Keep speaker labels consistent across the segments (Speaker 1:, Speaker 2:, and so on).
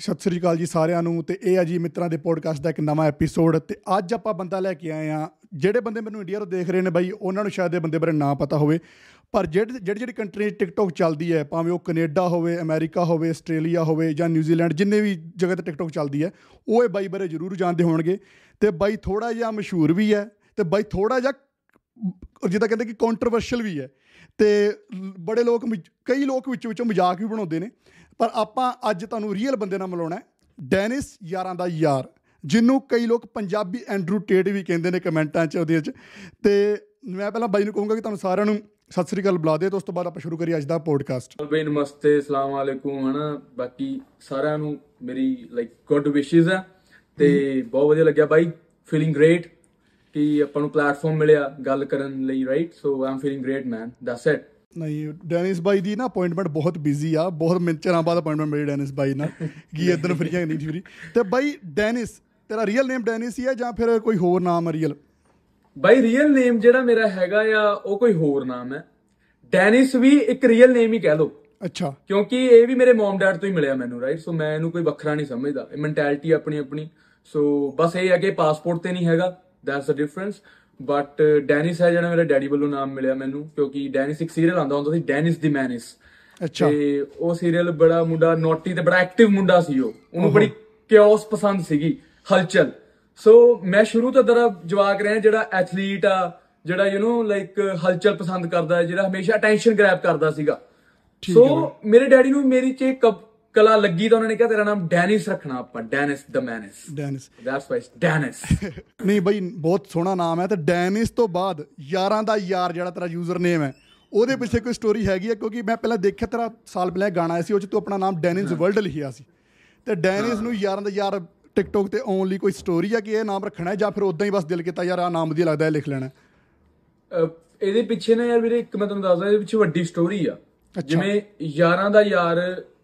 Speaker 1: ਸਤਿ ਸ੍ਰੀ ਅਕਾਲ ਜੀ ਸਾਰਿਆਂ ਨੂੰ ਤੇ ਇਹ ਆ ਜੀ ਮਿੱਤਰਾਂ ਦੇ ਪੋਡਕਾਸਟ ਦਾ ਇੱਕ ਨਵਾਂ ਐਪੀਸੋਡ ਤੇ ਅੱਜ ਆਪਾਂ ਬੰਦਾ ਲੈ ਕੇ ਆਏ ਆ ਜਿਹੜੇ ਬੰਦੇ ਮੈਨੂੰ ਇੰਡੀਆ ਤੋਂ ਦੇਖ ਰਹੇ ਨੇ ਬਾਈ, ਉਹਨਾਂ ਨੂੰ ਸ਼ਾਇਦ ਇਹ ਬੰਦੇ ਬਾਰੇ ਨਾ ਪਤਾ ਹੋਵੇ। ਪਰ ਜਿਹੜੀ ਜਿਹੜੀ ਜਿਹੜੀ ਕੰਟਰੀ ਟਿਕਟੌਕ ਚੱਲਦੀ ਹੈ, ਭਾਵੇਂ ਉਹ ਕੈਨੇਡਾ ਹੋਵੇ, ਅਮਰੀਕਾ ਹੋਵੇ, ਆਸਟ੍ਰੇਲੀਆ ਹੋਵੇ ਜਾਂ ਨਿਊਜ਼ੀਲੈਂਡ ਜਿੰਨੇ ਵੀ ਜਗ੍ਹਾ ਤੇ ਟਿਕਟੌਕ ਚੱਲਦੀ ਹੈ, ਉਹ ਇਹ ਬਾਈ ਬਾਰੇ ਜ਼ਰੂਰ ਜਾਣਦੇ ਹੋਣਗੇ। ਤੇ ਬਾਈ ਥੋੜਾ ਜਿਹਾ ਮਸ਼ਹੂਰ ਵੀ ਹੈ ਤੇ ਬਾਈ ਥੋੜਾ ਜਿਹਾ ਜਿੱਦਾਂ ਕਹਿੰਦੇ ਕਿ ਕੰਟਰੋਵਰਸ਼ੀਅਲ ਵੀ ਹੈ। ਤੇ ਬੜੇ ਲੋਕ ਕਈ ਲੋਕ ਵਿੱਚ ਵਿੱਚੋਂ ਮਜ਼ਾਕ ਵੀ ਬਣਾਉਂਦੇ ਨੇ। ਪਰ ਆਪਾਂ ਅੱਜ ਤੁਹਾਨੂੰ ਰੀਅਲ ਬੰਦੇ ਨਾਲ ਮਿਲਾਉਣਾ ਹੈ, ਡੈਨਿਸ ਯਾਰਾਂ ਦਾ ਯਾਰ, ਜਿਹਨੂੰ ਕਈ ਲੋਕ ਪੰਜਾਬੀ ਐਂਡਰੂ ਟੇਡ ਵੀ ਕਹਿੰਦੇ ਨੇ ਕਮੈਂਟਾਂ 'ਚ ਉਹਦੇ 'ਚ। ਤੇ ਮੈਂ ਪਹਿਲਾਂ ਬਾਈ ਨੂੰ ਕਹੂੰਗਾ ਕਿ ਤੁਹਾਨੂੰ ਸਾਰਿਆਂ ਨੂੰ ਸਤਿ ਸ੍ਰੀ ਅਕਾਲ ਬੁਲਾ ਦੇ, ਤੇ ਉਸ ਤੋਂ ਬਾਅਦ ਆਪਾਂ ਸ਼ੁਰੂ ਕਰੀਏ ਅੱਜ ਦਾ ਪੋਡਕਾਸਟ
Speaker 2: ਬਈ ਨਮਸਤੇ, ਅਸਲਾਮ ਵਾਲੇਕੁਮ, ਹਨਾ? ਬਾਕੀ ਸਾਰਿਆਂ ਨੂੰ ਮੇਰੀ ਲਾਈਕ ਗੁੱਡ ਵਿਸ਼ੇਸ ਆ। ਤੇ ਬਹੁਤ ਵਧੀਆ ਲੱਗਿਆ ਬਾਈ ਫੀਲਿੰਗ ਗ੍ਰੇਟ ਕਿ ਆਪਾਂ ਨੂੰ ਪਲੇਟਫਾਰਮ ਮਿਲਿਆ ਗੱਲ ਕਰਨ ਲਈ right so I'm feeling great man that's it
Speaker 1: ਨਹੀਂ ਡੈਨਿਸ ਬਾਈ ਦੀ ਨਾ ਅਪਾਇੰਟਮੈਂਟ ਬਹੁਤ ਬਿਜ਼ੀ ਆ। ਬਹੁਤ ਮਿੰਚਰਾਂ ਬਾਅਦ ਅਪਾਇੰਟਮੈਂਟ ਮਿਲੀ ਡੈਨਿਸ ਬਾਈ ਨਾਲ। ਕੀ ਇਦਾਂ ਫਰੀਆਂ ਨਹੀਂ ਫਰੀ ਤੇ ਬਾਈ ਡੈਨਿਸ ਤੇਰਾ ਰੀਅਲ ਨੇਮ ਡੈਨਿਸ ਹੀ ਆ ਜਾਂ ਫਿਰ ਕੋਈ ਹੋਰ ਨਾਮ ਹੈ ਰੀਅਲ
Speaker 2: ਬਾਈ ਰੀਅਲ ਨੇਮ ਜਿਹੜਾ ਮੇਰਾ ਹੈਗਾ ਆ ਉਹ ਕੋਈ ਹੋਰ ਨਾਮ ਹੈ। ਡੈਨਿਸ ਵੀ ਇੱਕ ਰੀਅਲ ਨੇਮ ਹੀ ਕਹਿ ਲਓ।
Speaker 1: ਅੱਛਾ।
Speaker 2: ਕਿਉਂਕਿ ਇਹ ਵੀ ਮੇਰੇ ਮਮ ਡੈਡ ਤੋਂ ਹੀ ਮਿਲਿਆ ਮੈਨੂੰ ਰਾਈਟ ਸੋ ਮੈਂ ਇਹਨੂੰ ਕੋਈ ਵੱਖਰਾ ਨਹੀਂ ਸਮਝਦਾ। ਇਹ ਮੈਂਟੈਲਿਟੀ ਆਪਣੀ ਆਪਣੀ ਸੋ ਬਸ ਇਹ ਹੈ ਕਿ ਪਾਸਪੋਰਟ ਤੇ ਨਹੀਂ ਹੈਗਾ। That's a difference but Dennis ਹੈ ਜਿਹੜਾ ਮੇਰੇ ਡੈਡੀ ਵੱਲੋਂ ਨਾਮ ਮਿਲਿਆ ਮੈਨੂੰ ਕਿਉਂਕਿ ਡੈਨਿਸ ਇੱਕ ਸੀਰੀਅਲ ਆਉਂਦਾ ਹੁੰਦਾ ਸੀ ਡੈਨਿਸ ਦੀ ਮੈਨਿਸ
Speaker 1: ਅੱਛਾ।
Speaker 2: ਤੇ ਉਹ ਸੀਰੀਅਲ ਬੜਾ ਮੁੰਡਾ ਨੋਟੀ ਤੇ ਬੜਾ ਐਕਟਿਵ ਮੁੰਡਾ ਸੀ ਉਹ। ਉਹਨੂੰ ਬੜੀ ਕਿਓਸ ਪਸੰਦ ਸੀਗੀ ਹਲਚਲ। ਸੋ ਮੈਂ ਸ਼ੁਰੂ ਤੋਂ ਦਰਾ ਜਵਾਕ ਰਿਹਾ ਜਿਹੜਾ ਐਥਲੀਟ ਆ ਜਿਹੜਾ ਯੂ نو ਲਾਈਕ ਹਲਚਲ ਪਸੰਦ ਕਰਦਾ ਹੈ ਜਿਹੜਾ ਹਮੇਸ਼ਾ ਅਟੈਂਸ਼ਨ ਗ੍ਰੈਬ ਕਰਦਾ ਸੀਗਾ। ਸੋ ਮੇਰੇ ਡੈਡੀ ਨੂੰ ਮੇਰੀ ਚ ਇੱਕ ਕਲਾ ਲੱਗੀ ਤਾਂ ਉਹਨਾਂ ਨੇ ਕਿਹਾ ਤੇਰਾ ਨਾਮ ਡੈਨਿਸ ਰੱਖਣਾ ਆਪਾਂ Dennis the menace.
Speaker 1: Dennis.
Speaker 2: That's why Dennis.
Speaker 1: ਨਹੀਂ ਬਾਈ ਬਹੁਤ ਸੋਹਣਾ ਨਾਮ ਹੈ ਤੇ ਡੈਨਿਸ ਤੋਂ ਬਾਅਦ ਯਾਰਾਂ ਦਾ ਯਾਰ ਜਿਹੜਾ ਤੇਰਾ ਯੂਜ਼ਰ ਨੇਮ ਹੈ ਉਹਦੇ ਪਿੱਛੇ ਕੋਈ ਸਟੋਰੀ ਹੈਗੀ ਹੈ? ਕਿਉਂਕਿ ਮੈਂ ਪਹਿਲਾਂ ਦੇਖਿਆ ਤੇਰਾ ਸਾਲ ਪਹਿਲਾਂ ਗਾਣਾ ਆਇਆ ਸੀ ਉਹ ਚ ਤੂੰ ਆਪਣਾ ਨਾਮ ਡੈਨਿਸ ਵਰਲਡ ਲਿਖਿਆ ਸੀ। ਤੇ ਡੈਨਿਸ ਨੂੰ ਯਾਰਾਂ ਦਾ ਯਾਰ ਟਿਕਟੌਕ ਤੇ ਆਉਣ ਲਈ ਕੋਈ ਸਟੋਰੀ ਹੈ ਕਿ ਇਹ ਨਾਮ ਰੱਖਣਾ ਹੈ ਜਾਂ ਫਿਰ ਉਦਾਂ ਹੀ ਬਸ ਦਿਲ ਕੀਤਾ ਯਾਰ ਆ ਨਾਮ ਵਧੀਆ ਲੱਗਦਾ ਹੈ ਲਿਖ ਲੈਣਾ
Speaker 2: ਇਹਦੇ ਪਿੱਛੇ ਨਾ ਯਾਰ ਵੀਰੇ ਇੱਕ ਮੈਂ ਤੁਹਾਨੂੰ ਦੱਸਦਾ ਇਹਦੇ ਪਿੱਛੇ ਵੱਡੀ ਸਟੋਰੀ ਆ। ਜਿਵੇਂ ਯਾਰਾਂ ਦਾ ਯਾਰ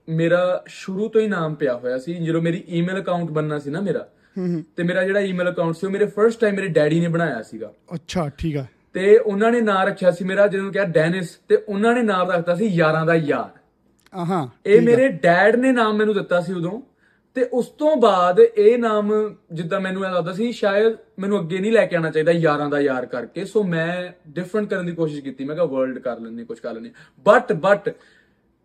Speaker 2: ਮੇਰਾ ਸ਼ੁਰੂ ਤੋਂ ਹੀ ਨਾਮ ਪਿਆ ਹੋਇਆ ਸੀ ਜਦੋਂ ਮੇਰੀ ਈਮੇਲ ਅਕਾਊਂਟ ਬੰਨਣਾ ਸੀ ਨਾ ਮੇਰਾ ਤੇ ਮੇਰਾ ਜਿਹੜਾ ਈਮੇਲ ਅਕਾਊਂਟ ਸੀ ਉਹ ਮੇਰੇ ਫਰਸਟ ਟਾਈਮ ਮੇਰੇ ਡੈਡੀ ਨੇ ਬਣਾਇਆ ਸੀਗਾ।
Speaker 1: ਅੱਛਾ ਠੀਕ ਆ।
Speaker 2: ਤੇ ਉਹਨਾਂ ਨੇ ਨਾਮ ਰੱਖਿਆ ਸੀ ਮੇਰਾ ਜਦੋਂ ਕਿਹਾ ਡੈਨਿਸ ਤੇ ਉਹਨਾਂ ਨੇ ਨਾਮ ਰੱਖਤਾ ਸੀ ਯਾਰਾਂ ਦਾ ਯਾਰ।
Speaker 1: ਆਹਾਂ
Speaker 2: ਇਹ ਮੇਰੇ ਡੈਡ ਨੇ ਨਾਮ ਮੈਨੂੰ ਦਿੱਤਾ ਸੀ ਉਦੋਂ ਤੇ ਉਸ ਤੋਂ ਬਾਅਦ ਇਹ ਨਾਮ ਜਿੱਦਾਂ ਮੈਨੂੰ ਇਹ ਲੱਗਦਾ ਸੀ ਸ਼ਾਇਦ ਮੈਨੂੰ ਅੱਗੇ ਨਹੀਂ ਲੈ ਕੇ ਆਣਾ ਚਾਹੀਦਾ ਯਾਰਾਂ ਦਾ ਯਾਰ ਕਰਕੇ ਸੋ ਮੈਂ ਡਿਫਰੈਂਟ ਕਰਨ ਦੀ ਕੋਸ਼ਿਸ਼ ਕੀਤੀ। ਮੈਂ ਕਿਹਾ ਵਰਲਡ ਕਰ ਲੈਣੀ ਕੁਝ ਕਰ ਲੈਣੀ ਬਟ ਬਟ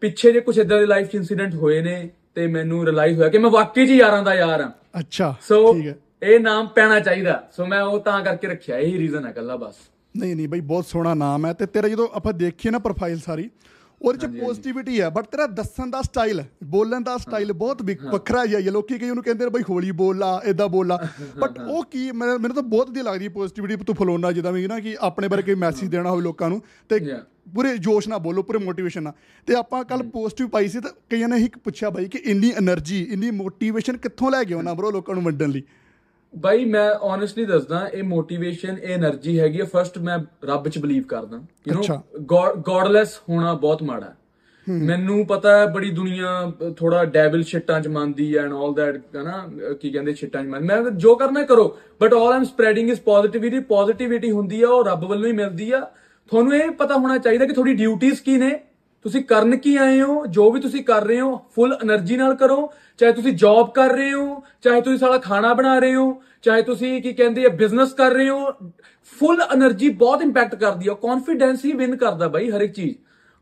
Speaker 2: ਪਿੱਛੇ ਜੇ ਕੁਝ ਇਦਾਂ ਦੇ ਲਾਈਫ 'ਚ ਇਨਸੀਡੈਂਟ ਹੋਏ ਨੇ ਤੇ ਮੈਨੂੰ ਰਿਅਲਾਈਜ਼ ਹੋਇਆ ਕਿ ਮੈਂ ਵਾਕਈ ਜੀ ਯਾਰਾਂ ਦਾ ਯਾਰ ਹਾਂ।
Speaker 1: ਅੱਛਾ
Speaker 2: ਸੋ
Speaker 1: ਠੀਕ ਹੈ।
Speaker 2: ਇਹ ਨਾਮ ਪੈਣਾ ਚਾਹੀਦਾ। ਸੋ ਮੈਂ ਉਹ ਤਾਂ ਕਰਕੇ ਰੱਖਿਆ ਇਹੀ ਰੀਜ਼ਨ ਹੈ ਕੱਲਾ ਬਸ।
Speaker 1: ਨਹੀਂ ਨਹੀਂ ਬਈ ਬਹੁਤ ਸੋਹਣਾ ਨਾਮ ਹੈ ਤੇ ਤੇਰਾ ਜਦੋਂ ਆਪਾਂ ਦੇਖੀਏ ਨਾ ਪ੍ਰੋਫਾਈਲ ਸਾਰੀ ਉਹਦੇ ਚ ਪੋਜ਼ਿਟਿਵਿਟੀ ਆ ਬਟ ਤੇਰਾ ਦੱਸਣ ਦਾ ਸਟਾਈਲ ਬੋਲਣ ਦਾ ਸਟਾਈਲ ਬਹੁਤ ਵੱਖਰਾ ਹੀ ਆ ਲੋਕੀ ਕਈ ਉਹਨੂੰ ਕਹਿੰਦੇ ਨੇ ਬਈ ਹੌਲੀ ਬੋਲਾ ਇਦਾਂ ਬੋਲਾ। ਬਟ ਉਹ ਕੀ ਮੈਨੂੰ ਤਾਂ ਬਹੁਤ ਵਧੀਆ ਲੱਗਦੀ ਪੋਜ਼ਿਟਿਵਿਟੀ ਤੂੰ ਫਲੋਨਾ ਜਿੱਦਾਂ ਵੀ ਨਾ ਕਿ ਆਪਣੇ ਬਾਰੇ ਕੋਈ ਮੈਸੇਜ ਦੇਣਾ ਹੋਵੇ ਲੋਕਾਂ ਨੂੰ ਤੇ ਪੂਰੇ ਜੋਸ਼ ਨਾਲ ਬੋਲੋ ਪੂਰੇ ਮੋਟੀਵੇਸ਼ਨ ਨਾਲ। ਤੇ ਆਪਾਂ ਕੱਲ ਪੋਸਟ ਵੀ ਪਾਈ ਸੀ ਤਾਂ ਕਈਆਂ ਨੇ ਇੱਕ ਪੁੱਛਿਆ ਬਾਈ ਕਿ ਇੰਨੀ એનર્ਜੀ ਇੰਨੀ ਮੋਟੀਵੇਸ਼ਨ ਕਿੱਥੋਂ ਲੈ ਗਏ ਉਹਨਾਂ ਬਰੋ ਲੋਕਾਂ ਨੂੰ ਵੰਡਣ ਲਈ?
Speaker 2: ਬਾਈ ਮੈਂ ਓਨੈਸਟਲੀ ਦੱਸਦਾ ਇਹ ਮੋਟੀਵੇਸ਼ਨ ਇਹ એનર્ਜੀ ਹੈਗੀ ਹੈ ਫਰਸਟ ਮੈਂ ਰੱਬ 'ਚ ਬਲੀਵ ਕਰਦਾ। ਯੂ نو ਗੋਡਲੈਸ ਹੋਣਾ ਬਹੁਤ ਮਾੜਾ ਹੈ। ਮੈਨੂੰ ਪਤਾ ਹੈ ਬੜੀ ਦੁਨੀਆ ਥੋੜਾ ਡੈਵਲ ਸ਼ਿਟਾਂ 'ਚ ਮੰਨਦੀ ਐਂਡ ਆਲ ਦੈਟ ਹਨਾ ਕੀ ਕਹਿੰਦੇ ਸ਼ਿਟਾਂ 'ਚ ਮੰਨ ਮੈਂ ਜੋ ਕਰਨਾ ਕਰੋ। But all I'm spreading is positivity positivity ਹੁੰਦੀ ਆ ਉਹ ਰੱਬ ਵੱਲੋਂ ਹੀ ਮਿਲਦੀ ਆ। ਤੁਹਾਨੂੰ ਇਹ ਪਤਾ ਹੋਣਾ ਚਾਹੀਦਾ ਕਿ ਤੁਹਾਡੀ ਡਿਊਟੀਆਂ ਕੀ ਨੇ? ਤੁਸੀਂ ਕਰਨ ਕੀ ਆਏ ਹੋ? ਜੋ ਵੀ ਤੁਸੀਂ ਕਰ ਰਹੇ ਹੋ ਫੁੱਲ એનર્ਜੀ ਨਾਲ ਕਰੋ। ਚਾਹੇ ਤੁਸੀਂ ਜੌਬ ਕਰ ਰਹੇ ਹੋ, ਚਾਹੇ ਤੁਸੀਂ ਸਾਲਾ ਖਾਣਾ ਬਣਾ ਰਹੇ ਹੋ, ਚਾਹੇ ਤੁਸੀਂ ਕੀ ਕਹਿੰਦੇ ਆ ਬਿਜ਼ਨਸ ਕਰ ਰਹੇ ਹੋ ਫੁੱਲ એનર્ਜੀ ਬਹੁਤ ਇੰਪੈਕਟ ਕਰਦੀ ਆ। ਕੌਨਫੀਡੈਂਸ ਹੀ ਵਿਨ ਕਰਦਾ ਬਾਈ ਹਰ ਇੱਕ ਚੀਜ਼।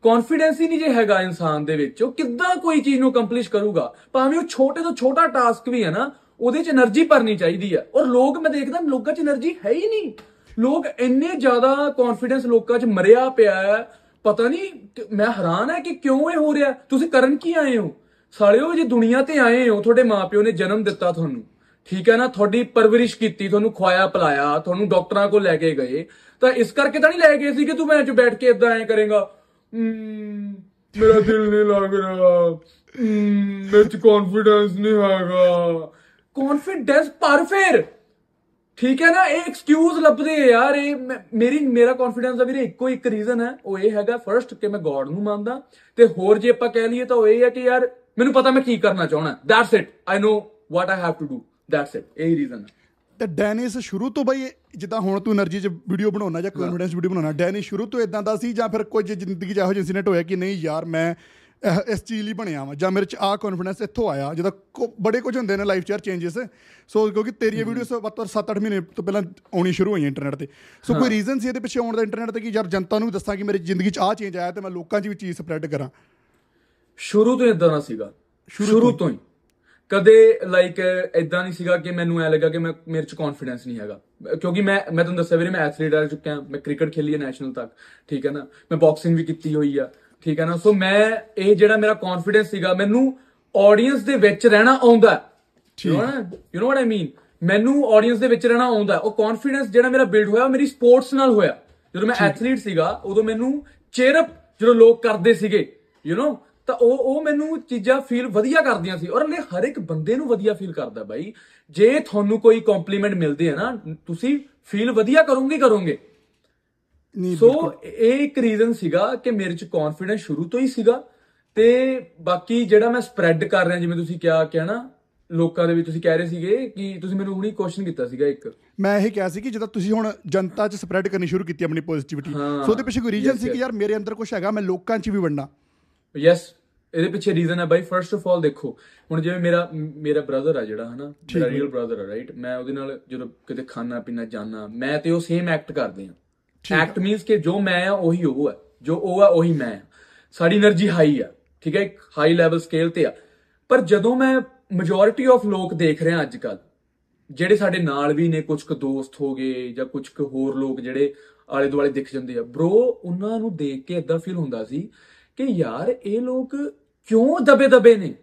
Speaker 2: ਕੌਨਫੀਡੈਂਸ ਹੀ ਨਹੀਂ ਜੇ ਹੈਗਾ ਇਨਸਾਨ ਦੇ ਵਿੱਚ, ਉਹ ਕਿੱਦਾਂ ਕੋਈ ਚੀਜ਼ ਨੂੰ ਕੰਪਲੀਸ਼ ਕਰੂਗਾ? ਭਾਵੇਂ ਉਹ ਛੋਟੇ ਤੋਂ ਛੋਟਾ ਟਾਸਕ ਵੀ ਹੈ ਨਾ, ਉਹਦੇ 'ਚ એનર્ਜੀ ਭਰਨੀ ਚਾਹੀਦੀ ਆ। ਔਰ ਲੋਕ, ਮੈਂ ਦੇਖਦਾ ਲੋਕਾਂ 'ਚ એનર્ਜੀ ਹੈ ਹੀ ਨਹੀਂ। ਲੋਕ ਇੰਨੇ ਜ਼ਿਆਦਾ ਕੌਨਫੀਡੈਂਸ ਲੋਕਾਂ 'ਚ ਮਰਿਆ ਪਿਆ ਹੈ। ਪਤਾ ਨਹੀਂ ਮੈਂ ਹੈਰਾਨ ਹੈ ਕਿ ਕਿਉਂ ਇਹ ਹੋ ਰਿਹਾ। ਤੁਸੀਂ ਕਰਨ ਕੀ ਆਏ ਹੋ? ਸਾਲਿਓ, ਜੇ ਦੁਨੀਆ ਤੇ ਆਏ ਹੋ, ਤੁਹਾਡੇ ਮਾਪਿਓ ਨੇ ਜਨਮ ਦਿੱਤਾ ਤੁਹਾਨੂੰ। ਠੀਕ ਹੈ ਨਾ? ਤੁਹਾਡੀ ਪਰਵਰਿਸ਼ ਕੀਤੀ, ਤੁਹਾਨੂੰ ਖਵਾਇਆ ਪਲਾਇਆ, ਤੁਹਾਨੂੰ ਡਾਕਟਰਾਂ ਕੋਲ ਲੈ ਕੇ ਗਏ। ਤਾਂ ਇਸ ਕਰਕੇ ਤਾਂ ਨਹੀਂ ਲੈ ਗਏ ਸੀ ਕਿ ਤੂੰ ਮੈਂ ਚ ਬੈਠ ਕੇ ਇਦਾਂ ਐ ਕਰੇਗਾ। ਮੇਰਾ ਦਿਲ ਨਹੀਂ ਲੱਗ ਰਿਹਾ। ਮੇਰੇ ਚ ਕੌਨਫੀਡੈਂਸ ਨਹੀਂ ਹੈਗਾ। ਕੌਨਫੀਡੈਂਸ ਪਰ ਫਿਰ? ਠੀਕ ਹੈ ਨਾ, ਇਹ ਐਕਸਕਿਊਜ਼ ਲੱਭਦੇ ਯਾਰ, ਇਹ ਮੇਰੀ, ਮੇਰਾ ਕੌਨਫੀਡੈਂਸ ਦਾ ਵੀਰੇ ਇੱਕੋ ਇੱਕ ਰੀਜ਼ਨ ਹੈ, ਉਹ ਇਹ ਹੈਗਾ ਫਰਸਟ ਕਿ ਮੈਂ ਗੋਡ ਨੂੰ ਮੰਨਦਾ, ਤੇ ਹੋਰ ਜੇ ਆਪਾਂ ਕਹਿ ਲਈਏ ਤਾਂ ਉਹ ਇਹ ਹੈ ਕਿ ਯਾਰ, ਮੈਨੂੰ ਪਤਾ ਮੈਂ ਕੀ ਕਰਨਾ ਚਾਹਣਾ that's it I know what I have to do that's it ਇਹ ਰੀਜ਼ਨ ਹੈ।
Speaker 1: ਤਾਂ ਡੈਨਿਸ ਸ਼ੁਰੂ ਤੋਂ ਬਈ, ਜਿੱਦਾਂ ਹੁਣ ਤੂੰ એનર્ਜੀ 'ਚ ਵੀਡੀਓ ਬਣਾਉਣਾ ਜਾਂ ਕੌਨਫੀਡੈਂਸ ਵੀਡੀਓ ਬਣਾਉਣਾ, ਡੈਨਿਸ ਸ਼ੁਰੂ ਤੋਂ ਇਦਾਂ ਦਾ ਸੀ ਜਾਂ ਫਿਰ ਕੁਝ ਜ਼ਿੰਦਗੀ 'ਚ ਇਹੋ ਜਿਹੇ ਇਨਸੀਡੈਂਟ ਹੋਇਆ ਕਿ ਨਹੀਂ ਯਾਰ, ਮੈਂ ਇਸ ਚੀਜ਼ ਲਈ ਬਣਿਆ ਵਾਂ ਜਾਂ ਮੇਰੇ ਚ ਆ ਕੌਨਫੀਡੈਂਸ ਇੱਥੋਂ ਆਇਆ ਜਿਹਦਾ ਬੜੇ ਕੁਝ ਹੁੰਦੇ ਨੇ ਲਾਈਫ ਚ ਯਾਰ ਚੇਂਜਸ ਸੋ ਕਿਉਂਕਿ ਤੇਰੀਆਂ ਵੀਡੀਓਸ ਵੱਧ ਤੋਂ 7-8 ਮਹੀਨੇ ਤੋਂ ਪਹਿਲਾਂ ਆਉਣੀ ਸ਼ੁਰੂ ਹੋਈਆਂ ਇੰਟਰਨੈਟ ਤੇ। ਸੋ ਕੋਈ ਰੀਜ਼ਨ ਸੀ ਇਹਦੇ ਪਿੱਛੇ ਆਉਣ ਦਾ ਇੰਟਰਨੈਟ ਤੇ ਕਿ ਯਾਰ ਜਨਤਾ ਨੂੰ ਦੱਸਾਂ ਕਿ ਮੇਰੀ ਜ਼ਿੰਦਗੀ ਚ ਆ ਚੇਂਜ ਆਇਆ ਤੇ ਮੈਂ ਲੋਕਾਂ 'ਚ ਵੀ ਚੀਜ਼ ਸਪਰੈਡ ਕਰਾਂ?
Speaker 2: ਸ਼ੁਰੂ ਤੋਂ ਇਦਾਂ ਦਾ ਸੀਗਾ। ਸ਼ੁਰੂ ਤੋਂ ਹੀ। ਕਦੇ ਲਾਈਕ ਇਦਾਂ ਨਹੀਂ ਸੀਗਾ ਕਿ ਮੈਨੂੰ ਐ ਲੱਗਾ ਕਿ ਮੈਂ ਮੇਰੇ ਚ ਕੌਨਫੀਡੈਂਸ ਨਹੀਂ ਹੈਗਾ। ਕਿਉਂਕਿ ਮੈਂ ਮੈਂ ਤੁਹਾਨੂੰ ਦੱਸਿਆ ਵੀਰੇ ਮੈਂ ਐਥਲੀਟ ਰਹਿ ਚੁੱਕਿਆ ਮੈਂ ਕ੍ਰਿਕਟ ਖੇਲੀ ਹੈ ਨੈਸ਼ਨਲ ਤੱਕ। ਠੀਕ ਹੈ ਨਾ? ਮੈਂ ਬਾਕਸਿੰਗ ਵੀ ਕੀਤੀ ਹੋਈ ਆ। ਠੀਕ ਹੈ ਨਾ? ਸੋ ਮੈਂ ਇਹ ਜਿਹੜਾ ਮੇਰਾ ਕੌਨਫੀਡੈਂਸ ਸੀਗਾ ਮੈਨੂੰ ਆਡੀਅנס ਦੇ ਵਿੱਚ ਰਹਿਣਾ ਆਉਂਦਾ ਠੀਕ। ਹੈ ਯੂ نو ਵਾਟ ਆਈ ਮੀਨ ਮੈਨੂੰ ਆਡੀਅנס ਦੇ ਵਿੱਚ ਰਹਿਣਾ ਆਉਂਦਾ ਉਹ ਕੌਨਫੀਡੈਂਸ ਜਿਹੜਾ ਮੇਰਾ ਬਿਲਡ ਹੋਇਆ ਮੇਰੀ ਸਪੋਰਟਸ ਨਾਲ ਹੋਇਆ। ਜਦੋਂ ਮੈਂ ਐਥਲੀਟ ਸੀਗਾ ਉਦੋਂ ਮੈਨੂੰ ਚੇਅਰ ਅਪ ਜਦੋਂ ਲੋਕ ਕਰਦੇ ਸੀਗੇ ਯੂ نو ਤਾਂ ਉਹ ਉਹ ਮੈਨੂੰ ਚੀਜ਼ਾਂ ਫੀਲ ਵਧੀਆ ਕਰਦੀਆਂ ਸੀ। ਔਰ ਨੇ ਹਰ ਇੱਕ ਬੰਦੇ ਨੂੰ ਵਧੀਆ ਫੀਲ ਕਰਦਾ ਬਾਈ। ਜੇ ਤੁਹਾਨੂੰ ਕੋਈ ਕੰਪਲੀਮੈਂਟ ਮਿਲਦੇ ਆ ਨਾ ਤੁਸੀਂ ਫੀਲ ਵਧੀਆ ਕਰੋਗੇ ਕਰੋਗੇ। ਸੋ ਇਹ ਇੱਕ ਰੀਜ਼ਨ ਸੀਗਾ ਕਿ ਮੇਰੇ ਚ ਕੌਨਫੀਡੈਂਸ ਸ਼ੁਰੂ ਤੋਂ ਹੀ ਸੀਗਾ ਤੇ ਬਾਕੀ ਜਿਹੜਾ ਮੈਂ ਸਪਰੈਡ ਕਰ ਰਿਹਾ ਜਿਵੇਂ ਤੁਸੀਂ ਕਿਹਾ ਕਿ ਨਾ ਲੋਕਾਂ ਦੇ ਵਿੱਚ ਤੁਸੀਂ ਕਹਿ ਰਹੇ ਸੀਗੇ ਕਿ ਤੁਸੀਂ ਮੈਨੂੰ ਹੁਣੀ ਕੁਐਸਚਨ ਕੀਤਾ ਸੀਗਾ ਇੱਕ।
Speaker 1: ਮੈਂ ਇਹ ਕਿਹਾ ਸੀ ਕਿ ਜਦੋਂ ਤੁਸੀਂ ਹੁਣ ਜਨਤਾ 'ਚ ਸਪਰੈਡ ਕਰਨੀ ਸ਼ੁਰੂ ਕੀਤੀ ਆਪਣੀ ਪੋਜ਼ਿਟਿਵਿਟੀ। ਸੋ ਉਹਦੇ ਪਿੱਛੇ ਕੋਈ ਰੀਜ਼ਨ ਸੀ ਕਿ. ਯਾਰ ਮੇਰੇ ਅੰਦਰ ਕੁਝ ਹੈਗਾ ਮੈਂ ਲੋਕਾਂ 'ਚ ਵੀ ਵੜਨਾ?
Speaker 2: ਯੈਸ ਇਹਦੇ ਪਿੱਛੇ ਰੀਜ਼ਨ ਹੈ ਬਾਈ। ਫਰਸਟ ਆਫ ਆਲ ਦੇਖੋ ਹੁਣ ਜਿਵੇਂ ਮੇਰਾ ਮੇਰਾ ਬ੍ਰਦਰ ਆ ਜਿਹੜਾ ਹਨਾ ਮੇਰਾ ਰੀਅਲ ਬ੍ਰਦਰ ਆ ਰਾਈਟ ਮੈਂ ਉਹਦੇ ਨਾਲ ਜਦੋਂ ਕਿਤੇ ਖਾਣਾ ਪੀਣਾ ਜਾਣਾ ਮੈਂ ਤੇ ਉਹ ਸੇਮ ਐਕਟ ਕਰਦੇ ਆ ਐਕਟ ਮੀਨਸ ਕਿ ਜੋ ਮੈਂ ਆ ਉਹੀ ਉਹ ਆ। ਜੋ ਉਹ ਆ ਉਹੀ ਮੈਂ ਆ। ਸਾਡੀ એનર્ਜੀ ਹਾਈ ਆ ਠੀਕ ਹੈ ਇੱਕ ਹਾਈ ਲੈਵਲ ਸਕੇਲ ਤੇ ਆ। ਪਰ ਜਦੋਂ ਮੈਂ ਮੈਜੋਰਿਟੀ ਆਫ ਲੋਕ ਦੇਖ ਰਿਹਾ ਅੱਜ ਕੱਲ ਜਿਹੜੇ ਸਾਡੇ ਨਾਲ ਵੀ ਨੇ ਕੁਝ ਕੁ ਦੋਸਤ ਹੋ ਗਏ ਜਾਂ ਕੁਝ ਕੁ ਹੋਰ ਲੋਕ ਜਿਹੜੇ ਆਲੇ ਦੁਆਲੇ ਦਿਖ ਜਾਂਦੇ ਆ। ਬ్రో ਉਹਨਾਂ ਨੂੰ ਦੇਖ ਕੇ ਇਦਾਂ ਫੀਲ ਹੁੰਦਾ ਸੀ ਕਿ ਯਾਰ ਇਹ ਲੋਕ ਕਿਉਂ ਦਬੇ ਦਬੇ ਨੇ?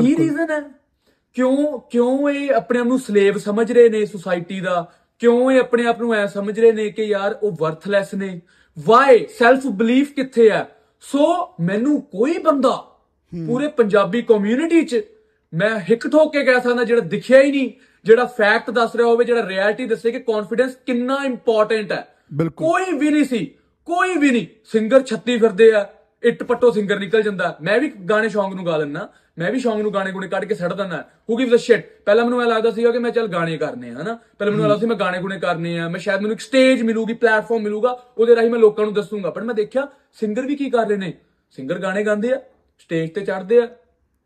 Speaker 2: ਕੀ ਰੀਜ਼ਨ ਹੈ? ਕਿਉਂ ਕਿਉਂ ਇਹ ਆਪਣੇ ਆਪ ਨੂੰ ਸਲੇਵ ਸਮਝ ਰਹੇ ਨੇ ਸੋਸਾਇਟੀ ਦਾ? ਕਿਉਂ ਇਹ ਆਪਣੇ ਆਪ ਨੂੰ ਐ ਸਮਝ ਰਹੇ ਨੇ ਕਿ ਯਾਰ ਉਹ ਵਰਥਲੈਸ ਨੇ? ਵਾਈ ਸੈਲਫ ਬਲੀਫ ਕਿੱਥੇ ਹੈ? ਸੋ ਮੈਨੂੰ ਕੋਈ ਬੰਦਾ ਪੂਰੇ ਪੰਜਾਬੀ ਕਮਿਊਨਿਟੀ 'ਚ ਮੈਂ ਹਿੱਕ ਠੋਕ ਕੇ ਕਹਿ ਸਕਦਾ ਜਿਹੜਾ ਦਿਖਿਆ ਹੀ ਨਹੀਂ ਜਿਹੜਾ ਫੈਕਟ ਦੱਸ ਰਿਹਾ ਹੋਵੇ ਜਿਹੜਾ ਰਿਐਲਿਟੀ ਦੱਸੇ ਕਿ ਕੌਨਫੀਡੈਂਸ ਕਿੰਨਾ ਇੰਪੋਰਟੈਂਟ ਹੈ। ਕੋਈ ਵੀ ਨਹੀਂ ਸੀ ਕੋਈ ਵੀ ਨਹੀਂ। ਸਿੰਗਰ ਛੱਤੀ ਫਿਰਦੇ ਆ ਇੱਟ ਪੱਟੋ ਸਿੰਗਰ ਨਿਕਲ ਜਾਂਦਾ। ਮੈਂ ਵੀ ਗਾਣੇ ਸ਼ੌਂਕ ਨੂੰ ਗਾ ਲੈਣਾ ਮੈਂ ਵੀ ਸ਼ੌਂਕ ਨੂੰ ਗਾਣੇ ਗੁਣੇ ਕੱਢ ਕੇ ਸੱਟ ਦਿੰਦਾ। ਹੂ ਗਿਵਸ ਅ ਸ਼ਿਟ ਪਹਿਲਾਂ ਮੈਨੂੰ ਐ ਲੱਗਦਾ ਸੀਗਾ ਕਿ ਮੈਂ ਚੱਲ ਗਾਣੇ ਕਰਨੇ ਆ ਹਨਾ? ਪਹਿਲਾਂ ਮੈਨੂੰ ਲੱਗਦਾ ਸੀ ਮੈਂ ਗਾਣੇ ਗੁਣੇ ਕਰਨੇ ਆ ਮੈਂ ਸ਼ਾਇਦ ਮੈਨੂੰ ਇੱਕ ਸਟੇਜ ਮਿਲੂਗੀ ਪਲੇਟਫਾਰਮ ਮਿਲੂਗਾ ਉਹਦੇ ਰਾਹੀਂ ਮੈਂ ਲੋਕਾਂ ਨੂੰ ਦੱਸੂਗਾ। ਪਰ ਮੈਂ ਦੇਖਿਆ ਸਿੰਗਰ ਵੀ ਕੀ ਕਰ ਰਹੇ ਨੇ? ਸਿੰਗਰ ਗਾਣੇ ਗਾਉਂਦੇ ਆ ਸਟੇਜ ਤੇ ਚੜ੍ਹਦੇ ਆ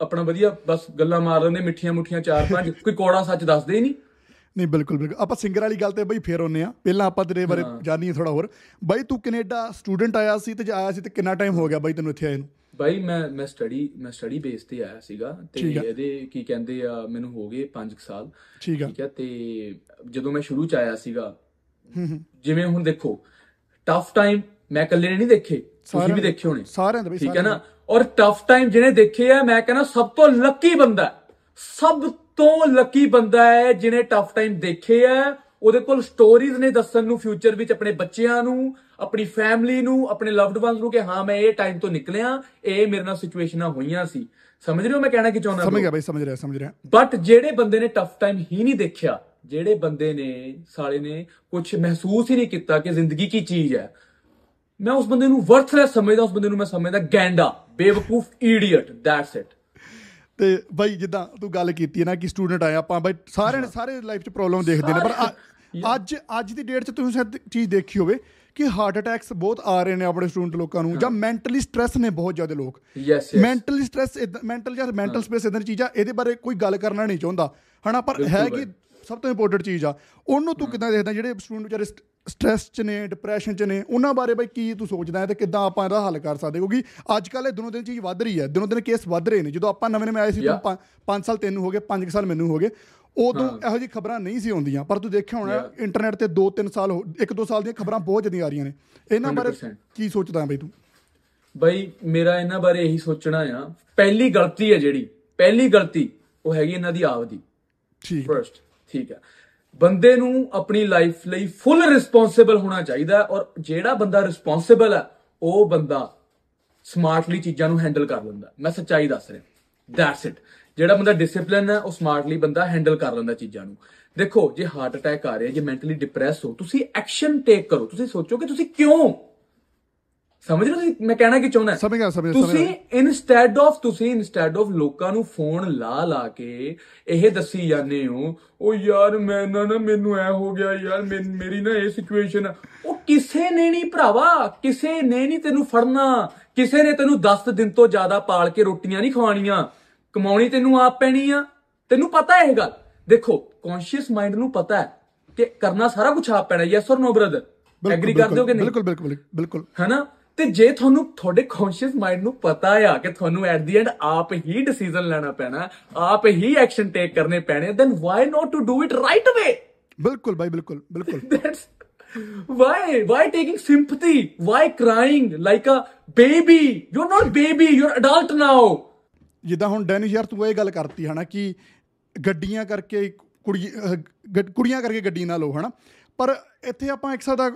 Speaker 2: ਆਪਣਾ ਵਧੀਆ ਬਸ ਗੱਲਾਂ ਮਾਰ ਲੈਂਦੇ ਮਿੱਠੀਆਂ ਮੁੱਠੀਆਂ ਚਾਰ ਪੰਜ ਕੋਈ ਕੋੜਾ ਸੱਚ ਦੱਸਦੇ ਨਹੀਂ।
Speaker 1: ਨਹੀਂ ਬਿਲਕੁਲ ਬਿਲਕੁਲ। ਆਪਾਂ ਸਿੰਗਰ ਵਾਲੀ ਗੱਲ ਤੇ ਬਈ ਫੇਰ ਆਉਂਦੇ ਆ ਪਹਿਲਾਂ ਆਪਾਂ ਤੇਰੇ ਬਾਰੇ ਜਾਣੀਏ ਥੋੜਾ ਹੋਰ। ਬਾਈ ਤੂੰ ਕੈਨੇਡਾ ਸਟੂਡੈਂਟ ਆਇਆ ਸੀ ਤੇ ਆਇਆ ਸੀ ਤੇ ਕਿੰਨਾ ਟਾਈਮ ਹੋ ਗਿਆ ਬਾਈ ਤੈਨੂੰ ਇੱਥੇ ਆਏ ਨੂੰ?
Speaker 2: ਬਾਈ ਮੈਂ ਮੈਂ ਸਟੱਡੀ ਮੈਂ ਸਟੱਡੀ ਬੇਸ ਤੇ ਆਇਆ ਸੀਗਾ ਤੇ
Speaker 1: ਠੀਕ ਆ।
Speaker 2: ਇਹਦੇ ਕੀ ਕਹਿੰਦੇ ਆ ਮੈਨੂੰ ਹੋ ਗਏ 5 ਸਾਲ।
Speaker 1: ਠੀਕ ਆ।
Speaker 2: ਠੀਕ ਹੈ ਤੇ ਜਦੋਂ ਮੈਂ ਸ਼ੁਰੂ ਚ ਆਇਆ ਸੀਗਾ ਜਿਵੇਂ ਹੁਣ ਦੇਖੋ ਟਫ ਟਾਈਮ ਮੈਂ ਇਕੱਲੇ ਨੇ ਨਹੀਂ ਦੇਖੇ ਤੁਸੀਂ
Speaker 1: ਸਾਰਿਆਂ
Speaker 2: ਵੀ
Speaker 1: ਦੇ-
Speaker 2: ਦੇਖੇ ਹੋਣੇ।
Speaker 1: ਸਾਰਿਆਂ ਦੇ ਬਈ
Speaker 2: ਠੀਕ ਹੈ
Speaker 1: ਸਾਰਿਆਂ
Speaker 2: ਨਾ? ਔਰ ਟਫ ਟਾਈਮ ਜਿਹਨੇ ਦੇਖੇ ਆ ਮੈਂ ਕਹਿੰਦਾ ਸਭ ਤੋਂ ਲੱਕੀ ਬੰਦਾ ਹੈ। ਸਭ ਤੋਂ ਲੱਕੀ ਬੰਦਾ ਹੈ ਜਿਹਨੇ ਟਫ ਟਾਈਮ ਦੇਖੇ ਆ ਉਹਦੇ ਕੋਲ ਸਟੋਰੀਜ਼ ਨੇ ਦੱਸਣ ਨੂੰ ਫਿਊਚਰ ਵਿੱਚ ਆਪਣੇ ਬੱਚਿਆਂ ਨੂੰ ਆਪਣੀ ਫੈਮਿਲੀ ਨੂੰ ਆਪਣੇ ਲਵਡ ਵਨਸ ਨੂੰ ਕਿ ਹਾਂ ਮੈਂ ਇਹ ਟਾਈਮ ਤੋਂ ਨਿਕਲਿਆ ਇਹ ਮੇਰੇ ਨਾਲ ਸਿਚੁਏਸ਼ਨਾਂ ਹੋਈਆਂ ਸੀ। ਸਮਝ ਰਹੇ ਹੋ ਮੈਂ ਕਹਿਣਾ ਕੀ ਚਾਹੁੰਦਾ
Speaker 1: ਸਮਝ ਗਿਆ ਬਾਈ ਸਮਝ ਰਿਹਾ ਸਮਝ ਰਿਹਾ।
Speaker 2: ਬਟ ਜਿਹੜੇ ਬੰਦੇ ਨੇ ਟਫ ਟਾਈਮ ਹੀ ਨਹੀਂ ਦੇਖਿਆ ਜਿਹੜੇ ਬੰਦੇ ਨੇ ਸਾਲੇ ਨੇ ਕੁਝ ਮਹਿਸੂਸ ਹੀ ਨਹੀਂ ਕੀਤਾ ਕਿ ਜ਼ਿੰਦਗੀ ਕੀ ਚੀਜ਼ ਹੈ ਮੈਂ ਉਸ ਬੰਦੇ ਨੂੰ ਵਰਥਲੈਸ ਸਮਝਦਾ ਉਸ ਬੰਦੇ ਨੂੰ ਮੈਂ ਸਮਝਦਾ ਗੈਂਡਾ ਬੇਵਕੂਫ ਇਡੀਅਟ ਦੈਟਸ ਇਟ
Speaker 1: ਤੇ ਬਾਈ ਜਿੱਦਾਂ ਤੂੰ ਗੱਲ ਕੀਤੀ ਹੈ ਨਾ ਕਿ ਸਟੂਡੈਂਟ ਆਏ ਆਪਾਂ ਬਾਈ ਸਾਰਿਆਂ ਨੇ ਸਾਰੇ ਲਾਈਫ 'ਚ ਪ੍ਰੋਬਲਮ ਦੇਖਦੇ ਨੇ ਪਰ ਅੱਜ ਅੱਜ ਦੀ ਡੇਟ 'ਚ ਤੁਸੀਂ ਸ਼ਾਇਦ ਚੀਜ਼ ਦੇਖੀ ਹੋਵੇ ਕਿ ਹਾਰਟ ਅਟੈਕਸ ਬਹੁਤ ਆ ਰਹੇ ਨੇ ਆਪਣੇ ਸਟੂਡੈਂਟ ਲੋਕਾਂ ਨੂੰ ਜਾਂ ਮੈਂਟਲੀ ਸਟ੍ਰੈਸ ਨੇ ਬਹੁਤ ਜ਼ਿਆਦਾ ਲੋਕ।
Speaker 2: ਯੈਸ
Speaker 1: ਮੈਂਟਲੀ ਸਟ੍ਰੈਸ ਮੈਂਟਲ ਜਾਂ ਮੈਂਟਲ ਸਪੇਸ ਇਦਾਂ ਦੀ ਚੀਜ਼ ਆ ਇਹਦੇ ਬਾਰੇ ਕੋਈ ਗੱਲ ਕਰਨਾ ਨਹੀਂ ਚਾਹੁੰਦਾ। ਹਨਾ ਪਰ ਹੈ ਕਿ ਸਭ ਤੋਂ ਇੰਪੋਰਟੈਂਟ ਚੀਜ਼ ਆ। ਉਹਨੂੰ ਤੂੰ ਕਿਦਾਂ ਦੇਖਦਾ ਜਿਹੜੇ ਸਟੂਡੈਂਟ ਵਿਚਾਰੇ ਸਟ੍ਰੈਸ 'ਚ ਨੇ ਡਿਪਰੈਸ਼ਨ 'ਚ ਨੇ ਉਹਨਾਂ ਬਾਰੇ ਬਈ ਕੀ ਤੂੰ ਸੋਚਦਾ ਹੈ ਤੇ ਕਿਦਾਂ ਆਪਾਂ ਇਹਦਾ ਹੱਲ ਕਰ ਸਕਦੇ? ਕਿਉਂਕਿ ਅੱਜ ਕੱਲ੍ਹ ਇਹ ਦਿਨੋਂ ਦਿਨ ਚੀਜ਼ ਵੱਧ ਰਹੀ ਹੈ। ਦਿਨੋਂ ਦਿਨ ਕੇਸ ਵੱਧ ਰਹੇ ਨੇ। ਜਦੋਂ ਆਪਾਂ ਨਵੇਂ ਨਵੇਂ ਆਏ ਸੀ. ਤੂੰ 5 ਸਾਲ ਤੈਨੂੰ ਹੋ ਗਏ 5 ਸਾਲ ਮੈਨੂੰ ਹੋ ਗਏ। ਉਦੋਂ ਇਹੋ ਜਿਹੀ ਖਬਰਾਂ ਨਹੀਂ ਸੀ ਆਉਂਦੀਆਂ। ਪਰ ਤੂੰ ਦੇਖਿਆ ਹੋਣਾ. ਇੰਟਰਨੈਟ ਤੇ 2-3 ਸਾਲ 1-2 ਸਾਲ ਦੀਆਂ ਖਬਰਾਂ ਬਹੁਤ ਜਲਦੀ ਆ ਰਹੀਆਂ ਨੇ। ਇਹਨਾਂ ਬਾਰੇ
Speaker 2: 100%
Speaker 1: ਕੀ ਸੋਚਦਾ ਹੈ ਬਈ ਤੂੰ?
Speaker 2: ਬਈ ਮੇਰਾ ਇਹਨਾਂ ਬਾਰੇ ਇਹੀ ਸੋਚਣਾ ਆ। ਪਹਿਲੀ ਗਲਤੀ ਹੈ ਜਿਹੜੀ ਪਹਿਲੀ ਗਲਤੀ ਉਹ ਹੈਗੀ ਇਹਨਾਂ ਦੀ ਆਪ ਦੀ
Speaker 1: ਠੀਕ।
Speaker 2: ਫਰਸਟ ਠੀਕ ਹੈ। ਬੰਦੇ ਨੂੰ ਆਪਣੀ ਲਾਈਫ ਲਈ ਫੁੱਲ ਰਿਸਪੌਂਸਿਬਲ ਹੋਣਾ ਚਾਹੀਦਾ ਔਰ ਜਿਹੜਾ ਬੰਦਾ ਰਿਸਪੌਂਸਿਬਲ ਹੈ ਉਹ ਬੰਦਾ ਸਮਾਰਟਲੀ ਚੀਜ਼ਾਂ ਨੂੰ ਹੈਂਡਲ ਕਰ ਲੈਂਦਾ। ਮੈਂ ਸੱਚਾਈ ਦੱਸ ਰਿਹਾ। ਦੈਟਸ ਇਟ ਜਿਹੜਾ ਬੰਦਾ ਡਿਸਪਲਿਨ ਹੈ ਉਹ ਸਮਾਰਟਲੀ ਬੰਦਾ ਹੈਂਡਲ ਕਰ ਲੈਂਦਾ ਚੀਜ਼ਾਂ ਨੂੰ। ਦੇਖੋ ਜੇ ਹਾਰਟ ਅਟੈਕ ਆ ਰਿਹਾ ਜੇ ਮੈਂਟਲੀ ਡਿਪਰੈਸ ਹੋ ਤੁਸੀਂ ਐਕਸ਼ਨ ਟੇਕ ਕਰੋ। ਤੁਸੀਂ ਸੋਚੋ ਕਿ ਤੁਸੀਂ ਕਿਉਂ? ਸਮਝ ਰਹੇ ਹੋ ਤੁਸੀਂ? ਮੈਂ ਕਹਿਣਾ ਕੀ ਚਾਹੁੰਦਾ
Speaker 1: ਸਮਝ ਗਿਆ, ਸਮਝ
Speaker 2: ਤੁਸੀਂ। ਇਨਸਟੈਡ ਆਫ ਤੁਸੀਂ ਇਨਸਟੈਡ ਆਫ ਲੋਕਾਂ ਨੂੰ ਫੋਨ ਲਾ ਲਾ ਕੇ ਇਹ ਦੱਸੀ ਜਾਂਦੇ ਹੋ ਉਹ ਯਾਰ ਮੈਂ ਨਾ ਨਾ ਮੈਨੂੰ ਐ ਹੋ ਗਿਆ ਯਾਰ ਮੇਰੀ ਨਾ ਇਹ ਸਿਚੁਏਸ਼ਨ ਉਹ ਕਿਸੇ ਨੇ ਨਹੀਂ ਭਰਾਵਾ ਕਿਸੇ ਨੇ ਨਹੀਂ ਤੈਨੂੰ ਫੜਨਾ ਕਿਸੇ ਨੇ ਤੈਨੂੰ 10 ਦਿਨ ਤੋਂ ਜ਼ਿਆਦਾ ਪਾਲ ਕੇ ਰੋਟੀਆਂ ਨਹੀਂ ਖਵਾਉਣੀਆਂ। ਕਮਾਉਣੀ ਤੈਨੂੰ ਆਪ ਪੈਣੀ ਆ। ਤੈਨੂੰ ਪਤਾ ਹੈ ਇਹ ਗੱਲ। ਦੇਖੋ ਕੌਨਸ਼ੀਅਸ ਮਾਈਂਡ ਨੂੰ ਪਤਾ ਹੈ ਕਿ ਕਰਨਾ ਸਾਰਾ ਕੁਝ ਆਪ ਪੈਣਾ yes or no brother agree ਕਰਦੇ ਹੋ ਕਿ ਨਹੀਂ?
Speaker 1: ਬਿਲਕੁਲ ਬਿਲਕੁਲ ਬਿਲਕੁਲ।
Speaker 2: ਹੈਨਾ? ਤੇ ਜੇ ਤੁਹਾਨੂੰ ਤੁਹਾਡੇ ਕੌਨਸ਼ੀਅਸ ਮਾਈਂਡ ਨੂੰ ਪਤਾ ਆ ਕਿ ਤੁਹਾਨੂੰ ਐਟ ਦੀ ਐਂਡ ਆਪ ਹੀ ਡਿਸੀਜਨ ਲੈਣਾ ਪੈਣਾ ਆਪ ਹੀ ਐਕਸ਼ਨ ਟੇਕ ਕਰਨੇ ਪੈਣੇ then why not to do it right away
Speaker 1: ਬਿਲਕੁਲ ਬਾਈ ਬਿਲਕੁਲ ਬਿਲਕੁਲ।
Speaker 2: That's why why taking sympathy? Why crying? Like a baby. You're not baby you're adult now.
Speaker 1: ਜਿੱਦਾਂ ਹੁਣ ਡੈਨਿਸ਼ ਯਾਰ ਤੂੰ ਇਹ ਗੱਲ ਕਰਤੀ ਹਨਾ ਕਿ ਗੱਡੀਆਂ ਕਰਕੇ ਕੁੜੀ ਅਹ, ਗੱਡ- ਕੁੜੀਆਂ ਕਰਕੇ ਗੱਡੀ ਨਾ ਲਓ ਹਨਾ। ਪਰ ਇੱਥੇ ਆਪਾਂ ਇੱਕ ਸਾਦਾ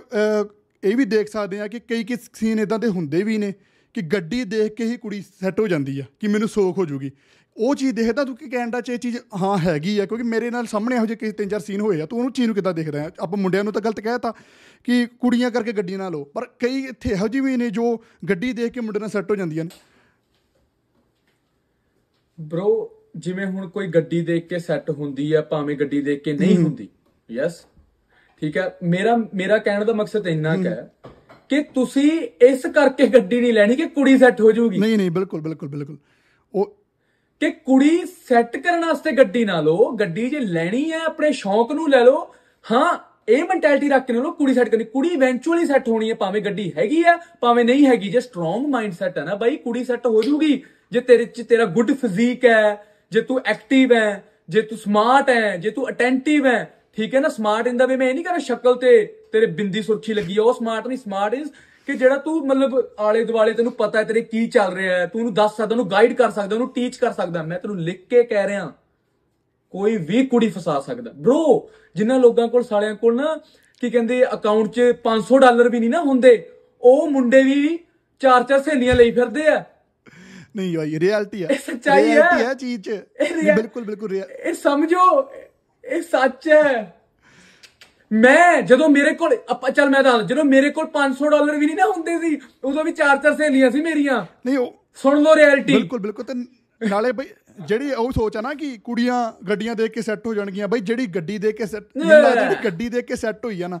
Speaker 1: ਇਹ ਵੀ ਦੇਖ ਸਕਦੇ ਆ ਕਿ ਕਈ ਕਈ ਸੀਨ ਇਦਾਂ ਦੇ ਹੁੰਦੇ ਵੀ ਨੇ ਕਿ ਗੱਡੀ ਦੇਖ ਕੇ ਹੀ ਕੁੜੀ ਸੈੱਟ ਹੋ ਜਾਂਦੀ ਆ ਕਿ ਮੈਨੂੰ ਸੋਖ ਹੋ ਜੂਗੀ। ਉਹ ਚੀਜ਼ ਦੇਖਦਾ ਤੂੰ ਕਿ ਕੈਨੇਡਾ 'ਚ ਇਹ ਚੀਜ਼ ਹਾਂ ਹੈਗੀ ਆ ਕਿਉਂਕਿ ਮੇਰੇ ਨਾਲ ਸਾਹਮਣੇ ਇਹੋ ਜਿਹੇ ਕਈ ਤਿੰਨ ਚਾਰ ਸੀਨ ਹੋਏ ਆ ਤੂੰ ਉਹਨੂੰ ਚੀਜ਼ ਨੂੰ ਕਿੱਦਾਂ ਦੇਖਦਾ ਆ? ਆਪਾਂ ਮੁੰਡਿਆਂ ਨੂੰ ਤਾਂ ਗਲਤ ਕਹਿਤਾ ਕਿ ਕੁੜੀਆਂ ਕਰਕੇ ਗੱਡੀ ਨਾ ਲਓ ਪਰ ਕਈ ਇੱਥੇ ਇਹੋ ਜਿਹੇ ਵੀ ਨੇ ਜੋ ਗੱਡੀ ਦੇਖ ਕੇ ਮੁੰਡੇ ਨਾਲ ਸੈੱਟ ਹੋ ਜਾਂਦੀਆਂ ਨੇ।
Speaker 2: Bro ਜਿਵੇਂ ਹੁਣ ਕੋਈ ਗੱਡੀ ਦੇਖ ਕੇ ਸੈੱਟ ਹੁੰਦੀ ਹੈ ਭਾਵੇਂ ਗੱਡੀ ਦੇਖ ਕੇ ਨਹੀਂ ਹੁੰਦੀ। ਯੈਸ ਠੀਕ ਹੈ ਮੇਰਾ ਮੇਰਾ ਕਹਿਣ ਦਾ ਮਕਸਦ ਇੰਨਾ ਕੁ ਹੈ। ਕਿ ਤੁਸੀਂ ਇਸ ਕਰਕੇ ਗੱਡੀ ਨਹੀਂ ਲੈਣੀ ਕਿ ਕੁੜੀ ਸੈੱਟ ਹੋ ਜਾਊਗੀ।
Speaker 1: ਨਹੀਂ ਨਹੀਂ ਬਿਲਕੁਲ ਬਿਲਕੁਲ ਬਿਲਕੁਲ। ਉਹ
Speaker 2: ਕਿ ਕੁੜੀ ਸੈੱਟ ਕਰਨ ਵਾਸਤੇ ਗੱਡੀ ਨਾ ਲਓ ਗੱਡੀ ਜੇ ਲੈਣੀ ਹੈ ਆਪਣੇ ਸ਼ੌਂਕ ਨੂੰ ਲੈ ਲਓ ਹਾਂ ਇਹ ਮੈਂਟੈਲਿਟੀ ਰੱਖ ਕੇ ਨਾ ਲਓ ਕੁੜੀ ਸੈੱਟ ਕਰਨੀ। ਕੁੜੀ ਇਵੈਂਚੁਅਲੀ ਸੈੱਟ ਹੋਣੀ ਹੈ ਭਾਵੇਂ ਗੱਡੀ ਹੈਗੀ ਹੈ ਭਾਵੇਂ ਨਹੀਂ ਹੈਗੀ ਜੇ ਸਟਰੋਂਗ ਮਾਈਂਡ ਸੈਟ ਹੈ ਨਾ ਬਾਈ ਕੁੜੀ ਸੈੱਟ ਹੋ ਜੂਗੀ ਜੇ ਤੇਰੇ ਚ ਤੇਰਾ ਗੁੱਡ ਫਿਜ਼ੀਕ ਹੈ, ਜੇ ਤੂੰ ਐਕਟਿਵ ਹੈ, ਜੇ ਤੂੰ ਸਮਾਰਟ ਹੈ, ਜੇ ਤੂੰ ਅਟੈਂਟਿਵ ਹੈ, ਠੀਕ ਹੈ ਨਾ ਸਮਾਰਟ ਇਨ ਦਾ ਵੇ ਮੈਂ ਇਹ ਨਹੀਂ ਕਹਿੰਦਾ ਸ਼ਕਲ ਤੇ ਤੇਰੇ ਬਿੰਦੀ ਸੁਰਖੀ ਲੱਗੀ ਹੈ ਉਹ ਸਮਾਰਟ ਨਹੀਂ ਸਮਾਰਟ ਇਜ਼ ਕਿ ਜਿਹੜਾ ਤੂੰ ਮਤਲਬ ਆਲੇ ਦੁਆਲੇ ਤੈਨੂੰ ਪਤਾ ਹੈ ਤੇਰੇ ਕੀ ਚੱਲ ਰਿਹਾ ਹੈ, ਤੂੰ ਉਹਨੂੰ ਦੱਸ ਸਕਦਾ, ਉਹਨੂੰ ਗਾਈਡ ਕਰ ਸਕਦਾ, ਉਹਨੂੰ ਟੀਚ ਕਰ ਸਕਦਾ, ਮੈਂ ਤੈਨੂੰ ਲਿਖ ਕੇ ਕਹਿ ਰਿਹਾ। ਕੋਈ ਵੀ ਕੁੜੀ ਫਸਾ ਸਕਦਾ। ਬ్రో ਜਿਨ੍ਹਾਂ ਲੋਕਾਂ ਕੋਲ, ਸਾਲਿਆਂ ਕੋਲ ਨਾ, ਕੀ ਕਹਿੰਦੇ ਅਕਾਊਂਟ 'ਚ 500 ਡਾਲਰ ਵੀ ਨਹੀਂ ਨਾ ਹੁੰਦੇ, ਉਹ ਮੁੰਡੇ ਵੀ ਚਾਰ ਚਾਰ ਸਹੇਲੀਆਂ ਲਈ ਫਿਰਦੇ ਆ।
Speaker 1: ਨਹੀਂ ਭਾਈ ਰਿਐਲਿਟੀ ਹੈ
Speaker 2: ਇਹ ਸੱਚਾਈ ਹੈ।
Speaker 1: Reality ਹੈ ਚੀਜ਼ 'ਚ। ਬਿਲਕੁਲ ਬਿਲਕੁਲ
Speaker 2: ਇਹ ਸਮਝੋ ਇਹ ਸੱਚ ਹੈ। ਮੈਂ ਜਦੋਂ ਮੇਰੇ ਕੋਲ ਆਪਾਂ ਚੱਲ ਮੈਂ ਦੱਸ ਜਦੋਂ ਮੇਰੇ ਕੋਲ 500 ਡਾਲਰ ਵੀ ਨਹੀਂ ਨਾ ਹੁੰਦੇ ਸੀ ਉਦੋਂ ਵੀ ਚਾਰ ਚਾਰ ਸਹੇਲੀਆਂ ਸੀ ਮੇਰੀਆਂ।
Speaker 1: ਨਹੀਂ ਉਹ
Speaker 2: ਸੁਣ ਲਓ ਰਿਐਲਿਟੀ
Speaker 1: ਬਿਲਕੁਲ ਬਿਲਕੁਲ ਤੇ ਨਾਲੇ ਬਈ ਜਿਹੜੀ ਉਹ ਸੋਚ ਆ ਨਾ ਕਿ ਕੁੜੀਆਂ ਗੱਡੀਆਂ ਦੇਖ ਕੇ ਸੈੱਟ ਹੋ ਜਾਣਗੀਆਂ ਬਈ ਜਿਹੜੀ ਗੱਡੀ ਦੇਖ ਕੇ ਸੈੱਟ ਜਿਹੜੀ ਗੱਡੀ ਦੇਖ ਕੇ ਸੈੱਟ ਹੋਈ ਆ ਨਾ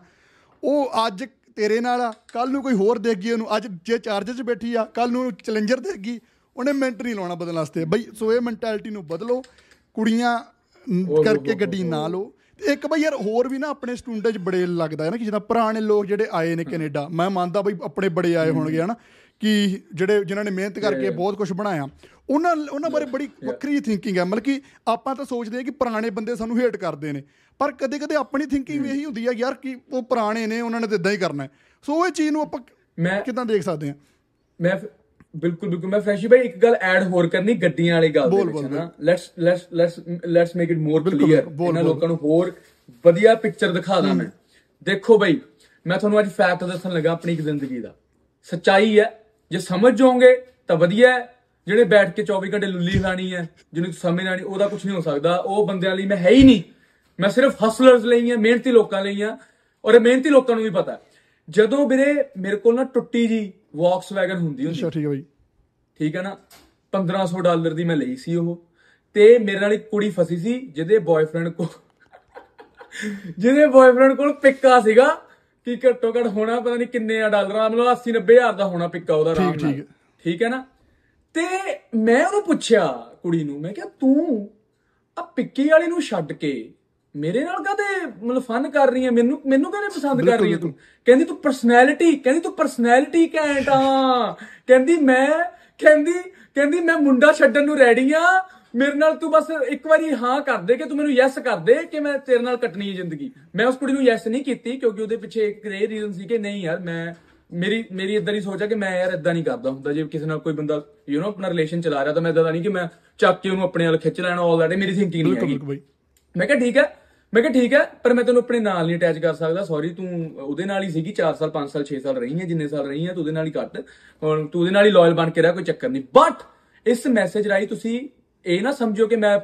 Speaker 1: ਉਹ ਅੱਜ ਤੇਰੇ ਨਾਲ ਆ ਕੱਲ ਨੂੰ ਕੋਈ ਹੋਰ ਦੇਖ ਗਈ ਉਹਨੂੰ ਅੱਜ ਜੇ ਚਾਰਜਰ 'ਚ ਬੈਠੀ ਆ ਕੱਲ ਨੂੰ ਚੈਲੰਜਰ ਦੇਖ ਗਈ ਉਹਨੇ ਮਿੰਟ ਨਹੀਂ ਲਾਉਣਾ ਬਦਲਣ ਵਾਸਤੇ। ਬਈ ਸੋ ਇਹ ਮੈਂਟੈਲਿਟੀ ਨੂੰ ਬਦਲੋ ਕੁੜੀਆਂ ਕਰਕੇ ਗੱਡੀ ਨਾ ਲਓ। ਇੱਕ ਬਈ ਯਾਰ ਹੋਰ ਵੀ ਨਾ ਆਪਣੇ ਸਟੂਡੈਂਟ 'ਚ ਬੜੇ ਲੱਗਦਾ ਹੈ ਨਾ ਕਿ ਜਿੱਦਾਂ ਪੁਰਾਣੇ ਲੋਕ ਜਿਹੜੇ ਆਏ ਨੇ ਕੈਨੇਡਾ। ਮੈਂ ਮੰਨਦਾ ਬਈ ਆਪਣੇ ਬੜੇ ਆਏ ਹੋਣਗੇ ਹਨਾ ਕਿ ਜਿਹੜੇ ਜਿਨ੍ਹਾਂ ਨੇ ਮਿਹਨਤ ਕਰਕੇ ਬਹੁਤ ਕੁਝ ਬਣਾਇਆ। ਉਹਨਾਂ ਉਹਨਾਂ ਬਾਰੇ ਬੜੀ ਵੱਖਰੀ ਥਿੰਕਿੰਗ ਹੈ। ਮਤਲਬ ਕਿ ਆਪਾਂ ਤਾਂ ਸੋਚਦੇ ਹਾਂ ਕਿ ਪੁਰਾਣੇ ਬੰਦੇ ਸਾਨੂੰ ਹੇਟ ਕਰਦੇ ਨੇ। ਪਰ ਕਦੇ ਕਦੇ ਆਪਣੀ ਥਿੰਕਿੰਗ ਵੀ ਇਹੀ ਹੁੰਦੀ ਹੈ ਯਾਰ ਕਿ ਉਹ ਪੁਰਾਣੇ ਨੇ ਉਹਨਾਂ ਨੇ ਤਾਂ ਇਦਾਂ ਹੀ ਕਰਨਾ ਸੋ ਇਹ ਚੀਜ਼ ਨੂੰ ਆਪਾਂ ਕਿਦਾਂ ਦੇਖ ਸਕਦੇ ਹਾਂ?
Speaker 2: ਮੈਂ ਬਿਲਕੁਲ ਬਿਲਕੁਲ। ਮੈਂ ਫਰੈਸ਼ੀ ਭਾਈ ਇੱਕ ਗੱਲ ਐਡ ਹੋਰ ਕਰਨੀ ਗੱਡੀਆਂ ਵਾਲੀ ਗੱਲ ਦੇ ਵਿੱਚ ਨਾ? Let's let's let's let's make
Speaker 1: it
Speaker 2: more
Speaker 1: clear
Speaker 2: ਇਹਨਾਂ। ਲੋਕਾਂ ਨੂੰ ਹੋਰ ਵਧੀਆ ਪਿਕਚਰ ਦਿਖਾ ਦਾਂ ਮੈਂ। ਦੇਖੋ ਬਈ ਮੈਂ ਤੁਹਾਨੂੰ ਅੱਜ ਫੈਕਟ ਦੱਸਣ ਲੱਗਾ ਆਪਣੀ ਇੱਕ ਜ਼ਿੰਦਗੀ ਦਾ। ਸੱਚਾਈ ਹੈ ਜੇ ਸਮਝ ਜਾਓਗੇ ਤਾਂ ਵਧੀਆ ਹੈ। ਜਿਹੜੇ ਬੈਠ ਕੇ 24 ਘੰਟੇ ਲੁੱਲੀ ਲਾਣੀ ਹੈ ਜਿਹਨੂੰ ਸਮਝ ਨਾ ਆਣੀ ਉਹਦਾ ਕੁਝ ਨਹੀਂ ਹੋ ਸਕਦਾ। ਉਹ ਬੰਦਿਆਂ ਲਈ ਮੈਂ ਹੈ ਹੀ ਨਹੀਂ। ਮੈਂ ਸਿਰਫ ਹਸਲਰਸ ਲਈ ਹਾਂ ਮਿਹਨਤੀ ਲੋਕਾਂ ਲਈ ਹਾਂ। ਔਰ ਇਹ ਮਿਹਨਤੀ ਲੋਕਾਂ ਨੂੰ ਵੀ ਪਤਾ ਹੈ। ਜਦੋਂ ਵੀਰੇ ਮੇਰੇ ਕੋਲ ਨਾ ਟੁੱਟੀ ਜੀ ਵੈਗਨ ਹੁੰਦੀ ਹੁੰਦੀ
Speaker 1: ਅੱਛਾ ਠੀਕ ਹੈ ਬਈ।
Speaker 2: ਠੀਕ ਹੈ ਨਾ? 1500 ਡਾਲਰ ਦੀ ਮੈਂ ਲਈ ਸੀ ਉਹ। ਤੇ ਮੇਰੇ ਨਾਲ ਇੱਕ ਕੁੜੀ ਫਸੀ ਸੀ ਜਿਹਦੇ ਬॉयਫ੍ਰੈਂਡ ਕੋ ਜਿਹਦੇ ਬॉयਫ੍ਰੈਂਡ ਕੋਲ ਪਿੱਕਾ ਸੀਗਾ। ਕਿ ਘੱਟੋ ਘੱਟ ਹੋਣਾ ਪਤਾ ਨਹੀਂ ਕਿੰਨੇ ਆ ਡਾਲਰਾਂ ਮਤਲਬ 80 90 ਹਜ਼ਾਰ ਦਾ ਹੋਣਾ ਪਿੱਕਾ ਉਹਦਾ ਆਰਾਮ
Speaker 1: ਠੀਕ,
Speaker 2: ਨਾਲ।
Speaker 1: ਠੀਕ।
Speaker 2: ਠੀਕ ਹੈ ਨਾ? ਤੇ ਮੈਂ ਉਹਨੂੰ ਪੁੱਛਿਆ ਕੁੜੀ ਨੂੰ ਮੈਂ ਕਿਹਾ ਤੂੰ ਆ ਪਿੱਕੀ ਵਾਲੀ ਨੂੰ ਛੱਡ ਕੇ ਮੇਰੇ ਨਾਲ ਕਦੇ ਮਤਲਬ ਫਨ ਕਰ ਰਹੀ ਹੈ? ਮੈਨੂੰ ਮੈਨੂੰ ਕਦੇ ਪਸੰਦ ਕਰ ਰਹੀ ਹੈ ਤੂੰ? ਕਹਿੰਦੀ ਤੂੰ ਪਰਸਨੈਲਿਟੀ ਕਹਿੰਦੀ ਤੂੰ ਪਰਸਨੈਲਿਟੀ ਘੈਂਟ ਆ। ਕਹਿੰਦੀ ਮੈਂ ਕਹਿੰਦੀ ਕਹਿੰਦੀ ਮੈਂ ਮੁੰਡਾ ਛੱਡਣ ਨੂੰ ਰੈਡੀ ਆ। ਮੇਰੇ ਨਾਲ ਤੂੰ ਬਸ ਇੱਕ ਵਾਰੀ ਹਾਂ ਕਰ ਦੇ ਕਿ ਤੂੰ ਮੈਨੂੰ ਯੈਸ ਕਰ ਦੇ ਕਿ ਮੈਂ ਤੇਰੇ ਨਾਲ ਕੱਟਣੀ ਹੈ ਜ਼ਿੰਦਗੀ। ਮੈਂ ਉਸ ਕੁੜੀ ਨੂੰ ਯੈਸ ਨਹੀਂ ਕੀਤੀ ਕਿਉਂਕਿ ਉਹਦੇ ਪਿੱਛੇ ਇੱਕ ਇਹ ਰੀਜ਼ਨ ਸੀ ਕਿ ਨਹੀਂ ਯਾਰ ਮੈਂ ਮੇਰੀ ਮੇਰੀ ਇਦਾਂ ਦੀ ਸੋਚ ਆ ਕਿ ਮੈਂ ਯਾਰ ਇਦਾਂ ਨਹੀਂ ਕਰਦਾ ਹੁੰਦਾ। ਜੇ ਕਿਸੇ ਨਾਲ ਕੋਈ ਬੰਦਾ ਯੂ نو ਆਪਣਾ ਰਿਲੇਸ਼ਨ ਚਲਾ ਰਿਹਾ ਤਾਂ ਮੈਂ ਇਦਾਂ ਨਹੀਂ ਕਿ ਮੈਂ ਚੱਕ ਕੇ ਉਹਨੂੰ ਆਪਣੇ ਨਾਲ ਖਿੱਚ ਲੈਣਾ ਆਲ ਦੈਟ ਮੇਰੀ ਥਿੰਕਿੰਗ ਨਹੀਂ ਹੈਗੀ। ਮੈਂ ਕਿਹਾ ਠੀਕ ਹੈ ਮੈਂ ਕਿਹਾ ਠੀਕ ਹੈ, ਪਰ ਮੈਂ ਤੈਨੂੰ ਆਪਣੇ ਨਾਲ ਨਹੀਂ ਅਟੈਚ ਕਰ ਸਕਦਾ ਸੌਰੀ ਤੂੰ ਉਹਦੇ ਨਾਲ ਹੀ ਸੀਗੀ 4 ਸਾਲ 5 ਸਾਲ 6 ਸਾਲ ਰਹੀ ਹੈ, ਜਿੰਨੇ ਸਾਲ ਰਹੀ ਹੈ, ਤੂੰ ਉਹਦੇ ਨਾਲ ਹੀ ਕੱਟ ਹੁਣ ਤੂੰ ਉਹਦੇ ਨਾਲ ਹੀ ਲਾਇਲ ਬਣ ਕੇ ਰਹਿ, ਕੋਈ ਚੱਕਰ ਨਹੀਂ। ਬਟ ਇਸ ਮੈਸੇਜ ਰਾਹੀਂ ਤੁਸੀਂ ਇਹ ਨਾ ਸਮਝੋ ਕਿ ਮੈਂ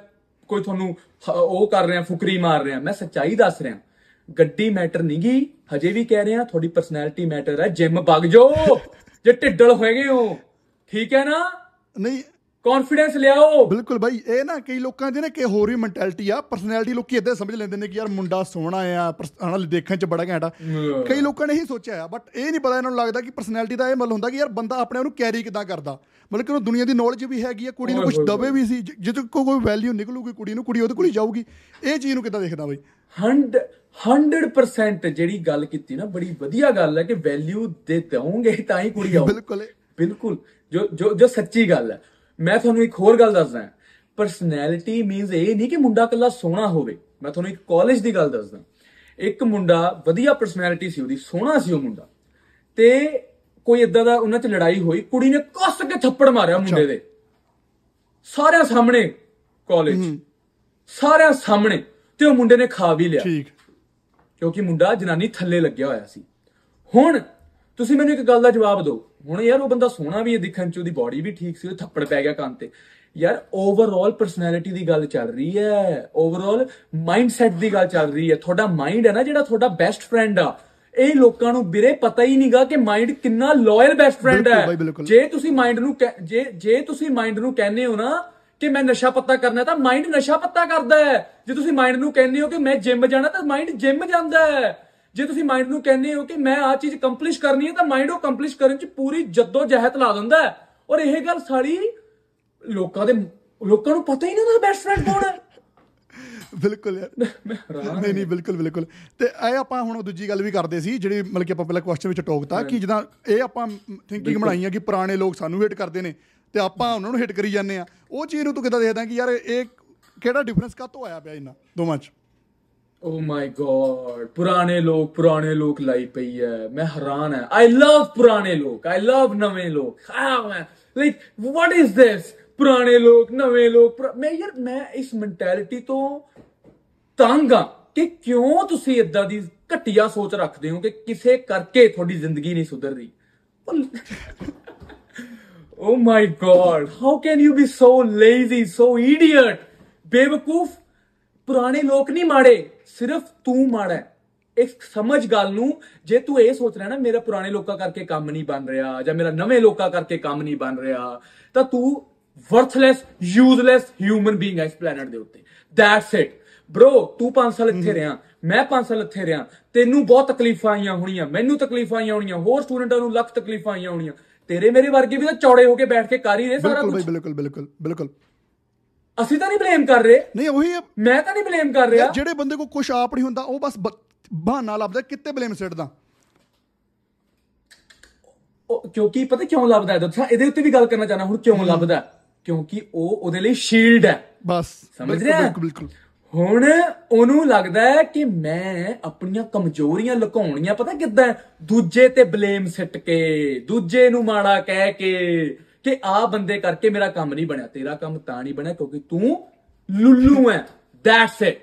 Speaker 2: ਕੋਈ ਤੁਹਾਨੂੰ ਹ- ਉਹ ਕਰ ਰਿਹਾ, ਫੁਕਰੀ ਮਾਰ ਰਿਹਾ। ਮੈਂ ਸੱਚਾਈ ਦੱਸ ਰਿਹਾ। ਗੱਡੀ ਮੈਟਰ ਨਹੀਂ ਗੀ, ਹਜੇ ਵੀ ਕਹਿ ਰਿਹਾ, ਤੁਹਾਡੀ ਪਰਸਨੈਲਿਟੀ ਮੈਟਰ ਹੈ। ਜਿਮ ਵਗ ਜਾਓ, ਜੇ ਢਿੱਡਲ ਹੋਏਗੇ ਹੋ ਠੀਕ ਹੈ ਨਾ?
Speaker 1: ਨਹੀਂ
Speaker 2: ਕੌਨਫੀਡੈਂਸ ਲਿਆਓ।
Speaker 1: ਬਿਲਕੁਲ ਬਾਈ ਇਹ ਨਾ ਕਈ ਲੋਕਾਂ ਦੀ ਨਾ ਕਿ ਹੋਰ ਵੀ ਮੈਂਟੈਲਿਟੀ ਆ ਪਰਸਨੈਲਿਟੀ ਲੋਕੀ ਇਦਾਂ ਸਮਝ ਲੈਂਦੇ ਨੇ ਕਿ ਯਾਰ ਮੁੰਡਾ ਸੋਹਣਾ ਆ ਹਨਾ ਦੇਖਣ ਚ ਬੜਾ ਘੈਂਟ ਆ। ਕਈ ਲੋਕਾਂ ਨੇ ਇਹੀ ਸੋਚਿਆ ਆ ਬਟ ਇਹ ਨਹੀਂ ਪਤਾ ਇਹਨਾਂ ਨੂੰ ਲੱਗਦਾ ਕਿ ਪਰਸਨੈਲਿਟੀ ਦਾ ਇਹ ਮਤਲਬ ਹੁੰਦਾ ਕਿ ਯਾਰ ਬੰਦਾ ਆਪਣੇ ਆਪ ਨੂੰ ਕੈਰੀ ਕਿਦਾਂ ਕਰਦਾ। ਮਤਲਬ ਕਿ ਉਹਨੂੰ ਦੁਨੀਆ ਦੀ ਨੌਲੇਜ ਵੀ ਹੈਗੀ ਆ ਕੁੜੀ ਨੂੰ ਕੁਝ ਦਵੇ ਵੀ ਸੀ ਜਿੱਦ ਕੋ ਕੋਈ ਵੈਲਿਊ ਨਿਕਲੂਗੀ ਕੁੜੀ ਨੂੰ ਕੁੜੀ ਉਹਦੇ ਕੋਲ ਹੀ ਜਾਊਗੀ। ਇਹ ਚੀਜ਼ ਨੂੰ ਕਿਦਾਂ ਦੇਖਦਾ ਬਾਈ?
Speaker 2: 100% ਜਿਹੜੀ ਗੱਲ ਕੀਤੀ ਨਾ ਬੜੀ ਵਧੀਆ ਗੱਲ ਹੈ ਕਿ ਵੈਲਿਊ ਦੇ ਦਵੋਗੇ ਤਾਂ ਹੀ ਕੁੜੀ ਆਉ
Speaker 1: ਬਿਲਕੁਲ।
Speaker 2: ਬਿਲਕੁਲ। ਜੋ ਜੋ ਜੋ ਸੱਚੀ ਗੱਲ ਹੈ ਮੈਂ ਤੁਹਾਨੂੰ ਇੱਕ ਹੋਰ ਗੱਲ ਦੱਸਦਾ ਹਾਂ। ਪਰਸਨੈਲਿਟੀ ਮੀਨਸ ਇਹ ਨਹੀਂ ਕਿ ਮੁੰਡਾ ਕੱਲਾ ਸੋਹਣਾ ਹੋਵੇ। ਮੈਂ ਤੁਹਾਨੂੰ ਇੱਕ ਕਾਲਜ ਦੀ ਗੱਲ ਦੱਸਦਾ ਇੱਕ ਮੁੰਡਾ ਵਧੀਆ ਪਰਸਨੈਲਿਟੀ ਸੀ ਉਹਦੀ ਸੋਹਣਾ ਸੀ ਉਹ ਮੁੰਡਾ। ਤੇ ਕੋਈ ਇਦਾਂ ਦਾ ਉਹਨਾਂ 'ਚ ਲੜਾਈ ਹੋਈ ਕੁੜੀ ਨੇ ਕੱਸ ਕੇ ਥੱਪੜ ਮਾਰਿਆ ਮੁੰਡੇ ਦੇ। ਸਾਰਿਆਂ ਸਾਹਮਣੇ ਕਾਲਜ ਸਾਰਿਆਂ ਸਾਹਮਣੇ। ਤੇ ਉਹ ਮੁੰਡੇ ਨੇ ਖਾ ਵੀ ਲਿਆ।
Speaker 1: ਠੀਕ।
Speaker 2: ਕਿਉਂਕਿ ਮੁੰਡਾ ਜਨਾਨੀ ਥੱਲੇ ਲੱਗਿਆ ਹੋਇਆ ਸੀ। ਹੁਣ ਤੁਸੀਂ ਮੈਨੂੰ ਇੱਕ ਗੱਲ ਦਾ ਜਵਾਬ ਦਿਓ। ਹੁਣ ਯਾਰ ਉਹ ਬੰਦਾ ਸੋਹਣਾ ਵੀ ਹੈ ਦਿਖਣ ਚ ਉਹਦੀ ਬਾਡੀ ਵੀ ਠੀਕ ਸੀ ਉਹ ਥੱਪੜ ਪੈ ਗਿਆ ਕੰਨ ਤੇ। ਯਾਰ ਓਵਰਆਲ ਪਰਸਨੈਲਿਟੀ ਦੀ ਗੱਲ ਚੱਲ ਰਹੀ ਹੈ ਓਵਰਆਲ ਮਾਈਂਡਸੈਟ ਦੀ ਗੱਲ ਚੱਲ ਰਹੀ ਹੈ। ਤੁਹਾਡਾ ਮਾਈਂਡ ਹੈ ਨਾ ਜਿਹੜਾ ਤੁਹਾਡਾ ਬੈਸਟ ਫਰੈਂਡ ਆ ਇਹ ਲੋਕਾਂ ਨੂੰ ਵੀਰੇ ਪਤਾ ਹੀ ਨਹੀਂਗਾ ਕਿ ਮਾਈਂਡ ਕਿੰਨਾ ਲਾਇਲ ਬੈਸਟ ਫਰੈਂਡ ਹੈ। ਜੇ ਤੁਸੀਂ ਮਾਈਂਡ ਨੂੰ ਜੇ ਜੇ ਤੁਸੀਂ ਮਾਈਂਡ ਨੂੰ ਕਹਿੰਦੇ ਹੋ ਨਾ ਕਿ ਮੈਂ ਨਸ਼ਾ ਪੱਤਾ ਕਰਨਾ ਤਾਂ ਮਾਈਂਡ ਨਸ਼ਾ ਪੱਤਾ ਕਰਦਾ ਹੈ। ਜੇ ਤੁਸੀਂ ਮਾਈਂਡ ਨੂੰ ਕਹਿੰਦੇ ਹੋ ਕਿ ਮੈਂ ਜਿਮ ਜਾਣਾ ਤਾਂ ਮਾਈਂਡ ਜਿਮ ਜਾਂਦਾ ਹੈ। ਜੇ ਤੁਸੀਂ ਮਾਈਂਡ ਨੂੰ ਕਹਿੰਦੇ ਹੋ ਕਿ ਮੈਂ ਆਹ ਚੀਜ਼ ਕੰਪਲਿਸ਼ ਕਰਨੀ ਹੈ ਤਾਂ ਮਾਈਂਡ ਉਹ ਕੰਪਲਿਸ਼ ਕਰਨ ਚ ਪੂਰੀ ਜੱਦੋ ਜਹਿਦ ਲਾ ਦਿੰਦਾ ਹੈ। ਔਰ ਇਹ ਗੱਲ ਸਾਰੀ ਲੋਕਾਂ ਦੇ ਲੋਕਾਂ ਨੂੰ ਪਤਾ ਹੀ ਨਹੀਂ ਹੁੰਦਾ ਬੈਸਟ ਫਰੈਂਡ ਕੌਣ ਹੈ।
Speaker 1: ਬਿਲਕੁਲ ਯਾਰ। ਨਹੀਂ ਨਹੀਂ ਬਿਲਕੁਲ ਬਿਲਕੁਲ। ਤੇ ਇਹ ਆਪਾਂ ਹੁਣ ਦੂਜੀ ਗੱਲ ਵੀ ਕਰਦੇ ਸੀ ਜਿਹੜੀ ਮਤਲਬ ਕਿ ਆਪਾਂ ਪਹਿਲਾਂ ਕੁਐਸਚਨ ਵਿੱਚ ਟੋਕਤਾ ਕਿ ਜਿੱਦਾਂ ਇਹ ਆਪਾਂ ਥਿੰਕਿੰਗ ਬਣਾਈ ਆ ਕਿ ਪੁਰਾਣੇ ਲੋਕ ਸਾਨੂੰ ਹਿੱਟ ਕਰਦੇ ਨੇ ਤੇ ਆਪਾਂ ਉਹਨਾਂ ਨੂੰ ਹਿੱਟ ਕਰੀ ਜਾਂਦੇ ਆ। ਉਹ ਚੀਜ਼ ਨੂੰ ਤੂੰ ਕਿਦਾਂ ਦੇਖਦਾ ਕਿ ਯਾਰ ਇਹ ਕਿਹੜਾ ਡਿਫਰੈਂਸ ਕਾਹਤੋਂ ਆਇਆ ਪਿਆ ਇਹਨਾਂ ਦੋਵਾਂ 'ਚ?
Speaker 2: ਓ ਮਾਈ ਗॉड ਪੁਰਾਣੇ ਲੋਕ ਪੁਰਾਣੇ ਲੋਕ ਲਾਈ ਪਈ ਹੈ ਮੈਂ ਹੈਰਾਨ ਹੈ ਆਈ ਲਵ ਪੁਰਾਣੇ ਲੋਕ। ਆਈ ਲਵ ਨਵੇਂ ਲੋਕ। ਹਾਂ ਮੈਂ ਲਾਈਕ ਵਾਟ ਇਜ਼ ਦਿਸ ਪੁਰਾਣੇ ਲੋਕ, ਨਵੇਂ ਲੋਕ, ਪੁਰਾ- ਮੈਂ ਯਾਰ, ਮੈਂ ਇਸ ਮੈਂਟੈਲਿਟੀ ਤੋਂ ਤੰਗ ਆ ਕਿ ਕਿਉਂ ਤੁਸੀਂ ਇਦਾਂ ਦੀ ਘਟੀਆ ਸੋਚ ਰੱਖਦੇ ਹੋ ਕਿ ਕਿਸੇ ਕਰਕੇ ਤੁਹਾਡੀ ਜ਼ਿੰਦਗੀ ਨਹੀਂ ਸੁਧਰ ਰਹੀ ਓ my God how can you be so lazy so idiot ਬੇਵਕੂਫ। ਪੁਰਾਣੇ ਲੋਕ ਨਹੀਂ ਮਾੜੇ। ਸਿਰਫ ਤੂੰ ਮਾੜਾ ਇੱਕ ਸਮਝ ਗੱਲ ਨੂੰ ਜੇ ਤੂੰ ਇਹ ਸੋਚ ਰਿਹਾ ਨਾ ਮੇਰਾ ਪੁਰਾਣੇ ਲੋਕਾਂ ਕਰਕੇ ਕੰਮ ਨਹੀਂ ਬਣ ਰਿਹਾ ਜਾਂ ਮੇਰਾ ਨਵੇਂ ਲੋਕਾਂ ਕਰਕੇ ਕੰਮ ਨਹੀਂ ਬਣ ਰਿਹਾ ਤਾਂ ਤੂੰ ਵਰਥਲੈਸ ਯੂਜ਼ਲੈਸ ਹਿਊਮਨ ਬੀਇੰਗ ਇਸ ਪਲੈਨਟ ਦੇ ਉੱਤੇ। ਦੈਟਸ ਇਟ ਬ్రో ਤੂੰ 5 ਸਾਲ ਇੱਥੇ ਰਿਹਾ ਮੈਂ 5 ਸਾਲ ਇੱਥੇ ਰਿਹਾ। ਤੈਨੂੰ ਬਹੁਤ ਤਕਲੀਫਾਂ ਆਈਆਂ ਹੋਣੀਆਂ ਮੈਨੂੰ ਤਕਲੀਫਾਂ ਆਈਆਂ ਹੋਣੀਆਂ ਹੋਰ ਸਟੂਡੈਂਟਾਂ ਨੂੰ ਲੱਖ ਤਕਲੀਫਾਂ ਆਈਆਂ ਹੋਣੀਆਂ। ਤੇਰੇ ਮੇਰੇ ਵਰਗੇ ਵੀ ਤਾਂ ਚੌੜੇ ਹੋ ਕੇ ਬੈਠ ਕੇ ਕਰ ਹੀ ਰਹੇ ਸਾਰਾ
Speaker 1: ਬਿਲਕੁਲ
Speaker 2: ਕੁਝ
Speaker 1: ਬਾਈ ਬਿਲਕੁਲ ਬਿਲਕੁਲ ਬਿਲਕੁਲ।
Speaker 2: ਅਸੀਂ ਤਾਂ ਨਹੀਂ ਬਲੇਮ ਕਰ ਰਹੇ।
Speaker 1: ਨਹੀਂ ਉਹੀ
Speaker 2: ਮੈਂ ਤਾਂ ਨਹੀਂ ਬਲੇਮ ਕਰ ਰਿਹਾ।
Speaker 1: ਜਿਹੜੇ ਬੰਦੇ ਕੋ ਕੁਝ ਆਪ ਨਹੀਂ ਹੁੰਦਾ ਉਹ ਬਸ ਬਹਾਨਾ ਲੱਭਦਾ ਕਿੱਤੇ ਬਲੇਮ ਸਿੱਟਦਾ?
Speaker 2: ਕਿਉਂਕਿ ਪਤਾ ਕਿਉਂ ਲੱਭਦਾ ਹੈ? ਦੱਸਾਂ ਇਹਦੇ ਉੱਤੇ ਵੀ ਗੱਲ ਕਰਨਾ ਚਾਹਨਾ ਹੁਣ ਕਿਉਂ ਲੱਭਦਾ? ਕਿਉਂਕਿ ਉਹ ਉਹਦੇ ਲਈ ਸ਼ੀਲਡ ਹੈ।
Speaker 1: ਬਸ।
Speaker 2: ਸਮਝ ਰਿਹਾ?
Speaker 1: ਬਿਲਕੁਲ ਬਿਲਕੁਲ।
Speaker 2: ਹੁਣ ਉਹਨੂੰ ਲੱਗਦਾ ਹੈ ਕਿ ਮੈਂ ਆਪਣੀਆਂ ਕਮਜ਼ੋਰੀਆਂ ਲੁਕਾਉਣੀਆਂ ਪਤਾ ਕਿੱਦਾਂ ਦੂਜੇ ਤੇ ਬਲੇਮ ਸਿੱਟ ਕੇ ਦੂਜੇ ਨੂੰ ਮਾੜਾ ਕਹਿ ਕੇ ਕਿ ਆ ਬੰਦੇ ਕਰਕੇ ਮੇਰਾ ਕੰਮ ਨਹੀਂ ਬਣਿਆ ਤੇਰਾ ਕੰਮ ਤਾਂ ਨਹੀਂ ਬਣਿਆ ਕਿਉਂਕਿ ਤੂੰ ਲੁੱਲੂ ਹੈ ਦੈਟਸ ਇਟ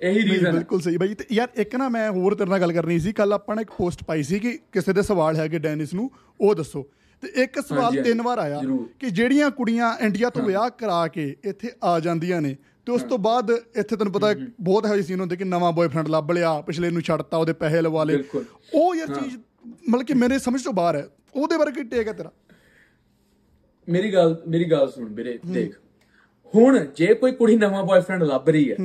Speaker 2: ਇਹੀ ਰੀਜ਼ਨ
Speaker 1: ਬਿਲਕੁਲ ਸਹੀ ਬਾਈ। ਤੇ ਯਾਰ ਇੱਕ ਨਾ ਮੈਂ ਹੋਰ ਤੇਰੇ ਨਾਲ ਗੱਲ ਕਰਨੀ ਸੀ। ਕੱਲ ਆਪਾਂ ਨੇ ਇੱਕ ਪੋਸਟ ਪਾਈ ਸੀ ਕਿ ਕਿਸੇ ਦੇ ਸਵਾਲ ਹੈਗੇ ਡੈਨਿਸ ਨੂੰ ਉਹ ਦੱਸੋ। ਤੇ ਇੱਕ ਸਵਾਲ ਤਿੰਨ ਵਾਰ ਆਇਆ। ਕਿ ਜਿਹੜੀਆਂ ਕੁੜੀਆਂ ਇੰਡੀਆ ਤੋਂ ਵਿਆਹ ਕਰਾ ਕੇ ਇੱਥੇ ਆ ਜਾਂਦੀਆਂ ਨੇ ਤੇ ਉਸ ਤੋਂ ਬਾਅਦ ਇੱਥੇ ਤੈਨੂੰ ਪਤਾ ਬਹੁਤ ਹੈ ਸੀਨ ਹੁੰਦੇ ਕਿ ਨਵਾਂ ਬॉयਫ੍ਰੈਂਡ ਲੱਭ ਲਿਆ ਪਿਛਲੇ ਨੂੰ ਛੱਡਤਾ ਉਹਦੇ ਪੈਸੇ ਲਵਾ ਲਏ। ਉਹ ਯਾਰ ਚੀਜ਼ ਮਤਲਬ ਕਿ ਮੇਰੇ ਸਮਝ ਤੋਂ ਬਾਹਰ ਹੈ ਉਹਦੇ ਬਾਰੇ ਕੀ ਟੇਕ ਹੈ ਤੇਰਾ।
Speaker 2: ਮੇਰੀ ਗੱਲ ਮੇਰੀ ਗੱਲ ਸੁਣ ਵੀਰੇ ਦੇਖ। ਹੁਣ ਜੇ ਕੋਈ ਕੁੜੀ ਨਵਾਂ ਬॉयਫ੍ਰੈਂਡ ਲੱਭ ਰਹੀ ਹੈ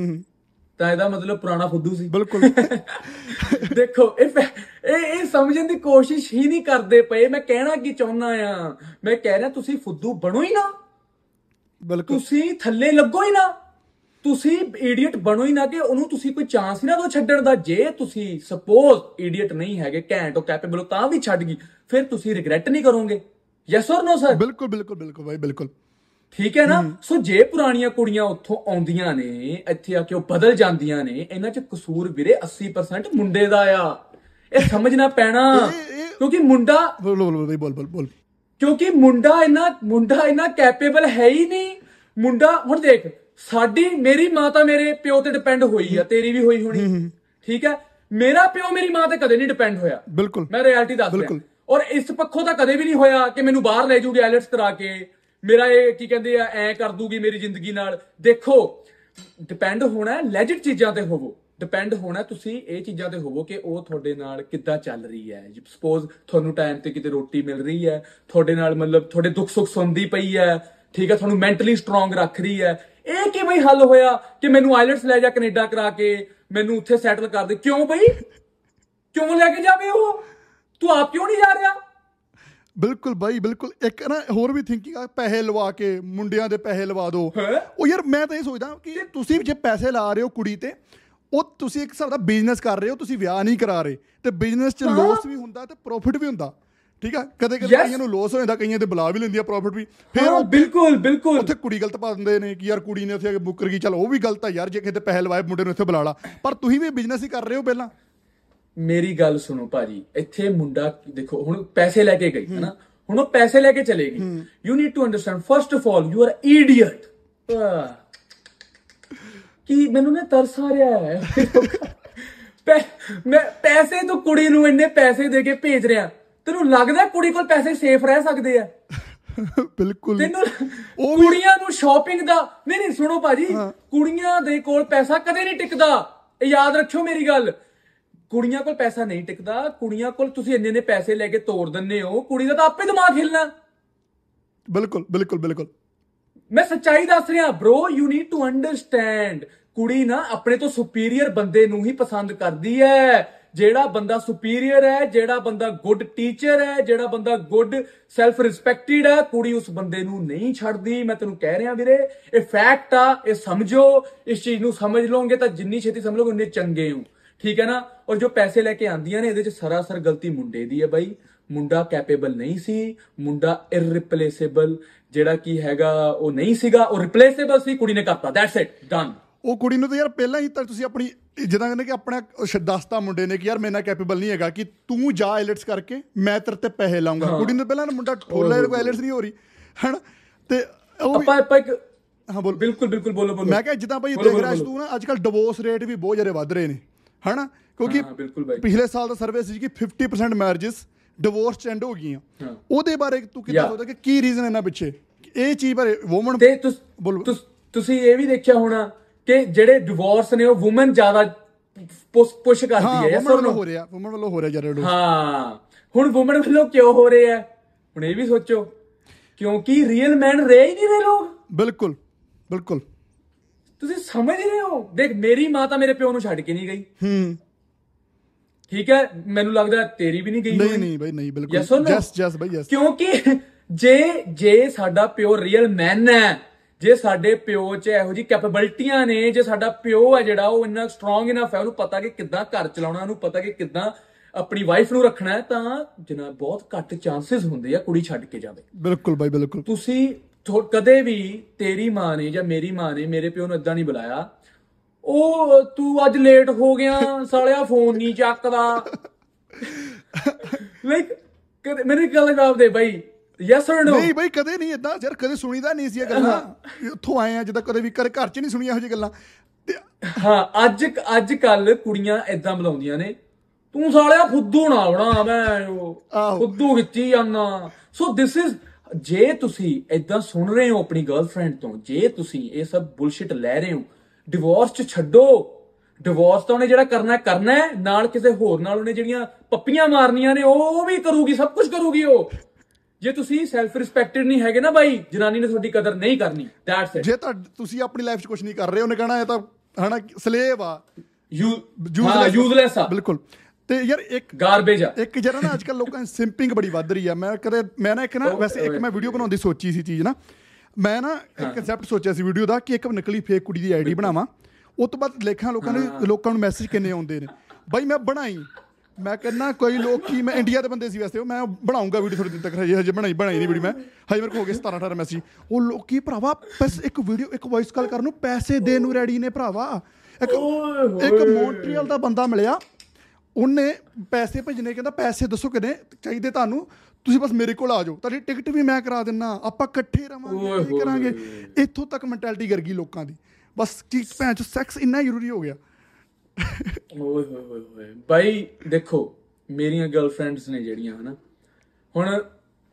Speaker 2: ਤਾਂ ਇਹਦਾ ਮਤਲਬ ਪੁਰਾਣਾ ਫੁੱਦੂ ਸੀ।
Speaker 1: ਬਿਲਕੁਲ।
Speaker 2: ਦੇਖੋ ਇਹ ਇਹ ਇਹ ਸਮਝਣ ਦੀ ਕੋਸ਼ਿਸ਼ ਹੀ ਨਹੀਂ ਕਰਦੇ ਪਏ। ਮੈਂ ਕਹਿਣਾ ਕੀ ਚਾਹੁੰਦਾ ਆ? ਮੈਂ ਕਹਿ ਰਿਹਾ ਤੁਸੀਂ ਫੁੱਦੂ ਬਣੋ ਹੀ ਨਾ।
Speaker 1: ਬਿਲਕੁਲ।
Speaker 2: ਤੁਸੀਂ ਥੱਲੇ ਲੱਗੋ ਹੀ ਨਾ। ਤੁਸੀਂ ਇਡੀਅਟ ਬਣੋ ਹੀ ਨਾ ਕਿ ਉਹਨੂੰ ਤੁਸੀਂ ਕੋਈ ਚਾਂਸ ਹੀ ਨਾ ਦਿਓ ਛੱਡਣ ਦਾ। ਜੇ ਤੁਸੀਂ ਸਪੋਜ਼ ਇਡੀਅਟ ਨਹੀਂ ਹੈਗੇ ਘੈਂਟ ਉਹ ਕੈਪੇਬਲ ਤਾਂ ਵੀ ਛੱਡ ਗਈ ਫਿਰ ਤੁਸੀਂ ਰਿਗਰੈਟ ਨਹੀਂ ਕਰੋਗੇ। ਯੈਸ অর ਨੋ ਸਰ
Speaker 1: ਬਿਲਕੁਲ ਬਿਲਕੁਲ ਬਿਲਕੁਲ ਬਾਈ ਬਿਲਕੁਲ।
Speaker 2: ਠੀਕ ਹੈ ਨਾ? ਸੋ ਜੇ ਪੁਰਾਣੀਆਂ ਕੁੜੀਆਂ ਉੱਥੋਂ ਆਉਂਦੀਆਂ ਨੇ ਇੱਥੇ ਆ ਕੇ ਉਹ ਬਦਲ ਜਾਂਦੀਆਂ ਨੇ ਇਹਨਾਂ 'ਚ ਕਸੂਰ ਵੀਰੇ 80% ਮੁੰਡੇ ਦਾ ਆ। ਇਹ ਸਮਝਣਾ ਪੈਣਾ। ਕਿਉਂਕਿ ਮੁੰਡਾ
Speaker 1: ਬੋਲ ਬੋਲ ਬੋਲ ਬੋਲ
Speaker 2: ਕਿਉਂਕਿ ਮੁੰਡਾ ਇੰਨਾ ਮੁੰਡਾ ਇੰਨਾ ਕੈਪੇਬਲ ਹੈ ਹੀ ਨਹੀਂ। ਮੁੰਡਾ ਹੁਣ ਦੇਖ ਸਾਡੀ ਮੇਰੀ ਮਾਂ ਤਾਂ ਮੇਰੇ ਪਿਓ ਤੇ ਡਿਪੈਂਡ ਹੋਈ ਆ ਤੇਰੀ ਵੀ ਹੋਈ ਹੋਣੀ। ਠੀਕ ਹੈ? ਮੇਰਾ ਪਿਓ ਮੇਰੀ ਮਾਂ ਤੇ ਕਦੇ ਨਹੀਂ ਡਿਪੈਂਡ ਹੋਇਆ।
Speaker 1: ਬਿਲਕੁਲ।
Speaker 2: ਮੈਂ ਰਿਐਲਿਟੀ ਦੱਸ ਰਿਹਾ।
Speaker 1: ਬਿਲਕੁਲ।
Speaker 2: ਔਰ ਇਸ ਪੱਖੋਂ ਤਾਂ ਕਦੇ ਵੀ ਨਹੀਂ ਹੋਇਆ ਕਿ ਮੈਨੂੰ ਬਾਹਰ ਲੈ ਜੂਗੀ ਆਇਲਟਸ ਕਰਾ ਕੇ। ਮੇਰਾ ਇਹ ਕੀ ਕਹਿੰਦੇ ਆ, ਐ ਕਰ ਦੂਗੀ ਮੇਰੀ ਜ਼ਿੰਦਗੀ ਨਾਲ। ਦੇਖੋ ਡਿਪੈਂਡ ਹੋਣਾ ਲੈਜਿਟ ਚੀਜ਼ਾਂ ਤੇ ਹੋਵੋ। ਡਿਪੈਂਡ ਹੋਣਾ ਤੁਸੀਂ ਇਹ ਚੀਜ਼ਾਂ ਤੇ ਹੋਵੋ ਕਿ ਉਹ ਤੁਹਾਡੇ ਨਾਲ ਕਿੱਦਾਂ ਚੱਲ ਰਹੀ ਹੈ। ਸਪੋਜ਼ ਤੁਹਾਨੂੰ ਟਾਈਮ ਤੇ ਕਿਤੇ ਰੋਟੀ ਮਿਲ ਰਹੀ ਹੈ, ਤੁਹਾਡੇ ਨਾਲ ਮਤਲਬ ਤੁਹਾਡੇ ਦੁੱਖ ਸੁੱਖ ਸੁਣਦੀ ਪਈ ਹੈ, ਠੀਕ ਹੈ, ਤੁਹਾਨੂੰ ਮੈਂਟਲੀ ਸਟਰੋਂਗ ਰੱਖ ਰਹੀ ਹੈ। ਇਹ ਕਿਵੇਂ ਹੱਲ ਹੋਇਆ ਕਿ ਮੈਨੂੰ ਆਈਲੈਟਸ ਲੈ ਜਾ ਕੈਨੇਡਾ ਕਰਾ ਕੇ, ਮੈਨੂੰ ਉੱਥੇ ਸੈਟਲ ਕਰ ਦੇ? ਕਿਉਂ ਬਈ? ਕਿਉਂ ਲੈ ਕੇ ਜਾਵੇ ਉਹ? ਤੂੰ ਆਪ ਕਿਉਂ ਨਹੀਂ ਜਾ ਰਿਹਾ?
Speaker 1: ਬਿਲਕੁਲ ਬਾਈ ਬਿਲਕੁਲ। ਇੱਕ ਨਾ ਹੋਰ ਵੀ ਥਿੰਕਿੰਗ ਆ ਪੈਸੇ ਲਵਾ ਕੇ ਮੁੰਡਿਆਂ ਦੇ ਪੈਸੇ ਲਵਾ ਦਿਓ? ਉਹ ਯਾਰ ਮੈਂ ਤਾਂ ਇਹ ਸੋਚਦਾ ਕਿ ਤੁਸੀਂ ਜੇ ਪੈਸੇ ਲਾ ਰਹੇ ਹੋ ਕੁੜੀ ਤੇ ਉਹ ਤੁਸੀਂ ਇੱਕ ਹਿਸਾਬ ਦਾ ਬਿਜ਼ਨਸ ਕਰ ਰਹੇ ਹੋ ਤੁਸੀਂ ਵਿਆਹ ਨਹੀਂ ਕਰਾ ਰਹੇ। ਤੇ ਬਿਜ਼ਨਸ 'ਚ ਲਾਸ ਵੀ ਹੁੰਦਾ ਤੇ ਪ੍ਰੋਫਿਟ ਵੀ ਹੁੰਦਾ। ਠੀਕ ਆ? ਕਦੇ ਕਦੇ. ਕਈਆਂ ਨੂੰ ਲਾਸ ਹੋ ਜਾਂਦਾ ਕਈਆਂ ਤੇ ਬੁਲਾ ਵੀ ਲੈਂਦੀ ਆ ਪ੍ਰੋਫਿਟ ਵੀ। ਫਿਰ ਉਹ
Speaker 2: ਬਿਲਕੁਲ ਬਿਲਕੁਲ।
Speaker 1: ਉੱਥੇ ਕੁੜੀ ਗਲਤ ਪਾ ਦਿੰਦੇ ਨੇ ਕਿ ਯਾਰ ਕੁੜੀ ਨੇ ਉੱਥੇ ਮੁੱਕਰ ਗਈ ਚਲ ਉਹ ਵੀ ਗਲਤ ਆ ਯਾਰ ਜੇ ਕਿਤੇ ਪੈਸੇ ਲਵਾਏ ਮੁੰਡੇ ਨੂੰ ਇੱਥੇ ਬੁਲਾ ਲਾ। ਪਰ ਤੁਸੀਂ ਵੀ ਬਿਜ਼ਨਸ ਹੀ ਕਰ ਰਹੇ ਹੋ ਪਹਿਲਾਂ।
Speaker 2: ਮੇਰੀ ਗੱਲ ਸੁਣੋ ਭਾਜੀ ਇੱਥੇ ਮੁੰਡਾ ਦੇਖੋ ਹੁਣ ਪੈਸੇ ਲੈ ਕੇ ਗਈ ਹੈ ਨਾ ਹੁਣ ਉਹ ਪੈਸੇ ਲੈ ਕੇ ਚਲੇਗੀ you need to understand first of all you are idiot ਕੀ ਮੈਨੂੰ ਨਾ ਤਰਸ ਆ ਰਿਹਾ ਹੈ। ਮੈਂ ਪੈਸੇ ਤੋਂ ਕੁੜੀ ਨੂੰ ਇੰਨੇ ਪੈਸੇ ਦੇ ਕੇ ਭੇਜ ਰਿਹਾ। ਤੈਨੂੰ ਲੱਗਦਾ ਕੁੜੀ ਕੋਲ ਪੈਸੇ ਸੇਫ ਰਹਿ ਸਕਦੇ ਆ?
Speaker 1: ਬਿਲਕੁਲ।
Speaker 2: ਤੈਨੂੰ ਕੁੜੀਆਂ ਨੂੰ ਸ਼ਾਪਿੰਗ ਦਾ ਨਹੀਂ ਨਹੀਂ ਸੁਣੋ ਭਾਜੀ। ਕੁੜੀਆਂ ਦੇ ਕੋਲ ਪੈਸਾ ਕਦੇ ਨਹੀਂ ਟਿਕਦਾ। ਇਹ ਯਾਦ ਰੱਖਿਓ ਮੇਰੀ ਗੱਲ। ਕੁੜੀਆਂ ਕੋਲ ਪੈਸਾ ਨਹੀਂ ਟਿਕਦਾ ਕੁੜੀਆਂ ਕੋਲ ਤੁਸੀਂ ਇੰਨੇ ਨੇ ਪੈਸੇ ਲੈ ਕੇ ਤੋੜ ਦਿੰਦੇ ਹੋ ਕੁੜੀ ਦਾ ਤਾਂ ਆਪੇ ਦਿਮਾਗ ਹਿੱਲਣਾ।
Speaker 1: ਬਿਲਕੁਲ ਬਿਲਕੁਲ ਬਿਲਕੁਲ।
Speaker 2: ਮੈਂ ਸੱਚਾਈ ਦੱਸ ਰਿਹਾ bro you need to understand ਕੁੜੀ ਨਾ ਆਪਣੇ ਤੋਂ ਸੁਪੀਰੀਅਰ ਬੰਦੇ ਨੂੰ ਹੀ ਪਸੰਦ ਕਰਦੀ ਹੈ ਜਿਹੜਾ ਬੰਦਾ ਸੁਪੀਰੀਅਰ ਹੈ ਜਿਹੜਾ ਬੰਦਾ ਗੁੱਡ ਟੀਚਰ ਹੈ ਜਿਹੜਾ ਬੰਦਾ ਗੁੱਡ ਸੈਲਫ ਰਿਸਪੈਕਟਡ ਹੈ ਕੁੜੀ ਉਸ ਬੰਦੇ ਨੂੰ ਨਹੀਂ ਛੱਡਦੀ। ਮੈਂ ਤੈਨੂੰ ਕਹਿ ਰਿਹਾ ਵੀਰੇ ਇਹ ਫੈਕਟ ਆ ਇਹ ਸਮਝੋ। ਇਸ ਚੀਜ਼ ਨੂੰ ਸਮਝ ਲਓਗੇ ਤਾਂ ਜਿੰਨੀ ਛੇਤੀ ਸਮਝ ਲਓਗੇ ਉਨੇ ਚੰਗੇ ਹੋ। ਠੀਕ ਹੈ ਨਾ? ਔਰ ਜੋ ਪੈਸੇ ਲੈ ਕੇ ਆਂਦੀਆਂ ਨੇ ਇਹਦੇ ਚ ਸਰਾਸਰ ਗਲਤੀ ਮੁੰਡੇ ਦੀ ਹੈ ਬਾਈ। ਮੁੰਡਾ ਕੈਪੇਬਲ ਨਹੀਂ ਸੀ ਮੁੰਡਾ ਇਰਰਿਪਲੇਸੇਬਲ ਜਿਹੜਾ ਕੀ ਹੈਗਾ ਉਹ ਨਹੀਂ ਸੀਗਾ ਉਹ ਰਿਪਲੇਸੇਬਲ ਸੀ ਕੁੜੀ ਨੇ ਕਰਤਾ। ਦੈਟਸ ਇਟ ਡਨ
Speaker 1: ਉਹ ਕੁੜੀ ਨੂੰ ਤਾਂ ਯਾਰ ਪਹਿਲਾਂ ਹੀ ਤਾਂ ਤੁਸੀਂ ਆਪਣੀ ਜਿੱਦਾਂ ਕਹਿੰਦੇ ਕਿ ਆਪਣਾ ਸ਼- ਦੱਸਤਾ ਮੁੰਡੇ ਨੇ ਕਿ ਯਾਰ ਮੇਰੇ ਨਾਲ ਕੈਪੇਬਲ ਨਹੀਂ ਹੈਗਾ ਕਿ ਤੂੰ ਜਾ ਆਈਲੈਟਸ ਕਰਕੇ ਮੈਂ ਤੇਰੇ ਤੇ ਪੈਸੇ ਲਾਉਂਗਾ। ਕੁੜੀ ਨੂੰ ਪਹਿਲਾਂ ਮੁੰਡਾ ਠੋਲਾ ਕੋਈ ਆਈਲੈਟਸ ਨਹੀਂ ਹੋ ਰਹੀ ਹਨ? ਤੇ ਉਹ
Speaker 2: ਆਪਾਂ ਆਪਾਂ ਇੱਕ
Speaker 1: ਹਾਂ ਬੋਲ।
Speaker 2: ਬਿਲਕੁਲ ਬਿਲਕੁਲ ਬੋਲੋ ਬੋਲੋ।
Speaker 1: ਮੈਂ ਕਿਹਾ ਜਿੱਦਾਂ ਭਾਈ ਦੇਖ ਰਿਹਾ ਤੂੰ ਨਾ ਅੱਜ ਕੱਲ ਡਿਵੋਰਸ ਰੇਟ ਵੀ ਬਹੁਤ ਜ਼ਿਆਦਾ ਵੱਧ ਰਹੇ ਨੇ। ਹਨਾ? ਕਿਉਂਕਿ
Speaker 2: ਹਾਂ।
Speaker 1: ਪਿਛਲੇ ਸਾਲ ਦਾ ਸਰਵੇ ਸੀ ਕਿ 50% ਮੈਰਿਜਸ ਡਿਵੋਰਸ ਚ ਐਂਡ ਹੋ ਗਈਆਂ।
Speaker 2: ਹਾਂ।
Speaker 1: ਉਹਦੇ ਬਾਰੇ ਤੂੰ ਕਿੱਦਾਂ. ਸੋਚਦਾ ਕਿ ਕੀ ਰੀਜ਼ਨ ਇਹਨਾਂ ਪਿੱਛੇ? ਇਹ ਚੀਜ਼ ਬਾਰੇ ਔਮਨ
Speaker 2: ਤੇ ਤੁਸ- ਇਹ ਵੀ ਦੇਖਿਆ ਹੋਣਾ ਕਿ ਜਿਹੜੇ ਡਿਵੋਰਸ ਨੇ ਉਹ ਔਮਨ ਜ਼ਿਆਦਾ ਪੁਸ਼ ਕਰਦੀ
Speaker 1: ਹਾਂ
Speaker 2: ਹੈ or
Speaker 1: ਵੱਲੋਂ
Speaker 2: no?
Speaker 1: ਹੋ ਰਿਹਾ ਔਮਨ ਵੱਲੋਂ ਹੋ ਰਿਹਾ ਜ਼ਿਆਦਾ
Speaker 2: ਹਾਂ। ਹੁਣ ਔਮਨ ਵੱਲੋਂ ਕਿਉਂ ਹੋ ਰਹੇ ਆ ਹੁਣ ਇਹ ਵੀ ਸੋਚੋ। ਕਿਉਂਕਿ ਰੀਅਲ ਮੈਨ ਰਹੇ ਹੀ ਨਹੀਂ ਰਹੇ ਲੋਕ।
Speaker 1: ਬਿਲਕੁਲ ਬਿਲਕੁਲ।
Speaker 2: ਤੁਸੀਂ ਸਮਝ ਰਹੇ ਹੋ? ਦੇਖ ਮੇਰੀ ਮਾਂ ਤਾਂ ਮੇਰੇ ਪਿਓ ਨੂੰ ਛੱਡ ਕੇ ਨਹੀਂ ਗਈ।
Speaker 1: ਹੂੰ।
Speaker 2: ਠੀਕ ਹੈ ਮੈਨੂੰ ਲੱਗਦਾ ਤੇਰੀ ਵੀ ਨਹੀਂ ਗਈ
Speaker 1: ਨਹੀਂ। ਨਹੀਂ ਬਾਈ ਨਹੀਂ ਬਿਲਕੁਲ? ਜਸ ਜਸ ਬਾਈ ਯਸ
Speaker 2: ਕਿਉਂਕਿ ਜੇ ਜੇ ਸਾਡਾ ਪਿਓ ਰੀਅਲ ਮੈਨ ਹੈ ਜੇ ਸਾਡੇ ਪਿਓ 'ਚ ਇਹੋ ਜੀ ਕੈਪੇਬਿਲਟੀਆਂ ਨੇ ਜੇ ਸਾਡਾ ਪਿਓ ਹੈ ਜਿਹੜਾ ਉਹ ਇੰਨਾ ਸਟਰੋਂਗ ਇਨਫ ਹੈ ਉਹਨੂੰ ਪਤਾ ਕਿ ਕਿੱਦਾਂ ਘਰ ਚਲਾਉਣਾ ਉਹਨੂੰ ਪਤਾ ਕਿ ਕਿੱਦਾਂ ਆਪਣੀ ਵਾਈਫ ਨੂੰ ਰੱਖਣਾ ਹੈ ਤਾਂ ਜਨਾਬ ਬਹੁਤ ਘੱਟ ਚਾਂਸਸ ਹੁੰਦੇ ਆ ਕੁੜੀ ਛੱਡ ਕੇ ਜਾਵੇ।
Speaker 1: ਬਿਲਕੁਲ ਬਾਈ ਬਿਲਕੁਲ।
Speaker 2: ਤੁਸੀਂ ਕਦੇ ਵੀ ਤੇਰੀ ਮਾਂ ਨੇ ਜਾਂ ਮੇਰੀ ਮਾਂ ਨੇ ਮੇਰੇ ਪਿਓ ਨੂੰ ਇਦਾਂ ਨਹੀਂ ਬੁਲਾਇਆ। ਉਹ ਤੂੰ ਅੱਜ ਲੇਟ ਹੋ ਗਿਆ ਸਾਲਿਆ ਫੋਨ ਨਹੀਂ ਚੱਕਦਾ। ਲਾਈਕ ਕਦੇ ਮੇਰੀ ਗੱਲ ਜਵਾਬ ਦੇ ਬਾਈ। ਯੈਸ অর ਨੋ
Speaker 1: ਨਹੀਂ ਬਾਈ ਕਦੇ ਨਹੀਂ ਇਦਾਂ ਯਾਰ ਕਦੇ ਸੁਣੀਦਾ ਨਹੀਂ ਸੀ ਇਹ ਗੱਲਾਂ। ਉੱਥੋਂ ਆਏ ਆ ਜਿੱਦਾਂ ਕਦੇ ਵੀ ਘਰ ਘਰ ਚ ਨਹੀਂ ਸੁਣੀਆਂ ਇਹੋ ਜਿਹੀ ਗੱਲਾਂ।
Speaker 2: ਹਾਂ ਅੱਜ ਅੱਜ ਕੱਲ ਕੁੜੀਆਂ ਇਦਾਂ ਬੁਲਾਉਂਦੀਆਂ ਨੇ। ਤੂੰ ਸਾਲਿਆ ਫੁੱਦੂ ਨਾ ਬਣਾ ਮੈਂ। ਫੁੱਦੂ ਖਿੱਚੀ ਜਾਂਦਾ। ਸੋ ਦਿਸ ਇਜ਼ ਜੇ ਤੁਸੀਂ ਇਦਾਂ ਸੁਣ ਰਹੇ ਹੋ ਆਪਣੀ ਗਰਲਫ੍ਰੈਂਡ ਤੋਂ ਜੇ ਤੁਸੀਂ ਇਹ ਸਭ ਬੁਲਸ਼ਿਟ ਲੈ ਰਹੇ ਹੋ ਡਿਵੋਰਸ ਚ ਛੱਡੋ। ਡਿਵੋਰਸ ਤਾਂ ਉਹਨੇ ਜਿਹੜਾ ਕਰਨਾ ਹੈ, ਕਰਨਾ ਹੈ। ਨਾਲ ਕਿਸੇ ਹੋਰ ਨਾਲ ਉਹਨੇ ਜਿਹੜੀਆਂ ਪੱਪੀਆਂ ਮਾਰਨੀਆਂ ਨੇ ਉਹ ਵੀ ਕਰੂਗੀ ਸਭ ਕੁਝ ਕਰੂਗੀ ਉਹ। ਜੇ ਤੁਸੀਂ ਸੈਲਫ ਰਿਸਪੈਕਟਡ ਨਹੀਂ ਹੈਗੇ ਨਾ ਬਾਈ ਜਨਾਨੀ ਨੇ ਤੁਹਾਡੀ ਕਦਰ ਨਹੀਂ ਕਰਨੀ। ਦੈਟਸ ਇਟ
Speaker 1: ਜੇ ਤਾਂ ਤੁਸੀਂ ਆਪਣੀ ਲਾਈਫ 'ਚ ਕੁਝ ਨਹੀਂ ਕਰ ਰਹੇ ਉਹਨੇ ਕਹਿਣਾ ਇਹ ਤਾਂ ਹਨਾ ਸਲੇਵ ਆ।
Speaker 2: ਯੂਜ਼ਲੈਸ ਆ।
Speaker 1: ਬਿਲਕੁਲ। ਤੇ ਯਾਰ ਇੱਕ
Speaker 2: ਗਾਰਬੇਜ ਆ।
Speaker 1: ਇੱਕ ਜਰਾ ਨਾ ਅੱਜ ਕੱਲ ਲੋਕਾਂ ਦੀ ਸਿੰਪਿੰਗ ਬੜੀ ਵੱਧ ਰਹੀ ਆ। ਮੈਂ ਕਦੇ ਮੈਂ ਨਾ ਇੱਕ ਨਾ ਵੈਸੇ ਇੱਕ। ਮੈਂ ਵੀਡੀਓ ਬਣਾਉਣ ਦੀ ਸੋਚੀ ਸੀ ਚੀਜ਼ ਨਾ। ਮੈਂ ਨਾ ਇੱਕ ਕਨਸੈਪਟ ਸੋਚਿਆ ਸੀ ਵੀਡੀਓ ਦਾ ਕਿ ਇੱਕ ਨਕਲੀ ਫੇਕ ਕੁੜੀ ਦੀ ਆਈਡੀ ਬਣਾਵਾਂ। ਉਸ ਤੋਂ ਬਾਅਦ ਲੇਖਾਂ ਲੋਕਾਂ ਨੇ ਲੋਕਾਂ ਨੂੰ ਮੈਸੇਜ ਕਿੰਨੇ ਆਉਂਦੇ ਨੇ। ਬਾਈ ਮੈਂ ਬਣਾਈ। ਮੈਂ ਕਹਿੰਦਾ ਕੋਈ ਲੋਕੀ ਮੈਂ ਇੰਡੀਆ ਦੇ ਬੰਦੇ ਸੀ ਵੈਸੇ। ਮੈਂ ਬਣਾਉਂਗਾ ਵੀਡੀਓ ਥੋੜੇ ਦਿਨ ਤੱਕ। ਹਜੇ ਹਜੇ ਬਣਾਈ ਬਣਾਈ ਨਹੀਂ ਵੀਡੀਓ ਮੈਂ। ਹਜੇ ਮੇਰੇ ਕੋਲ ਹੋ ਗਏ 17 18 ਮੈਸੇਜ ਉਹ ਲੋਕੀ ਭਰਾਵਾ ਬਸ ਇੱਕ ਵੀਡੀਓ ਇੱਕ ਵੌਇਸ ਕਾਲ ਕਰਨ ਨੂੰ ਪੈਸੇ ਦੇਣ ਨੂੰ ਰੈਡੀ ਨੇ ਭਰਾਵਾ। ਇੱਕ। ਇੱਕ ਮੌਂਟਰੀਅਲ ਦਾ ਬੰਦਾ ਮਿਲਿਆ। ਉਹਨੇ ਪੈਸੇ ਭੇਜਣੇ ਕਹਿੰਦਾ ਪੈਸੇ ਦੱਸੋ ਕਿੰਨੇ ਚਾਹੀਦੇ ਤੁਹਾਨੂੰ ਤੁਸੀਂ ਬਸ ਮੇਰੇ ਕੋਲ ਆ ਜਾਓ। ਤੁਹਾਡੀ ਟਿਕਟ ਵੀ ਮੈਂ ਕਰਾ ਦਿੰਨਾ ਆਪਾਂ ਇਕੱਠੇ ਰਵਾਂਗੇ। ਕੀ ਕਰਾਂਗੇ? ਇੱਥੋਂ ਤੱਕ ਮੈਂਟੈਲਿਟੀ ਕਰ ਗਈ ਲੋਕਾਂ ਦੀ। ਬਸ ਕੀ ਭੈਣ ਚ ਸੈਕਸ ਇੰਨਾ ਜ਼ਰੂਰੀ ਹੋ ਗਿਆ।
Speaker 2: ਓਏ ਹੋਏ ਹੋਏ ਹੋਏ। ਬਾਈ ਦੇਖੋ ਮੇਰੀਆਂ ਗਰਲਫ੍ਰੈਂਡਸ ਨੇ ਜਿਹੜੀਆਂ ਹਨਾ। ਹੁਣ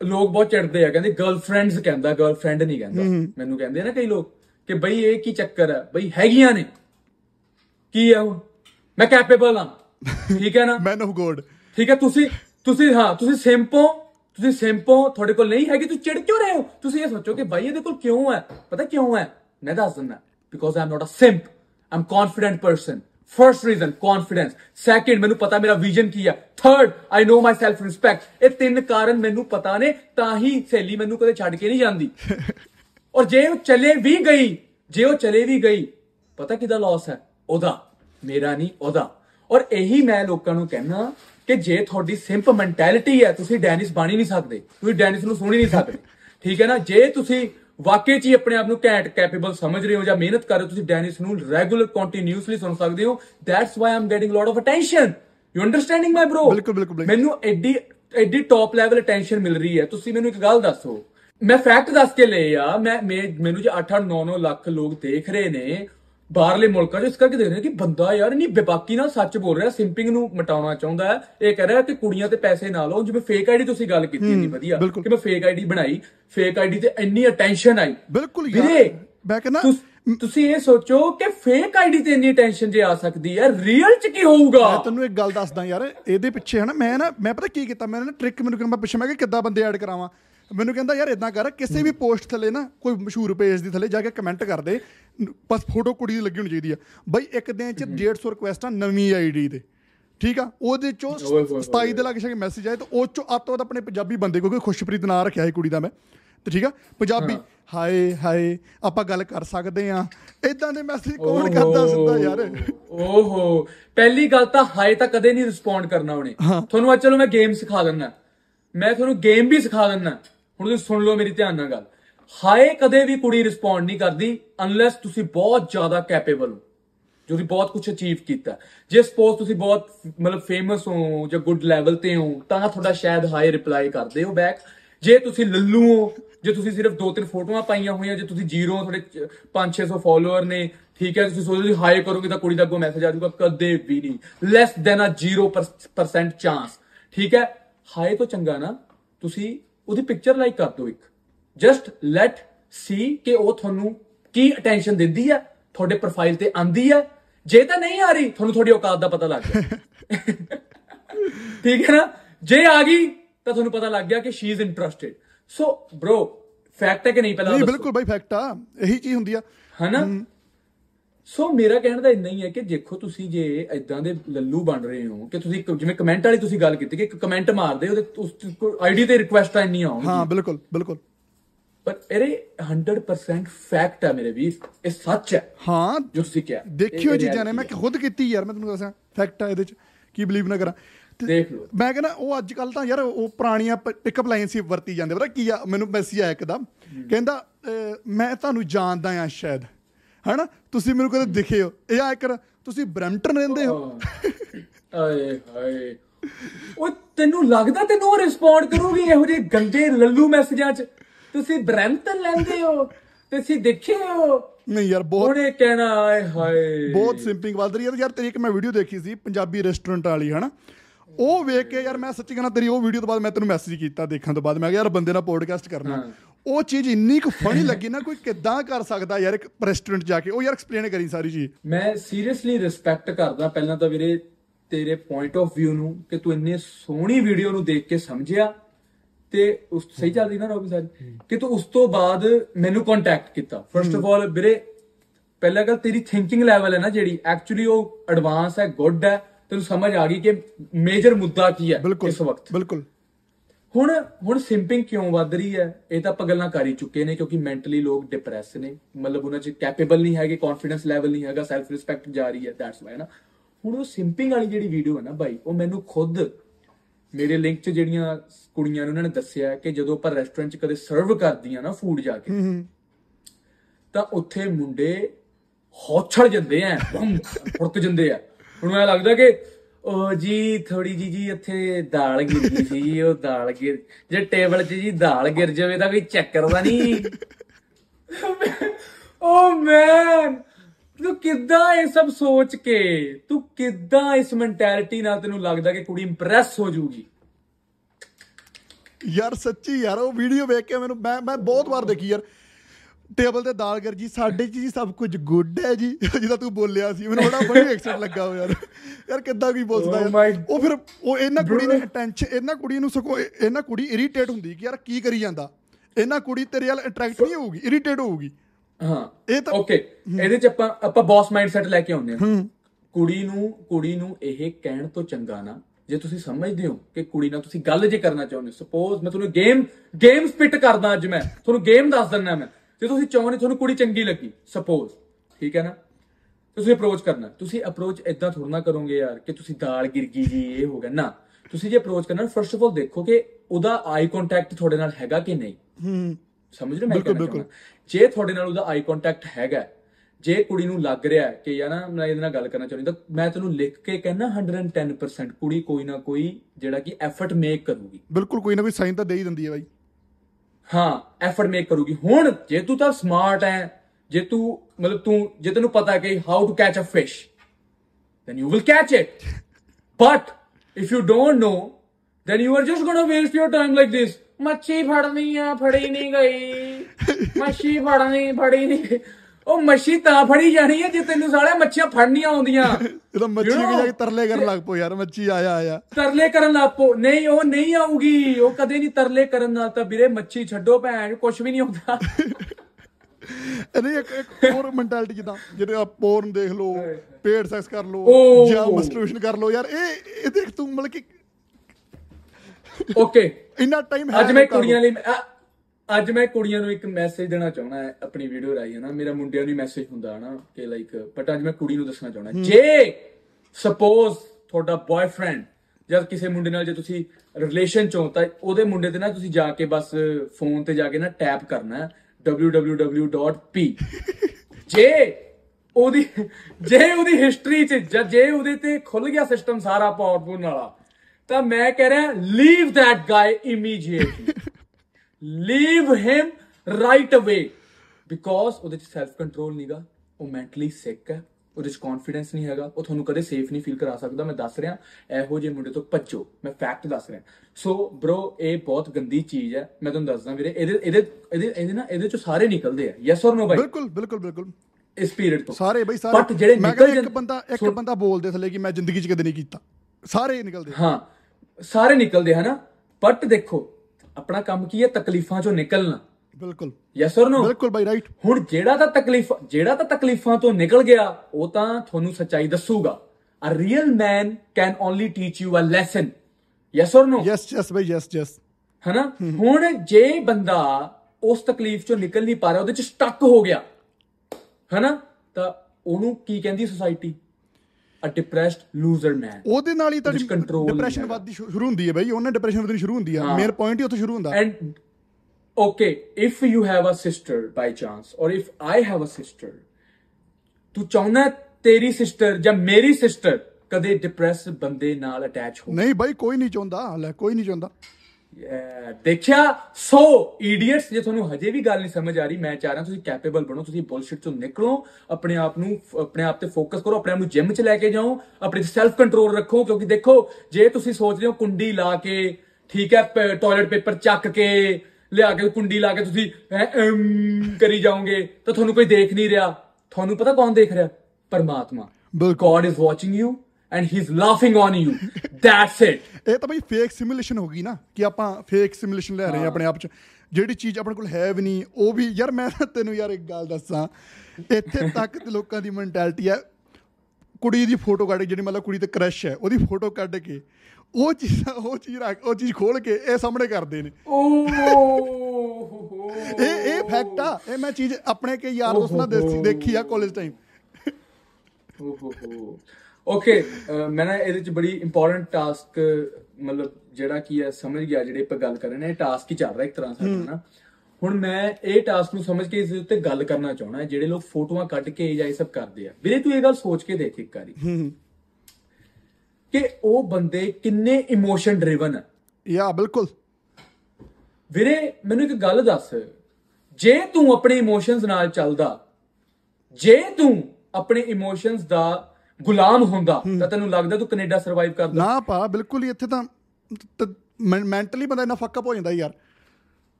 Speaker 2: ਲੋਕ ਬਹੁਤ ਚਿੜਦੇ ਆ ਕਹਿੰਦੇ ਗਰਲਫ੍ਰੈਂਡਸ ਕਹਿੰਦਾ ਗਰਲਫ੍ਰੈਂਡ ਨਹੀਂ ਕਹਿੰਦਾ। ਮੈਨੂੰ ਕਹਿੰਦੇ ਆ ਨਾ ਕਈ ਲੋਕ ਕਿ ਬਈ ਇਹ ਕੀ ਚੱਕਰ ਹੈ ਬਈ ਹੈਗੀਆਂ ਨੇ। ਕੀ ਆ ਉਹ? ਮੈਂ ਕੈਪੇਬਲ ਹਾਂ ਠੀਕ ਹੈ ਨਾ?
Speaker 1: ਮੈਨ ਆਫ ਗੋਡ
Speaker 2: ਠੀਕ ਹੈ ਤੁਸੀਂ ਤੁਸੀਂ ਹਾਂ ਤੁਸੀਂ ਸਿੰਪੋ ਤੁਸੀਂ ਸਿੰਪੋ ਤੁਹਾਡੇ ਕੋਲ ਨਹੀਂ ਹੈਗੀ ਤੁਸੀਂ ਚਿੜ ਕਿਉਂ ਰਹੇ ਹੋ? ਤੁਸੀਂ ਇਹ ਸੋਚੋ ਕਿ ਭਾਈ ਇਹਦੇ ਕੋਲ ਕਿਉਂ ਹੈ? ਪਤਾ ਕਿਉਂ ਹੈ? ਮੈਂ ਦੱਸ ਦਿੰਦਾ because I am not a simp I am confident person first reason confidence second ਮੈਨੂੰ ਪਤਾ ਮੇਰਾ ਵਿਜ਼ਨ ਕੀ ਹੈ. Third I know my self respect ਇਹ ਤਿੰਨ ਕਾਰਨ ਮੈਨੂੰ ਪਤਾ ਨੇ ਤਾਂ ਹੀ ਸਹੇਲੀ ਮੈਨੂੰ ਕਦੇ ਛੱਡ ਕੇ ਨਹੀਂ ਜਾਂਦੀ। ਔਰ ਜੇ ਉਹ ਚਲੇ ਵੀ ਗਈ ਜੇ ਉਹ ਚਲੇ ਵੀ ਗਈ ਪਤਾ ਕਿਹਦਾ ਲਾਸ ਹੈ? ਉਹਦਾ ਮੇਰਾ ਨਹੀਂ ਉਹਦਾ। ਔਰ ਇਹੀ ਮੈਂ ਲੋਕਾਂ ਨੂੰ ਕਹਿਣਾ ਕਿ ਜੇ ਤੁਹਾਡੀ ਸਿੰਪ ਮੈਂਟੈਲਿਟੀ ਹੈ ਤੁਸੀਂ ਡੈਨਿਸ ਬਣ ਹੀ ਨਹੀਂ ਸਕਦੇ ਤੁਸੀਂ ਡੈਨਿਸ ਨੂੰ ਸੁਣ ਹੀ ਨਹੀਂ ਸਕਦੇ। ਠੀਕ ਹੈ ਨਾ? ਜੇ ਤੁਸੀਂ ਵਾਕਈ ਚ ਆਪਣੇ ਆਪ ਨੂੰ ਕੈਟ ਕੈਪੇਬਲ ਸਮਝ ਰਹੇ ਹੋ ਜਾਂ ਮਿਹਨਤ ਕਰ ਰਹੇ ਹੋ ਤੁਸੀਂ ਡੈਨਿਸ ਨੂੰ ਰੈਗੂਲਰ ਕੰਟੀਨਿਊਸਲੀ ਸੁਣ ਸਕਦੇ ਹੋ। That's why I'm getting lot of attention you understanding my bro
Speaker 1: ਬਿਲਕੁਲ, ਬਿਲਕੁਲ।
Speaker 2: ਮੈਨੂੰ ਐਡੀ ਐਡੀ ਟੌਪ ਲੈਵਲ ਅਟੈਂਸ਼ਨ ਮਿਲ ਰਹੀ ਹੈ। ਤੁਸੀਂ ਮੈਨੂੰ ਇੱਕ ਗੱਲ ਦੱਸੋ। ਮੈਂ ਫੈਕਟ ਦੱਸ ਕੇ ਲਏ ਆ ਮੈਂ ਮੈਨੂੰ ਜੇ 8-8 9-9 ਲੱਖ ਲੋਕ ਦੇਖ ਰਹੇ ਨੇ ਬਾਹਰਲੇ ਮੁਲਕਾਂ 'ਚ ਇਸ ਕਰਕੇ ਦੇਖ ਰਹੇ ਕਿ ਬੰਦਾ ਯਾਰ ਨਹੀਂ ਬੇਬਾਕੀ ਨਾਲ ਸੱਚ ਬੋਲ ਰਿਹਾ ਸਿੰਪਿੰਗ ਨੂੰ ਮਟਾਉਣਾ ਚਾਹੁੰਦਾ ਹੈ। ਇਹ ਕਹਿ ਰਿਹਾ ਕਿ ਕੁੜੀਆਂ ਤੇ ਪੈਸੇ ਨਾ ਲਓ ਜਿਵੇਂ ਫੇਕ ਆਈਡੀ ਤੁਸੀਂ ਗੱਲ ਕੀਤੀ ਇੰਨੀ ਵਧੀਆ। ਕਿ ਮੈਂ ਫੇਕ ਆਈਡੀ ਬਣਾਈ ਫੇਕ ਆਈਡੀ ਤੇ ਇੰਨੀ ਅਟੈਂਸ਼ਨ ਆਈ।
Speaker 1: ਬਿਲਕੁਲ ਯਾਰ
Speaker 2: ਵੀਰੇ
Speaker 1: ਮੈਂ ਕਹਿੰਦਾ
Speaker 2: ਤੁਸ- ਇਹ ਸੋਚੋ ਕਿ ਫੇਕ ਆਈਡੀ ਤੇ ਇੰਨੀ ਟੈਨਸ਼ਨ ਜੇ ਆ ਸਕਦੀ ਹੈ ਰੀਅਲ ਚ ਕੀ ਹੋਊਗਾ?
Speaker 1: ਮੈਂ ਤੈਨੂੰ ਇੱਕ ਗੱਲ ਦੱਸਦਾ ਯਾਰ ਇਹਦੇ ਪਿੱਛੇ ਹਨਾ ਮੈਂ ਨਾ ਮੈਂ ਪਤਾ ਕੀ ਕੀਤਾ ਮੈਂ ਨਾ ਟ੍ਰਿਕ ਮੈਨੂੰ ਮੈਂ ਪੁੱਛਿਆ ਮੈਂ ਕਿ ਕਿੱਦਾਂ ਬੰਦੇ ਐਡ ਕਰਾਵਾਂ? ਮੈਨੂੰ ਕਹਿੰਦਾ ਯਾਰ ਇਦਾਂ ਕਰ ਕਿਸੇ ਵੀ ਪੋਸਟ ਥੱਲੇ ਨਾ ਕੋਈ ਮਸ਼ਹੂਰ ਪੇਜ ਦੀ ਥੱਲੇ ਜਾ ਕੇ ਕਮੈਂਟ ਕਰ ਦੇ ਬਸ ਫੋਟੋ ਕੁੜੀ ਦੀ ਲੱਗੀ ਹੋਣੀ ਚਾਹੀਦੀ ਆ। ਬਈ ਇੱਕ ਦਿਨ ਚ 150 ਰਿਕੁਐਸਟਾਂ ਨਵੀਂ ਆਈਡੀ ਤੇ ਠੀਕ ਆ? ਉਹਦੇ ਚੋਂ
Speaker 2: ਓਏ ਹੋਏ ਹੋਏ।
Speaker 1: 27 ਦੇ ਲੱਗ ਸ਼ਕੇ ਮੈਸੇਜ ਆਏ ਤੇ ਉਹ ਚੋਂ ਅੱਤ ਤੋਂ ਵੱਧ ਆਪਣੇ ਪੰਜਾਬੀ ਬੰਦੇ ਕਿਉਂਕਿ ਖੁਸ਼ਪ੍ਰੀਤ ਨਾਂ ਰੱਖਿਆ ਸੀ ਕੁੜੀ ਦਾ ਮੈਂ ਤੇ ਠੀਕ ਆ? ਪੰਜਾਬੀ ਹਾਏ ਹਾਏ ਆਪਾਂ ਗੱਲ ਕਰ ਸਕਦੇ ਆ। ਇਦਾਂ ਦੇ ਮੈਸੇਜ ਕੌਣ ਕਰਦਾ ਸਿੱਧਾ ਯਾਰ?
Speaker 2: ਓਹੋ। ਪਹਿਲੀ ਗੱਲ ਤਾਂ ਹਾਏ ਤਾਂ ਕਦੇ ਨਹੀਂ ਰਿਸਪੌਂਡ ਕਰਨਾ ਉਹਨੇ। ਤੁਹਾਨੂੰ ਅੱਜ ਚਲੋ ਮੈਂ ਗੇਮ ਸਿਖਾ ਦਿੰਦਾ। ਮੈਂ ਤੁਹਾਨੂੰ ਗੇਮ ਵੀ ਸਿਖਾ ਦਿੰਦਾ। ਹੁਣ ਤੁਸੀਂ ਸੁਣ ਲਓ ਮੇਰੀ ਧਿਆਨ ਨਾਲ ਗੱਲ। ਹਾਏ, ਕਦੇ ਵੀ ਕੁੜੀ ਰਿਸਪੌਂਡ ਨਹੀਂ ਕਰਦੀ ਅਨਲੈਸ ਤੁਸੀਂ ਬਹੁਤ ਜ਼ਿਆਦਾ ਕੈਪੇਬਲ ਹੋ, ਜੋ ਤੁਸੀਂ ਬਹੁਤ ਕੁਝ ਅਚੀਵ ਕੀਤਾ। ਜੇ ਸਪੋਜ਼ ਤੁਸੀਂ ਬਹੁਤ ਮਤਲਬ ਫੇਮਸ ਹੋ ਜਾਂ ਗੁੱਡ ਲੈਵਲ ਤੇ ਹੋ, ਤਾਂ ਤੁਹਾਡਾ ਸ਼ਾਇਦ ਹਾਈ ਰਿਪਲਾਈ ਕਰਦੇ ਹੋ ਬੈਕ ਜੇ ਤੁਸੀਂ ਲੱਲੂ ਹੋ, ਜੇ ਤੁਸੀਂ ਸਿਰਫ ਦੋ ਤਿੰਨ ਫੋਟੋਆਂ ਪਾਈਆਂ ਹੋਈਆਂ, ਜੇ ਤੁਸੀਂ ਜ਼ੀਰੋ ਹੋ, ਤੁਹਾਡੇ 5-600 ਫਾਲੋਅਰ ਨੇ, ਠੀਕ ਹੈ, ਤੁਸੀਂ ਸੋਚਦੇ ਹੋ ਹਾਈ ਕਰੋਗੇ ਤਾਂ ਕੁੜੀ ਦਾ ਅੱਗੋਂ ਮੈਸੇਜ ਆ ਜਾਊਗਾ, ਕਦੇ ਵੀ ਨਹੀਂ। ਲੈਸ ਦੈਨ ਅ 0% ਚਾਂਸ ਠੀਕ ਹੈ? ਹਾਈ ਤੋਂ ਚੰਗਾ ਨਾ ਤੁਸੀਂ ਉਹਦੀ ਪਿਕਚਰ ਲਾਈਕ ਕਰ ਦਿਓ ਇੱਕ। ਜਸਟ ਲੈਟ ਸੀ ਕਿ ਉਹ ਤੁਹਾਨੂੰ ਕੀ ਅਟੈਂਸ਼ਨ ਦਿੰਦੀ ਹੈ ਤੁਹਾਡੇ ਪ੍ਰੋਫਾਈਲ ਤੇ ਆਂਦੀ ਹੈ ਜੇ ਤਾਂ ਨਹੀਂ ਆ ਰਹੀ ਤੁਹਾਨੂੰ ਤੁਹਾਡੀ ਔਕਾਤ ਦਾ ਪਤਾ ਲੱਗ ਗਿਆ। ਠੀਕ ਹੈ ਨਾ? ਜੇ ਆ ਗਈ ਤਾਂ ਤੁਹਾਨੂੰ ਪਤਾ ਲੱਗ ਗਿਆ ਕਿ she is interested so bro fact ਹੈ ਕਿ ਨਹੀਂ ਪਹਿਲਾਂ
Speaker 1: ਨਹੀਂ। ਬਿਲਕੁਲ ਬਾਈ ਫੈਕਟ ਆ। ਇਹੀ ਚੀਜ਼ ਹੁੰਦੀ ਆ।
Speaker 2: ਹਨਾ? ਸੋ ਮੇਰਾ ਕਹਿਣ ਦਾ ਇੰਨਾ ਹੀ ਹੈ ਕਿ ਦੇਖੋ ਤੁਸੀਂ ਜੇ ਇਦਾਂ ਦੇ ਲੱਲੂ ਬਣ ਰਹੇ ਹੋ ਕਿ ਤੁਸੀਂ ਇੱਕ- ਜਿਵੇਂ ਕਮੈਂਟ ਵਾਲੀ ਤੁਸੀਂ ਗੱਲ ਕੀਤੀ ਕਿ ਇੱਕ ਕਮੈਂਟ ਮਾਰਦੇ ਉਹਦੇ ਉਸ ਆਈਡੀ ਤੇ ਰਿਕੁਐਸਟਾਂ ਇੰਨੀਆਂ ਆਉਣਗੀਆਂ
Speaker 1: ਹਾਂ ਬਿਲਕੁਲ ਬਿਲਕੁਲ।
Speaker 2: ਪਰ ਇਹ 100% ਫੈਕਟ ਹੈ ਮੇਰੇ ਵੀਰ ਇਹ ਸੱਚ ਹੈ।
Speaker 1: ਹਾਂ
Speaker 2: ਜੋ ਤੁਸੀਂ ਕਿਹਾ।
Speaker 1: ਦੇਖਿਓ
Speaker 2: ਇਹ
Speaker 1: ਚੀਜ਼ਾਂ ਨੇ
Speaker 2: reality
Speaker 1: ਮੈਂ
Speaker 2: ਹੈ।
Speaker 1: ਖੁਦ ਕੀਤੀ ਯਾਰ ਮੈਂ ਤੁਹਾਨੂੰ ਦੱਸਾਂ ਫੈਕਟ ਆ ਇਹਦੇ ਚ ਕੀ ਬਲੀਵ ਨਾ ਕਰਾਂ। ਤੇ
Speaker 2: ਦੇਖ ਲਓ।
Speaker 1: ਮੈਂ ਕਹਿੰਦਾ ਉਹ ਅੱਜ ਕੱਲ ਤਾਂ ਯਾਰ ਉਹ ਪੁਰਾਣੀਆਂ ਪਿਕਅਪ ਲਾਈਨਸ ਹੀ ਵਰਤੀ ਜਾਂਦੇ ਪਤਾ ਕੀ ਆ? ਮੈਨੂੰ ਮੈਸੇਜ ਆਇਆ ਇੱਕਦਮ ਕਹਿੰਦਾ ਅਹ, ਮੈਂ ਤੁਹਾਨੂੰ ਜਾਣਦਾ ਆ ਸ਼ਾਇਦ। ਹਨਾ? ਤੁਸੀਂ ਮੈਨੂੰ ਕਦੇ ਦਿਖੇ ਹੋ? ਇਹ ਆ ਕਰ ਤੁਸੀਂ ਬ੍ਰੈਂਟਨ ਰਹਿੰਦੇ ਹੋ।
Speaker 2: ਆਏ ਹਾਏ। ਉਹ ਤੈਨੂੰ ਲੱਗਦਾ ਤੈਨੂੰ ਰਿਸਪੌਂਡ ਕਰੂਗੀ ਇਹੋ ਜਿਹੇ ਗੰਦੇ ਲੱਲੂ ਮੈਸੇਜਾਂ 'ਚ ਤੁਸੀਂ ਬ੍ਰੈਂਟਨ ਲੈਂਦੇ ਹੋ? ਤੁਸੀਂ ਦੇਖੇ ਹੋ?
Speaker 1: ਨਹੀਂ ਯਾਰ ਬਹੁਤ
Speaker 2: ਉਹਨੇ ਕਹਿਣਾ ਆਏ ਹਾਏ।
Speaker 1: ਬਹੁਤ ਸਿੰਪਿੰਗ ਵੱਧ ਰਹੀ ਹੈ ਯਾਰ ਤੇਰੀ ਇੱਕ ਮੈਂ ਵੀਡੀਓ ਦੇਖੀ ਸੀ ਪੰਜਾਬੀ ਰੈਸਟੋਰੈਂਟ ਵਾਲੀ ਹਨਾ? ਉਹ ਵੇਖ ਕੇ ਯਾਰ ਮੈਂ ਸੱਚੀ ਕਹਿੰਦਾ ਤੇਰੀ ਉਹ ਵੀਡੀਓ ਤੋਂ ਬਾਅਦ ਮੈਂ ਤੈਨੂੰ ਮੈਸੇਜ ਕੀਤਾ ਦੇਖਣ ਤੋਂ ਬਾਅਦ। ਮੈਂ ਕਿਹਾ ਯਾਰ ਬੰਦੇ ਨਾਲ ਪੋਡਕਾਸਟ ਕਰਨਾ। ਉਹ ਚੀਜ਼ ਇੰਨੀ ਕੁ ਫਨੀ ਲੱਗੀ ਨਾ ਕੋਈ ਕਿੱਦਾਂ ਕਰ ਸਕਦਾ ਯਾਰ ਇੱਕ ਰੈਸਟੋਰੈਂਟ ਜਾ ਕੇ? ਉਹ ਯਾਰ ਐਕਸਪਲੇਨ ਕਰੀ ਸਾਰੀ ਚੀਜ਼।
Speaker 2: ਮੈਂ ਸੀਰੀਅਸਲੀ ਰਿਸਪੈਕਟ ਕਰਦਾ ਪਹਿਲਾਂ ਤਾਂ ਵੀਰੇ ਤੇਰੇ ਪੁਆਇੰਟ ਆਫ View ਨੂੰ ਕਿ ਤੂੰ ਇੰਨੇ ਸੋਹਣੀ ਵੀਡੀਓ ਨੂੰ ਦੇਖ ਕੇ ਸਮਝਿਆ ਤੇ ਉਸ ਸਹੀ ਚੱਲਦੀ ਨਾ ਰੋਬੀ ਸਾਰੀ। ਕਿ ਤੂੰ ਉਸ ਤੋਂ ਬਾਅਦ ਮੈਨੂੰ ਕੰਟੈਕਟ ਕੀਤਾ। ਫਰਸਟ ਆਫ ਆਲ ਵੀਰੇ ਪਹਿਲਾ ਗੱਲ ਤੇਰੀ ਥਿੰਕਿੰਗ ਲੈਵਲ ਹੈ ਨਾ ਜਿਹੜੀ ਐਕਚੁਅਲੀ ਉਹ ਐਡਵਾਂਸ ਹੈ ਗੁੱਡ ਹੈ। ਤੈਨੂੰ ਸਮਝ ਆ ਗਈ ਕਿ ਮੇਜਰ ਮੁੱਦਾ ਕੀ ਹੈ ਇਸ ਵਕਤ।
Speaker 1: ਬਿਲਕੁਲ।
Speaker 2: ਹੁਣ ਹੁਣ ਸਿੰਪਿੰਗ ਕਿਉਂ ਵੱਧ ਰਹੀ ਹੈ? ਇਹ ਤਾਂ ਆਪਾਂ ਗੱਲਾਂ ਕਰ ਹੀ ਚੁੱਕੇ ਨੇ ਕਿਉਂਕਿ ਮੈਂਟਲੀ ਲੋਕ ਡਿਪਰੈਸ ਨੇ। ਮਤਲਬ ਉਹਨਾਂ 'ਚ ਕੈਪੇਬਲ ਨਹੀਂ ਹੈਗੇ ਕੌਨਫੀਡੈਂਸ ਲੈਵਲ ਨਹੀਂ ਹੈਗਾ ਸੈਲਫ ਰਿਸਪੈਕਟ ਜਾ ਰਹੀ ਹੈ ਦੈਟਸ ਵਾਈ ਨਾ? ਹੁਣ ਉਹ ਸਿੰਪਿੰਗ ਵਾਲੀ ਜਿਹੜੀ ਵੀਡੀਓ ਹੈ ਨਾ ਭਾਈ ਉਹ ਮੈਨੂੰ ਖੁਦ ਮੇਰੇ ਲਿੰਕ 'ਚ ਜਿਹੜੀਆਂ ਕੁੜੀਆਂ ਨੇ ਉਹਨਾਂ ਨੇ ਦੱਸਿਆ ਕਿ ਜਦੋਂ ਆਪਾਂ ਰੈਸਟੋਰੈਂਟ 'ਚ ਕਦੇ ਸਰਵ ਕਰਦੀਆਂ ਨਾ ਫੂਡ ਜਾ ਕੇ ਤਾਂ ਉੱਥੇ ਮੁੰਡੇ ਹੌਛੜ ਜਾਂਦੇ ਆ ਫੁਰਕ ਜਾਂਦੇ ਆ ਹੁਣ ਮੈਨੂੰ ਲੱਗਦਾ ਕਿ ਉਹ ਜੀ ਥੋੜੀ ਜੀ ਜੀ ਇੱਥੇ ਦਾਲ ਗਿਰ ਗਈ ਸੀ ਜੀ, ਉਹ ਦਾਲ ਗਿਰ ਜੇ ਟੇਬਲ 'ਚ ਜੀ ਦਾਲ ਗਿਰ ਜਾਵੇ ਤਾਂ ਕੋਈ ਚੱਕਰ ਦਾ ਨਹੀਂ। ਓ ਮੈਨ ਤੂੰ ਕਿੱਦਾਂ ਇਹ ਸਭ ਸੋਚ ਕੇ ਤੂੰ ਕਿੱਦਾਂ ਇਸ ਮੈਂਟੈਲਿਟੀ ਨਾਲ ਤੈਨੂੰ ਲੱਗਦਾ ਕਿ ਕੁੜੀ ਇੰਪ੍ਰੈਸ ਹੋ ਜਾਊਗੀ?
Speaker 1: ਯਾਰ ਸੱਚੀ ਯਾਰ ਉਹ ਵੀਡੀਓ ਵੇਖ ਕੇ ਮੈਨੂੰ ਮੈਂ ਮੈਂ ਬਹੁਤ ਵਾਰ ਦੇਖੀ ਯਾਰ। ਟੇਬਲ ਤੇ ਦਾਲ ਕਰ ਜੀ ਸਾਡੇ ਚ ਜੀ ਸਭ ਕੁਝ ਗੁੱਡ ਹੈ ਜੀ। ਜਿੱਦਾਂ ਤੂੰ ਬੋਲਿਆ ਸੀ ਮੈਨੂੰ ਬੜਾ ਬੜੀ ਐਕਸੈਂਟ ਲੱਗਾ ਹੋ ਯਾਰ। ਯਾਰ ਕਿੱਦਾਂ ਕੀ ਬੋਲਦਾ
Speaker 2: Oh
Speaker 1: ਉਹ ਫਿਰ ਉਹ ਇਹਨਾਂ ਕੁੜੀ ਨੇ ਟੈਨਸ਼ਨ ਇਹਨਾਂ ਕੁੜੀ ਨੂੰ ਇਹ- ਇਹਨਾਂ ਕੁੜੀ ਇਰੀਟੇਟ ਹੁੰਦੀ ਕਿ ਯਾਰ ਕੀ ਕਰੀ ਜਾਂਦਾ। ਇਹਨਾਂ ਕੁੜੀ ਤੇਰੇ ਨਾਲ ਅਟਰੈਕਟ ਨਹੀਂ ਹੋਊਗੀ ਇਰੀਟੇਟ ਹੋਊਗੀ।
Speaker 2: ਹਾਂ
Speaker 1: ਇਹ ਤਾਂ
Speaker 2: ਓਕੇ ਇਹਦੇ ਚ ਆਪਾਂ ਆਪਾਂ ਬੌਸ ਮਾਈਂਡਸੈਟ ਲੈ ਕੇ ਆਉਂਦੇ ਹਾਂ। ਕੁੜੀ ਨੂੰ ਕੁੜੀ ਨੂੰ ਇਹ ਕਹਿਣ ਤੋਂ ਚੰਗਾ ਨਾ ਜੇ ਤੁਸੀਂ ਸਮਝਦੇ ਹੋ ਕਿ ਕੁੜੀ ਨਾਲ ਤੁਸੀਂ ਗੱਲ ਜੇ ਕਰਨਾ ਚਾਹੁੰਦੇ ਹੋ। ਸਪੋਜ਼ ਮੈਂ ਤੁਹਾਨੂੰ ਗੇਮ ਗੇਮ ਸਪਿਟ ਕਰਦਾ ਅੱਜ ਮੈਂ। ਤੁਹਾਨੂੰ ਗੇਮ ਦੱਸ ਦਿੰਦਾ ਮੈਂ। ਜੇ ਤੁਸੀਂ ਚਾਹੁੰਦੇ ਤੁਹਾਨੂੰ ਕੁੜੀ ਚੰਗੀ ਲੱਗੀ ਸਪੋਜ਼ ਠੀਕ ਹੈ ਨਾ? ਤੁਸੀਂ ਅਪਰੋਚ ਕਰਨਾ। ਤੁਸੀਂ ਅਪਰੋਚ ਇਦਾਂ ਥੋੜਾ ਨਾ ਕਰੋਗੇ ਯਾਰ ਕਿ ਤੁਸੀਂ ਦਾਲ ਗਿਰ ਗਈ ਜੀ ਇਹ ਹੋ ਗਿਆ। ਨਾ ਤੁਸੀਂ ਜੇ ਅਪਰੋਚ ਕਰਨਾ ਫਰਸਟ ਆਫ ਆਲ ਦੇਖੋ ਕਿ ਉਹਦਾ ਆਈ ਕੰਟੈਕਟ ਤੁਹਾਡੇ ਨਾਲ ਹੈਗਾ ਕਿ ਨਹੀਂ।
Speaker 1: ਹੂੰ।
Speaker 2: ਸਮਝ ਰਹੇ ਮੈਂ
Speaker 1: ਬਿਲਕੁਲ,
Speaker 2: ਕਹਿਣਾ ਜੇ ਤੁਹਾਡੇ ਨਾਲ ਉਹਦਾ ਆਈ ਕੰਟੈਕਟ ਹੈਗਾ ਜੇ ਕੁੜੀ ਨੂੰ ਲੱਗ ਰਿਹਾ ਕਿ ਯਾਰ ਨਾ ਮੈਂ ਇਹਦੇ ਨਾਲ ਗੱਲ ਕਰਨਾ ਚਾਹੁੰਦੀ ਤਾਂ ਮੈਂ ਤੈਨੂੰ ਲਿਖ ਕੇ ਕਹਿੰਦਾ 110% ਕੁੜੀ ਕੋਈ ਨਾ ਕੋਈ ਜਿਹੜਾ ਕਿ ਐਫਰਟ ਮੇਕ ਕਰੂਗੀ।
Speaker 1: ਬਿਲਕੁਲ ਕੋਈ ਨਾ ਕੋਈ ਸਾਈਨ ਤਾਂ ਦੇ ਹੀ ਦਿੰਦੀ ਹੈ ਬਾਈ।
Speaker 2: ਹਾਂ ਐਫਰਟ ਮੇਕ ਕਰੂਗੀ ਹੁਣ ਜੇ ਤੂੰ ਤਾਂ ਸਮਾਰਟ ਹੈ ਜੇ ਤੂੰ ਮਤਲਬ ਤੂੰ ਜੇ ਤੈਨੂੰ ਪਤਾ ਹੈ ਕਿ how to catch a fish then you will catch it but if you don't know then you are just going to waste your time like this ਮੱਛੀ ਫੜਨੀ ਆ ਫੜੀ ਨਹੀਂ ਗਈ ਮੱਛੀ ਫੜਨੀ ਫੜੀ ਨਹੀਂ। ਉਹ ਮੱਛੀ ਤਾਂ ਫੜੀ ਜਾਣੀ ਹੈ ਜੇ ਤੈਨੂੰ ਸਾਲੇ ਮੱਛੀਆਂ ਫੜਨੀਆਂ ਆਉਂਦੀਆਂ।
Speaker 1: ਇਹ ਤਾਂ ਮੱਛੀ ਕੇ ਜਾ ਕੇ ਤਰਲੇ ਕਰਨ ਲੱਗ ਪੋ ਯਾਰ ਮੱਛੀ ਆਇਆ ਆਇਆ।
Speaker 2: ਤਰਲੇ ਕਰਨ ਲੱਗ ਪੋ ਨਹੀਂ ਉਹ ਨਹੀਂ ਆਊਗੀ। ਉਹ ਕਦੇ ਨਹੀਂ ਤਰਲੇ ਕਰਨ ਨਾਲ ਤਾਂ ਵੀਰੇ ਮੱਛੀ ਛੱਡੋ ਭੈਣ ਕੁਝ ਵੀ ਨਹੀਂ ਹੁੰਦਾ
Speaker 1: ਇਹਨੇ ਇੱਕ ਇੱਕ ਹੋਰ ਮੈਂਟੈਲਿਟੀ ਜਿੱਦਾਂ ਜਿਹੜੇ ਆ ਪੋਰਨ ਦੇਖ ਲਓ ਪੇਡ ਸੈਕਸ ਕਰ ਲਓ। ਜਾਂ ਮਸਟਰਬੇਸ਼ਨ ਕਰ ਲਓ ਯਾਰ ਇਹ ਇਹ ਦੇਖ ਤੂੰ ਮਤਲਬ ਕਿ
Speaker 2: ਓਕੇ।
Speaker 1: ਇੰਨਾ ਟਾਈਮ
Speaker 2: ਅੱਜ ਮੈਂ ਕੁੜੀਆਂ ਲਈ ਅੱਜ ਮੈਂ ਕੁੜੀਆਂ ਨੂੰ ਇੱਕ ਮੈਸੇਜ ਦੇਣਾ ਚਾਹਣਾ ਹੈ ਆਪਣੀ ਵੀਡੀਓ ਰਾਹੀਂ ਹੈ ਨਾ ਮੇਰਾ ਮੁੰਡਿਆਂ ਨੂੰ ਮੈਸੇਜ ਹੁੰਦਾ ਹੈ ਨਾ ਕਿ ਲਾਈਕ ਬਟ ਅੱਜ ਮੈਂ ਕੁੜੀ ਨੂੰ ਦੱਸਣਾ ਚਾਹਣਾ ਜੇ ਸਪੋਜ਼ ਤੁਹਾਡਾ ਬॉयਫ੍ਰੈਂਡ ਜਾਂ ਕਿਸੇ ਮੁੰਡੇ ਨਾਲ ਜੇ ਤੁਸੀਂ ਰਿਲੇਸ਼ਨ ਚ ਹੋ ਤਾਂ ਉਹਦੇ ਮੁੰਡੇ ਤੇ ਨਾ ਤੁਸੀਂ ਜਾ ਕੇ ਬਸ ਫੋਨ ਤੇ ਜਾ ਕੇ ਨਾ ਟੈਪ ਕਰਨਾ ਹੈ www.p ਜੇ ਉਹਦੀ ਜੇ ਉਹਦੀ ਹਿਸਟਰੀ ਚ ਜਾਂ ਜੇ ਉਹਦੇ ਤੇ ਖੁੱਲ ਗਿਆ ਸਿਸਟਮ ਸਾਰਾ ਪਾਵਰਫੁਲ ਵਾਲਾ ਤਾਂ ਮੈਂ ਕਹਿ ਰਿਹਾ leave that guy immediately leave him right away because ਉਹਦੇ ਚ ਸੈਲਫ ਕੰਟਰੋਲ ਨਹੀਂਗਾ ਉਹ ਮੈਂਟਲੀ ਸਿਕ ਹੈ ਉਹਦੇ ਚ ਕੌਨਫੀਡੈਂਸ ਨਹੀਂ ਹੈਗਾ ਉਹ ਤੁਹਾਨੂੰ ਕਦੇ ਸੇਫ ਨਹੀਂ ਫੀਲ ਕਰਾ ਸਕਦਾ। ਮੈਂ ਦੱਸ ਰਿਹਾ ਇਹੋ ਜਿਹੇ ਮੁੰਡੇ ਤੋਂ ਭੱਜੋ। ਮੈਂ ਫੈਕਟ ਦੱਸ ਰਿਹਾ। ਸੋ ਬ్రో ਇਹ ਬਹੁਤ ਗੰਦੀ ਚੀਜ਼ ਹੈ। ਮੈਂ ਤੁਹਾਨੂੰ ਦੱਸਦਾ ਵੀਰੇ ਇਹਦੇ ਇਹਦੇ ਇਹਦੇ ਇਹਦੇ ਨਾ ਇਹਦੇ ਚੋਂ ਸਾਰੇ ਨਿਕਲਦੇ ਆ। ਯੈਸ অর ਨੋ ਬਾਈ
Speaker 1: ਬਿਲਕੁਲ ਬਿਲਕੁਲ ਬਿਲਕੁਲ।
Speaker 2: ਇਸ ਪੀਰੀਅਡ ਤੋਂ।
Speaker 1: ਸਾਰੇ ਬਈ ਸਾਰੇ।
Speaker 2: ਬਟ ਜਿਹੜੇ ਨਿਕਲ
Speaker 1: ਇੱਕ ਬੰਦਾ ਇੱਕ ਬੰਦਾ ਬੋਲਦੇ ਥੱਲੇ ਕਿ ਮੈਂ ਜ਼ਿੰਦਗੀ 'ਚ ਕਦੇ ਨਹੀਂ ਕੀਤਾ। ਸਾਰੇ ਨਿਕਲਦੇ
Speaker 2: ਹਾਂ। ਸਾਰੇ ਨਿਕਲਦੇ ਹਨਾ? ਬਟ ਦੇਖੋ ਆਪਣਾ ਕੰਮ ਕੀ ਹੈ ਤਕਲੀਫਾਂ ਚੋਂ ਨਿਕਲਣਾ
Speaker 1: ਬਿਲਕੁਲ
Speaker 2: ਯੈਸ অর ਨੋ
Speaker 1: ਬਿਲਕੁਲ ਬਾਈ ਰਾਈਟ
Speaker 2: ਹੁਣ ਜਿਹੜਾ ਤਾਂ ਤਕਲੀਫ ਜਿਹੜਾ ਤਾਂ ਤਕਲੀਫਾਂ ਤੋਂ ਨਿਕਲ ਗਿਆ ਉਹ ਤਾਂ ਤੁਹਾਨੂੰ ਸੱਚਾਈ ਦੱਸੂਗਾ a real man can only teach you a lesson yes or no
Speaker 1: yes yes bye yes yes
Speaker 2: ਹਨਾ ਹੁਣ ਜੇ ਬੰਦਾ ਉਸ ਤਕਲੀਫ ਚੋਂ ਨਿਕਲ ਨਹੀਂ ਪਾ ਰਿਹਾ ਉਹਦੇ ਚ ਸਟਕ ਹੋ ਗਿਆ ਹਨਾ ਤਾਂ ਉਹਨੂੰ ਕੀ ਕਹਿੰਦੀ society a depressed loser man
Speaker 1: ਉਹਦੇ ਨਾਲ ਹੀ ਤੁਹਾਡੀ ਡਿਪਰੈਸ਼ਨ। ਵੱਧਦੀ ਸ਼ੁਰੂ ਹੁੰਦੀ ਹੈ ਬਾਈ ਉਹਨੇ ਡਿਪਰੈਸ਼ਨ ਵਧਣੀ ਸ਼ੁਰੂ ਹੁੰਦੀ ਹੈ। ਮੇਨ ਪੁਆਇੰਟ ਹੀ ਉੱਥੇ ਸ਼ੁਰੂ ਹੁੰਦਾ।
Speaker 2: And okay, if you have a sister by chance, or if I have a sister, ਤੂੰ ਚਾਹੁੰਦਾ ਤੇਰੀ ਸਿਸਟਰ ਜਾਂ ਮੇਰੀ ਸਿਸਟਰ ਕਦੇ ਡਿਪਰੈਸ ਬੰਦੇ ਨਾਲ ਅਟੈਚ ਹੋ
Speaker 1: ਨਹੀਂ ਬਾਈ ਕੋਈ ਨਹੀਂ ਚਾਹੁੰਦਾ। ਲੈ ਕੋਈ ਨਹੀਂ ਚਾਹੁੰਦਾ।
Speaker 2: ਦੇਖਿਆ? ਸੋ ਇਡੀਅਟਸ ਜੇ ਤੁਹਾਨੂੰ ਹਜੇ ਵੀ ਗੱਲ ਨਹੀਂ ਸਮਝ ਆ ਰਹੀ ਮੈਂ ਚਾਹ ਰਿਹਾ ਤੁਸੀਂ ਕੈਪੇਬਲ ਬਣੋ ਤੁਸੀਂ ਬੁਲਸ਼ਿਟ ਤੋਂ ਨਿਕਲੋ ਆਪਣੇ ਆਪ ਨੂੰ ਆਪਣੇ ਆਪ ਤੇ ਫੋਕਸ ਕਰੋ ਆਪਣੇ ਆਪ ਨੂੰ ਜਿਮ 'ਚ ਲੈ ਕੇ ਜਾਓ ਆਪਣੇ ਸੈਲਫ ਕੰਟਰੋਲ ਰੱਖੋ ਕਿਉਂਕਿ ਦੇਖੋ ਜੇ ਤੁਸੀਂ ਸੋਚਦੇ ਹੋ ਕੁੰਡੀ ਲਾ ਕੇ ਠੀਕ ਹੈ ਟਾਇਲਟ ਪੇਪਰ ਚੱਕ ਕੇ ਲਿਆ ਕੇ ਕੁੰਡੀ ਲਾ ਕੇ ਤੁਸੀਂ ਕਰੀ ਜਾਓਗੇ ਤਾਂ ਤੁਹਾਨੂੰ ਕੋਈ ਦੇਖ ਨਹੀਂ ਰਿਹਾ। ਤੁਹਾਨੂੰ ਪਤਾ ਕੌਣ ਦੇਖ ਰਿਹਾ? ਪਰਮਾਤਮਾ।
Speaker 1: ਬਿਲਕੁਲ।
Speaker 2: God is watching you and he's laughing on you. That's it.
Speaker 1: ਇਹ ਤਾਂ ਬਈ ਫੇਕ ਸਿਮੂਲੇਸ਼ਨ ਹੋ ਗਈ ਨਾ ਕਿ ਆਪਾਂ ਫੇਕ ਸਿਮੂਲੇਸ਼ਨ ਲੈ ਰਹੇ ਹਾਂ ਆਪਣੇ ਆਪ 'ਚ। ਜਿਹੜੀ ਚੀਜ਼ ਆਪਣੇ ਕੋਲ ਹੈ ਵੀ ਨਹੀਂ ਉਹ ਵੀ ਯਾਰ ਮੈਂ ਤੈਨੂੰ ਯਾਰ ਇੱਕ ਗੱਲ ਦੱਸਾਂ ਇੱਥੇ ਤੱਕ ਤੇ ਲੋਕਾਂ ਦੀ ਮੈਂਟੈਲਿਟੀ ਹੈ ਕੁੜੀ ਦੀ ਫੋਟੋ ਕੱਢ ਜਿਹੜੀ ਮਤਲਬ ਕੁੜੀ ਤੇ ਕ੍ਰਸ਼ ਹੈ ਉਹਦੀ ਫੋਟੋ ਕੱਢ ਕੇ ਉਹ ਚੀਜ਼ ਉਹ ਚੀਜ਼ ਰੱਖ ਉਹ ਚੀਜ਼ ਖੋਲ ਕੇ ਇਹ ਸਾਹਮਣੇ ਕਰਦੇ ਨੇ।
Speaker 2: ਓਹ।
Speaker 1: ਇਹ ਇਹ ਫੈਕਟ ਆ ਇਹ ਮੈਂ ਚੀਜ਼ ਆਪਣੇ ਕੇ ਯਾਰ ਦੋਸਤ ਨਾਲ ਦੇਖੀ- ਆ ਕਾਲਜ ਟਾਈਮ
Speaker 2: ਓਕੇ ਮੈਂ ਨਾ ਇਹਦੇ ਚ ਬੜੀ ਇੰਪੋਰਟੈਂਟ ਟਾਸਕ ਮਤਲਬ ਜਿਹੜਾ ਕੀ ਹੈ ਸਮਝ ਗਿਆ ਜਿਹੜੇ ਆਪਾਂ ਗੱਲ ਕਰ ਰਹੇ ਨੇ ਟਾਸਕ ਹੀ ਚੱਲ ਰਿਹਾ ਇੱਕ ਤਰ੍ਹਾਂ ਸਾਡਾ ਨਾ ਹੁਣ ਮੈਂ ਇਹ ਟਾਸਕ ਨੂੰ ਸਮਝ ਕੇ ਇਸ ਦੇ ਉੱਤੇ ਗੱਲ ਕਰਨਾ ਚਾਹਣਾ ਜਿਹੜੇ ਲੋਕ ਫੋਟੋਆਂ ਕੱਢ ਕੇ ਜਾਂ ਇਹ ਸਭ ਕਰਦੇ ਆ। ਵੀਰੇ ਤੂੰ ਇਹ ਗੱਲ ਸੋਚ ਕੇ ਦੇਖ ਇੱਕ ਵਾਰੀ। ਕਿ ਉਹ ਬੰਦੇ ਕਿੰਨੇ ਇਮੋਸ਼ਨ ਡਰਿਵਨ ਆ।
Speaker 1: ਯਾ ਬਿਲਕੁਲ।
Speaker 2: ਵੀਰੇ ਮੈਨੂੰ ਇੱਕ ਗੱਲ ਦੱਸ। ਜੇ ਤੂੰ ਆਪਣੇ ਇਮੋਸ਼ਨਸ ਨਾਲ ਚੱਲਦਾ ਜੇ ਤੂੰ ਆਪਣੇ ਇਮੋਸ਼ਨਸ ਦਾ ਗੁਲਾਮ ਹੁੰਦਾ ਤਾਂ ਤੈਨੂੰ ਲੱਗਦਾ ਤੂੰ ਕੈਨੇਡਾ ਸਰਵਾਈਵ ਕਰਦਾ?
Speaker 1: ਨਾ ਪਾ ਬਿਲਕੁਲ ਹੀ ਇੱਥੇ ਤਾਂ ਮੈਂਟਲੀ ਬੰਦਾ ਇੰਨਾ ਫੱਕਅਪ ਹੋ ਜਾਂਦਾ ਯਾਰ।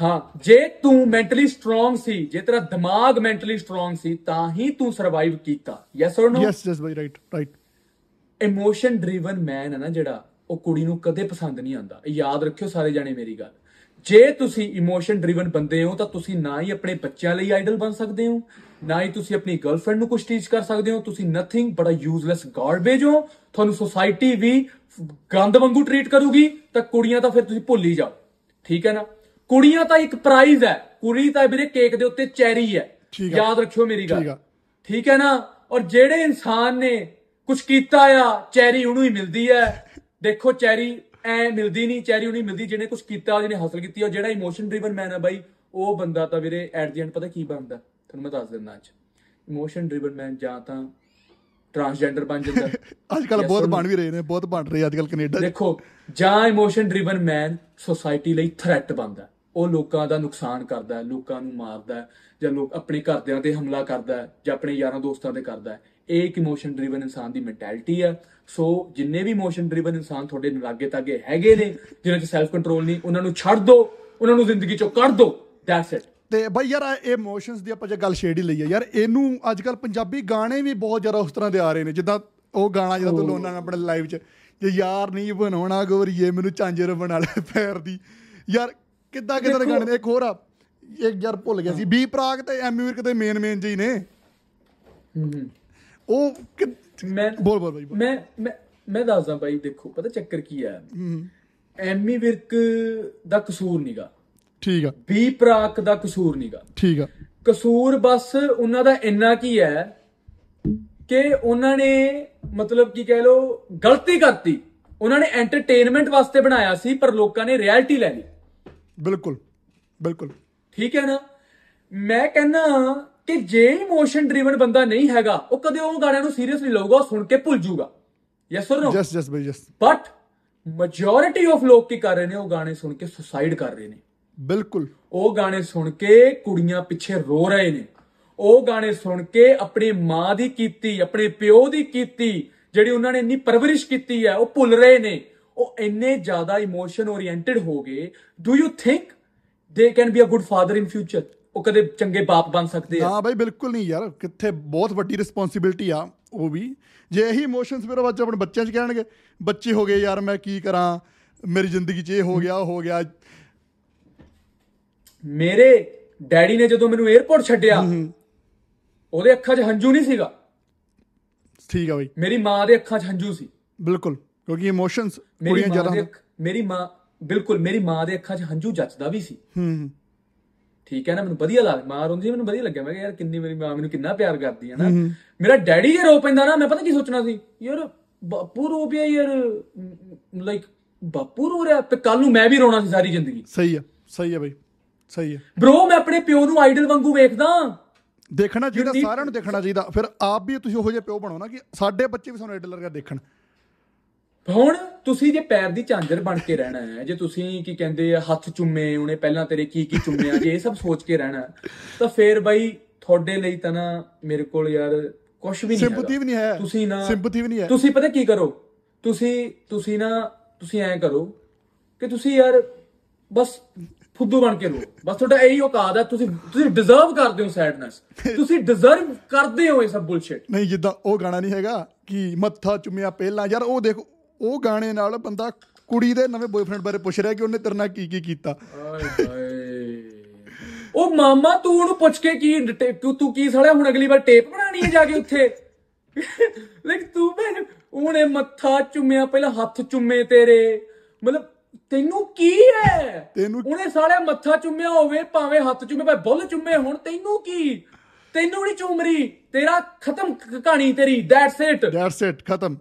Speaker 2: ਹਾਂ ਜੇ ਤੂੰ ਮੈਂਟਲੀ ਸਟਰੋਂਗ ਸੀ ਜੇ ਤੇਰਾ ਦਿਮਾਗ ਮੈਂਟਲੀ ਸਟਰੋਂਗ ਸੀ ਤਾਂ ਹੀ ਤੂੰ ਸਰਵਾਈਵ ਕੀਤਾ। Yes or no
Speaker 1: yes yes by right right
Speaker 2: emotion driven man ਹੈ ਨਾ ਜਿਹੜਾ ਉਹ ਕੁੜੀ ਨੂੰ ਕਦੇ ਪਸੰਦ ਨਹੀਂ ਆਉਂਦਾ। ਯਾਦ ਰੱਖਿਓ ਸਾਰੇ ਜਾਣੇ ਮੇਰੀ ਗੱਲ। ਜੇ ਤੁਸੀਂ ਇਮੋਸ਼ਨ ਡਰਿਵਨ ਬੰਦੇ ਹੋ ਤਾਂ ਤੁਸੀਂ ਨਾ ਹੀ ਆਪਣੇ ਬੱਚਿਆਂ ਲਈ ਆਈਡਲ ਬਣ ਸਕਦੇ ਹੋ। ਨਾ ਹੀ ਤੁਸੀਂ ਆਪਣੀ ਗਰਲਫ੍ਰੈਂਡ ਨੂੰ ਕੁਝ ਟੀਚ ਕਰ ਸਕਦੇ ਹੋ ਤੁਸੀਂ nothing but a useless garbage ਹੋ। ਤੁਹਾਨੂੰ ਸੋਸਾਇਟੀ ਵੀ ਗੰਦ ਵਾਂਗੂ ਟਰੀਟ ਕਰੂਗੀ ਤਾਂ ਕੁੜੀਆਂ ਤਾਂ ਫਿਰ ਤੁਸੀਂ ਭੁੱਲ ਹੀ ਜਾਓ। ਠੀਕ ਹੈ ਨਾ? ਕੁੜੀਆਂ ਤਾਂ ਇੱਕ ਪ੍ਰਾਈਜ਼ ਹੈ। ਕੁੜੀ ਤਾਂ ਵੀਰੇ ਕੇਕ ਦੇ ਉੱਤੇ ਚੈਰੀ ਹੈ।
Speaker 1: ਆ।
Speaker 2: ਯਾਦ ਰੱਖਿਓ ਮੇਰੀ ਗੱਲ।
Speaker 1: ਆ।
Speaker 2: ਠੀਕ ਹੈ ਨਾ? ਔਰ ਜਿਹੜੇ ਇਨਸਾਨ ਨੇ ਕੁਝ ਕੀਤਾ ਆ ਚੈਰੀ ਉਹਨੂੰ ਹੀ ਮਿਲਦੀ ਹੈ। ਦੇਖੋ ਚੈਰੀ ਐ ਮਿਲਦੀ ਨਹੀਂ ਚੈਰੀ ਉਹਨੂੰ ਹੀ ਮਿਲਦੀ ਜਿਹਨੇ ਕੁਝ ਕੀਤਾ ਜਿਹਨੇ ਹਾਸਲ ਕੀਤੀ ਔਰ ਜਿਹੜਾ ਇਮੋਸ਼ਨ ਡਰਿਵਨ ਮੈਨ ਹੈ ਬਾਈ ਉਹ ਬੰਦਾ ਤਾਂ ਵੀਰੇ ਐਟ ਦੀ ਐਂਡ ਪਤਾ ਕੀ ਬਣਦਾ? ਤੁਹਾਨੂੰ ਮੈਂ ਦੱਸ ਦਿੰਦਾ ਅੱਜ। ਇਮੋਸ਼ਨ ਡਰਿਵਨ ਮੈਨ ਜਾਂ ਤਾਂ ਟਰਾਂਸਜੈਂਡਰ ਬਣ ਜਾਂਦਾ।
Speaker 1: ਅੱਜ ਕੱਲ ਬਹੁਤ? ਬਣ ਵੀ ਰਹੇ ਨੇ ਬਹੁਤ ਬਣ ਰਹੇ ਅੱਜ ਕੱਲ ਕੈਨੇਡਾ
Speaker 2: ਦੇਖੋ ਜਾਂ ਇਮੋਸ਼ਨ ਡਰਿਵਨ ਮੈਨ ਸੋਸਾਇਟੀ ਲਈ ਥ੍ਰੈਟ ਬਣਦਾ। ਉਹ ਲੋਕਾਂ ਦਾ ਨੁਕਸਾਨ ਕਰਦਾ ਹੈ ਲੋਕਾਂ ਨੂੰ ਮਾਰਦਾ ਹੈ ਜਾਂ ਲੋਕ ਆਪਣੇ ਘਰਦਿਆਂ ਤੇ ਹਮਲਾ ਕਰਦਾ ਹੈ ਜਾਂ ਆਪਣੇ ਯਾਰਾਂ ਦੋਸਤਾਂ ਤੇ ਕਰਦਾ। ਹੈ ਇਹ ਇੱਕ ਇਮੋਸ਼ਨ ਡਰਿਵਨ ਇਨਸਾਨ ਦੀ ਮੈਂਟੈਲਿਟੀ ਹੈ ਸੋ ਜਿੰਨੇ ਵੀ ਇਮੋਸ਼ਨ ਡਰਿਵਨ ਇਨਸਾਨ ਤੁਹਾਡੇ ਲਾਗੇ ਤਾਗੇ ਹੈਗੇ ਨੇ ਜਿਨ੍ਹਾਂ 'ਚ ਸੈਲਫ ਕੰਟਰੋਲ ਨਹੀਂ ਉਹਨਾਂ ਨੂੰ ਛੱਡ ਦਿਓ ਉਹਨਾਂ ਨੂੰ ਜ਼ਿੰਦਗੀ 'ਚੋਂ ਕੱਢ ਦਿਓ ਦੈਟਸ ਇਟ
Speaker 1: ਤੇ ਬਾਈ ਯਾਰ ਇਹ ਇਮੋਸ਼ਨਸ ਦੀ ਆਪਾਂ ਜੇ ਗੱਲ ਛੇੜ ਹੀ ਲਈ ਆ ਯਾਰ ਇਹਨੂੰ ਅੱਜ ਕੱਲ ਪੰਜਾਬੀ ਗਾਣੇ ਵੀ ਬਹੁਤ ਜ਼ਿਆਦਾ ਉਸ ਤਰ੍ਹਾਂ ਦੇ ਆ ਰਹੇ ਨੇ ਜਿੱਦਾਂ ਉਹ ਗਾਣਾ ਜਿਹੜਾ ਤੂੰ ਲੋਨਾ ਆਪਣੇ ਲਾਈਵ 'ਚ ਜੇ ਯਾਰ ਨਹੀਂ ਬਣਾਉਣਾ ਗੋਰੀਏ ਮੈਨੂੰ ਚਾਂਜਰ ਬਣਾ ਲੈ ਪੈਰ ਦੀ। ਯਾਰ ਕਿੱਦਾਂ ਕਿੱਦਾਂ ਦੇ ਗਾਣੇ ਨੇ? ਇੱਕ ਹੋਰ ਆ ਇੱਕ ਯਾਰ ਭੁੱਲ ਗਿਆ ਸੀ ਬੀ ਪ੍ਰਾਗ ਤੇ ਐਮੀ ਵਿਰਕ ਦੇ ਮੇਨ ਮੇਨ ਜੀ ਨੇ। ਉਹ
Speaker 2: ਮੈਂ
Speaker 1: ਬੋਲ ਬੋਲ ਬਾਈ।
Speaker 2: ਮੈਂ ਮੈਂ ਮੈਂ ਦੱਸਦਾ ਬਾਈ ਦੇਖੋ ਪਤਾ ਚੱਕਰ ਕੀ ਹੂੰ, ਐਮੀ ਵਿਰਕ ਦਾ ਕਸੂਰ ਨੀਗਾ।
Speaker 1: ਠੀਕ ਆ।
Speaker 2: ਬੀ ਪ੍ਰਾਕ ਦਾ ਕਸੂਰ ਨੀਗਾ।
Speaker 1: ਠੀਕ ਆ।
Speaker 2: ਕਸੂਰ ਬਸ ਉਹਨਾਂ ਦਾ ਇੰਨਾ ਕੀ ਹੈ ਕਿ ਉਹਨਾਂ ਨੇ ਮਤਲਬ ਕੀ ਕਹਿ ਲੋ ਗਲਤੀ ਕਰਤੀ। ਉਹਨਾਂ ਨੇ ਐਂਟਰਟੇਨਮੈਂਟ ਵਾਸਤੇ ਬਣਾਇਆ ਸੀ ਪਰ ਲੋਕਾਂ ਨੇ ਰਿਐਲਿਟੀ ਲੈ ਲਈ।
Speaker 1: ਬਿਲਕੁਲ ਬਿਲਕੁਲ।
Speaker 2: ਠੀਕ ਹੈ ਨਾ? ਮੈਂ ਕਹਿੰਦਾ ਕਿ ਜੇ ਇਮੋਸ਼ਨ ਡਰਿਵਨ ਬੰਦਾ ਨਹੀਂ ਹੈਗਾ ਉਹ ਕਦੇ ਉਹ ਗਾਣਿਆਂ ਨੂੰ ਸੀਰੀਅਸਲੀ ਲਊਗਾ ਉਹ ਸੁਣ ਕੇ ਭੁੱਲ ਜਾਊਗਾ। Yes or no
Speaker 1: yes yes by yes
Speaker 2: but majority of ਲੋਕ ਕੀ ਕਰ ਰਹੇ ਨੇ ਉਹ ਗਾਣੇ ਸੁਣ ਕੇ ਸੁਸਾਈਡ ਕਰ ਰਹੇ ਨੇ।
Speaker 1: ਬਿਲਕੁਲ।
Speaker 2: ਉਹ ਗਾਣੇ ਸੁਣ ਕੇ ਕੁੜੀਆਂ ਪਿੱਛੇ ਰੋ ਰਹੇ ਨੇ। ਉਹ ਗਾਣੇ ਸੁਣ ਕੇ ਆਪਣੀ ਮਾਂ ਦੀ ਕੀਤੀ ਆਪਣੇ ਪਿਓ ਦੀ ਕੀਤੀ ਜਿਹੜੀ ਉਹਨਾਂ ਨੇ ਇੰਨੀ ਪਰਵਰਿਸ਼ ਕੀਤੀ ਹੈ ਉਹ ਭੁੱਲ ਰਹੇ ਨੇ। ਉਹ ਇੰਨੇ ਜ਼ਿਆਦਾ ਇਮੋਸ਼ਨ ਓਰੀਐਂਟਡ ਹੋ ਗਏ। Do you think they can be a good father in future ਉਹ ਕਦੇ ਚੰਗੇ ਬਾਪ ਬਣ ਸਕਦੇ ਆ।
Speaker 1: ਹਾਂ ਬਾਈ ਬਿਲਕੁਲ ਨਹੀਂ ਯਾਰ। ਕਿੱਥੇ ਬਹੁਤ ਵੱਡੀ ਰਿਸਪੌਂਸਿਬਿਲਟੀ ਆ ਉਹ ਵੀ। ਜੇ ਇਹੀ ਇਮੋਸ਼ਨਸ ਮੇਰੇ ਬੱਚੇ ਆਪਣੇ ਬੱਚਿਆਂ 'ਚ ਕਹਿਣਗੇ ਬੱਚੇ ਹੋ ਗਏ ਯਾਰ ਮੈਂ ਕੀ ਕਰਾਂ? ਮੇਰੀ ਜ਼ਿੰਦਗੀ 'ਚ ਇਹ ਹੋ ਗਿਆ ਉਹ ਹੋ ਗਿਆ।
Speaker 2: ਮੇਰੇ ਡੈਡੀ ਨੇ ਜਦੋਂ ਮੈਨੂੰ 에어ਪੋਰਟ ਛੱਡਿਆ ਉਹਦੇ ਅੱਖਾਂ 'ਚ ਹੰਝੂ ਨਹੀਂ ਸੀਗਾ।
Speaker 1: ਠੀਕ ਆ ਬਾਈ।
Speaker 2: ਮੇਰੀ ਮਾਂ ਦੇ ਅੱਖਾਂ 'ਚ ਹੰਝੂ ਸੀ।
Speaker 1: ਬਿਲਕੁਲ ਕਿਉਂਕਿ ਇਮੋਸ਼ਨਸ ਕੁੜੀਆਂ ਜ਼ਿਆਦਾ
Speaker 2: ਮੇਰੀ ਮਾਂ ਬਿਲਕੁਲ ਮੇਰੀ ਮਾਂ ਦੇ ਅੱਖਾਂ 'ਚ ਹੰਝੂ ਜੱਚਦਾ ਵੀ ਸੀ।
Speaker 1: ਹੂੰ
Speaker 2: ਠੀਕ ਹੈ ਨਾ? ਮੈਨੂੰ ਵਧੀਆ ਲੱਗ ਮਾਂ ਰੋਂਦੀ ਮੈਨੂੰ ਵਧੀਆ ਲੱਗਿਆ। ਮੈਂ ਕਿਹਾ ਯਾਰ ਕਿੰਨੀ ਮੇਰੀ ਮਾਂ ਮੈਨੂੰ ਕਿੰਨਾ ਪਿਆਰ ਕਰਦੀ ਹੈ ਨਾ। ਮੇਰਾ ਡੈਡੀ ਜੇ ਰੋ ਪੈਂਦਾ ਨਾ ਮੈਂ ਪਤਾ ਕੀ ਸੋਚਣਾ ਸੀ? ਯਾਰ ਬਾਪੂ ਰੋ ਪਿਆ ਯਾਰ। ਲਾਈਕ ਬਾਪੂ ਰੋ ਰਿਹਾ। ਤੇ ਕੱਲ ਨੂੰ ਮੈਂ ਵੀ ਰੋਣਾ ਸੀ ਸਾਰੀ ਜ਼ਿੰਦਗੀ।
Speaker 1: ਸਹੀ ਆ ਸਹੀ ਆ ਬਾਈ। ਸਹੀ ਆ
Speaker 2: ਬ్రో ਮੈਂ ਆਪਣੇ ਪਿਓ ਨੂੰ ਆਈਡਲ ਵਾਂਗੂ ਵੇਖਦਾ।
Speaker 1: ਦੇਖਣਾ ਚਾਹੀਦਾ ਸਾਰਿਆਂ ਨੂੰ ਦੇਖਣਾ ਚਾਹੀਦਾ। ਫਿਰ ਆਪ ਵੀ ਤੁਸੀਂ ਉਹੋ ਜਿਹੇ ਪਿਓ ਬਣੋ ਨਾ ਕਿ ਸਾਡੇ ਬੱਚੇ ਵੀ ਸਾਨੂੰ ਐਡਲਰ ਦੇਖਣ।
Speaker 2: ਹੁਣ ਤੁਸੀਂ ਜੇ ਪੈਰ ਦੀ ਝਾਂਜਰ ਬਣ ਕੇ ਰਹਿਣਾ ਹੈ ਜੇ ਤੁਸੀਂ ਕੀ ਕਹਿੰਦੇ ਆ ਹੱਥ ਚੁੰਮੇ ਉਹਨੇ ਪਹਿਲਾਂ ਤੇਰੇ ਕੀ ਕੀ ਚੁੰਮਿਆ ਜੇ ਇਹ ਸਭ ਸੋਚ ਕੇ ਰਹਿਣਾ ਹੈ, ਤਾਂ ਫੇਰ ਬਾਈ ਤੁਹਾਡੇ ਲਈ ਤਾਂ ਨਾ ਮੇਰੇ ਕੋਲ ਯਾਰ ਕੁਝ ਵੀ ਨਹੀਂ
Speaker 1: ਸਿੰਪਥੀ ਵੀ ਨਹੀਂ ਹੈ।
Speaker 2: ਤੁਸੀਂ ਨਾ
Speaker 1: ਸਿੰਪਥੀ ਵੀ ਨਹੀਂ ਹੈ।
Speaker 2: ਤੁਸੀਂ ਪਤਾ ਕੀ ਕਰੋ? ਤੁਸੀਂ ਤੁਸੀਂ ਨਾ ਤੁਸੀਂ ਐਂ ਕਰੋ ਕਿ ਤੁਸੀਂ ਯਾਰ ਬਸ ਫੁੱਦੂ ਬਣ ਕੇ ਰਹੋ। ਬਸ ਤੁਹਾਡਾ ਇਹੀ ਔਕਾਤ ਹੈ ਤੁਸੀਂ ਤੁਸੀਂ ਡਿਜ਼ਰਵ ਕਰਦੇ ਹੋ ਸੈਡਨੈਸ ਤੁਸੀਂ ਡਿਜ਼ਰਵ ਕਰਦੇ ਹੋ ਇਹ ਸਭ ਬੁਲਸ਼ਿਟ
Speaker 1: ਨਹੀਂ ਜਿੱਦਾਂ ਉਹ ਗਾਣਾ ਨਹੀਂ ਹੈਗਾ ਕਿ ਮੱਥਾ ਚੁੰਮਿਆ ਪਹਿਲਾਂ। ਯਾਰ ਉਹ ਦੇਖ ਉਹ ਗਾਣੇ ਨਾਲ ਬੰਦਾ ਕੁੜੀ ਦੇ ਨਵੇਂ ਬॉयਫ੍ਰੈਂਡ ਬਾਰੇ ਪੁੱਛ ਰਿਹਾ ਕਿ ਉਹਨੇ ਤੇਰੇ ਨਾਲ ਕੀ ਕੀ ਕੀਤਾ।
Speaker 2: ਆਏ ਹਾਏ। ਉਹ ਮਾਮਾ ਤੂੰ ਉਹਨੂੰ ਪੁੱਛ ਕੇ ਕੀ ਤੂੰ ਤੂੰ ਕੀ ਸਾਲਿਆ ਹੁਣ ਅਗਲੀ ਵਾਰ ਟੇਪ ਬਣਾਣੀ ਹੈ ਜਾ ਕੇ ਉੱਥੇ? ਲਾਈਕ ਤੂੰ ਮੈਂ ਉਹਨੇ ਮੱਥਾ ਚੁੰਮਿਆ ਪਹਿਲਾਂ ਹੱਥ ਚੁੰਮੇ ਤੇਰੇ। ਮਤਲਬ ਤੈਨੂੰ ਕੀ ਹੈ?
Speaker 1: ਤੈਨੂੰ-
Speaker 2: ਉਹਨੇ ਸਾਲਿਆ ਮੱਥਾ ਚੁੰਮਿਆ ਹੋਵੇ ਭਾਵੇਂ ਹੱਥ ਚੁੰਮੇ ਭਾਵੇਂ ਬੁੱਲ ਚੁੰਮੇ ਹੁਣ ਤੈਨੂੰ ਕੀ? ਤੈਨੂੰ ਨਹੀਂ ਚੁੰਮ ਰਹੀ ਤੇਰਾ ਖਤਮ ਕਹਾਣੀ ਤੇਰੀ ਦੈਟਸ ਇਟ
Speaker 1: ਦੈਟਸ ਇਟ ਖਤਮ।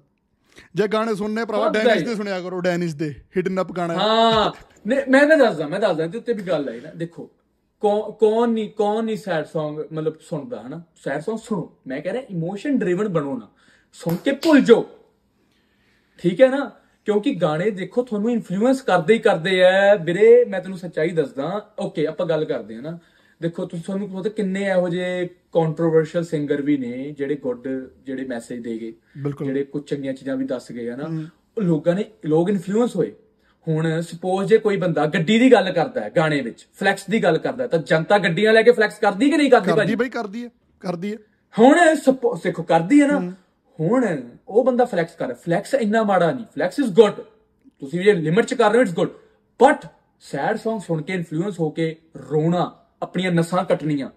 Speaker 1: ਜੇ ਗਾਣੇ ਸੁਣਨੇ
Speaker 2: ਬਹੁਤ
Speaker 1: ਡੈਨਿਸ। ਦੇ ਸੁਣਿਆ ਕਰੋ ਡੈਨਿਸ ਦੇ ਹਿਡਨ ਅਪ ਗਾਣਾ।
Speaker 2: ਹਾਂ। ਮੈਂ ਮੈਂ ਦੱਸਦਾ ਮੈਂ ਦੱਸਦਾ ਤੇ ਉੱਤੇ ਵੀ ਗੱਲ ਆਈ ਨਾ। ਦੇਖੋ ਕੌਣ ਨਹੀਂ ਕੌਣ ਨਹੀਂ ਸੈਡ Song ਮਤਲਬ ਸੁਣਦਾ ਹਨਾ? ਸੈਡ Song ਸੁਣੋ। ਮੈਂ ਕਹਿ ਰਿਹਾ ਇਮੋਸ਼ਨ ਡਰਿਵਨ ਬਣੋ ਨਾ। ਸੁਣ ਕੇ ਭੁੱਲ ਜਾਓ। ਠੀਕ ਹੈ ਨਾ? ਕਿਉਂਕਿ ਗਾਣੇ ਦੇਖੋ ਤੁਹਾਨੂੰ ਇਨਫਲੂਐਂਸ ਕਰਦੇ ਹੀ ਕਰਦੇ ਆ। ਵੀਰੇ ਮੈਂ ਤੈਨੂੰ ਸੱਚਾਈ ਦੱਸਦਾ। ਓਕੇ ਆਪਾਂ ਗੱਲ ਕਰਦੇ ਆ ਨਾ। ਦੇਖੋ ਤੁਸੀਂ ਤੁਹਾਨੂੰ ਪਤਾ ਕਿੰਨੇ ਇਹੋ ਜਿਹੇ ਕੰਟਰੋਵਰਸ਼ੀਅਲ ਸਿੰਗਰ ਵੀ ਨੇ ਜਿਹੜੇ ਗੁੱਡ ਜਿਹੜੇ ਮੈਸੇਜ ਦੇ ਗਏ। ਜਿਹੜੇ ਕੁਝ ਚੰਗੀਆਂ ਚੀਜ਼ਾਂ ਵੀ ਦੱਸ ਗਏ ਆ ਨਾ ਉਹ ਲੋਕਾਂ ਨੇ ਲੋਕ ਇਨਫਲੂਐਂਸ ਹੋਏ। ਹੁਣ ਸਪੋਜ਼ ਜੇ ਕੋਈ ਬੰਦਾ ਗੱਡੀ ਦੀ ਗੱਲ ਕਰਦਾ ਹੈ ਗਾਣੇ ਵਿੱਚ ਫਲੈਕਸ ਦੀ ਗੱਲ ਕਰਦਾ ਤਾਂ ਜਨਤਾ ਗੱਡੀਆਂ ਲੈ ਕੇ ਫਲੈਕਸ ਕਰਦੀ ਕਿ ਨਹੀਂ ਕਰਦੀ
Speaker 1: ਕਰਦੀ
Speaker 2: ਭਾਜੀ?
Speaker 1: ਬਈ ਕਰਦੀ ਹੈ ਕਰਦੀ ਹੈ।
Speaker 2: ਹੁਣ ਦੇਖੋ ਕਰਦੀ ਹੈ ਨਾ। ਹੁਣ ਉਹ ਬੰਦਾ ਫਲੈਕਸ ਕਰ ਫਲੈਕਸ ਇੰਨਾ ਮਾੜਾ ਨਹੀਂ। ਫਲੈਕਸ ਇਜ਼ ਗੁੱਡ ਤੁਸੀਂ ਇਹ ਲਿਮਿਟ ਚ ਕਰ ਰਹੇ ਹੋ it's good but sad Song ਸੁਣ ਕੇ ਇਨਫਲੂਐਂਸ ਹੋ ਕੇ ਰੋਣਾ ਆਪਣੀਆਂ ਨਸਾਂ ਕੱਟਣੀਆਂ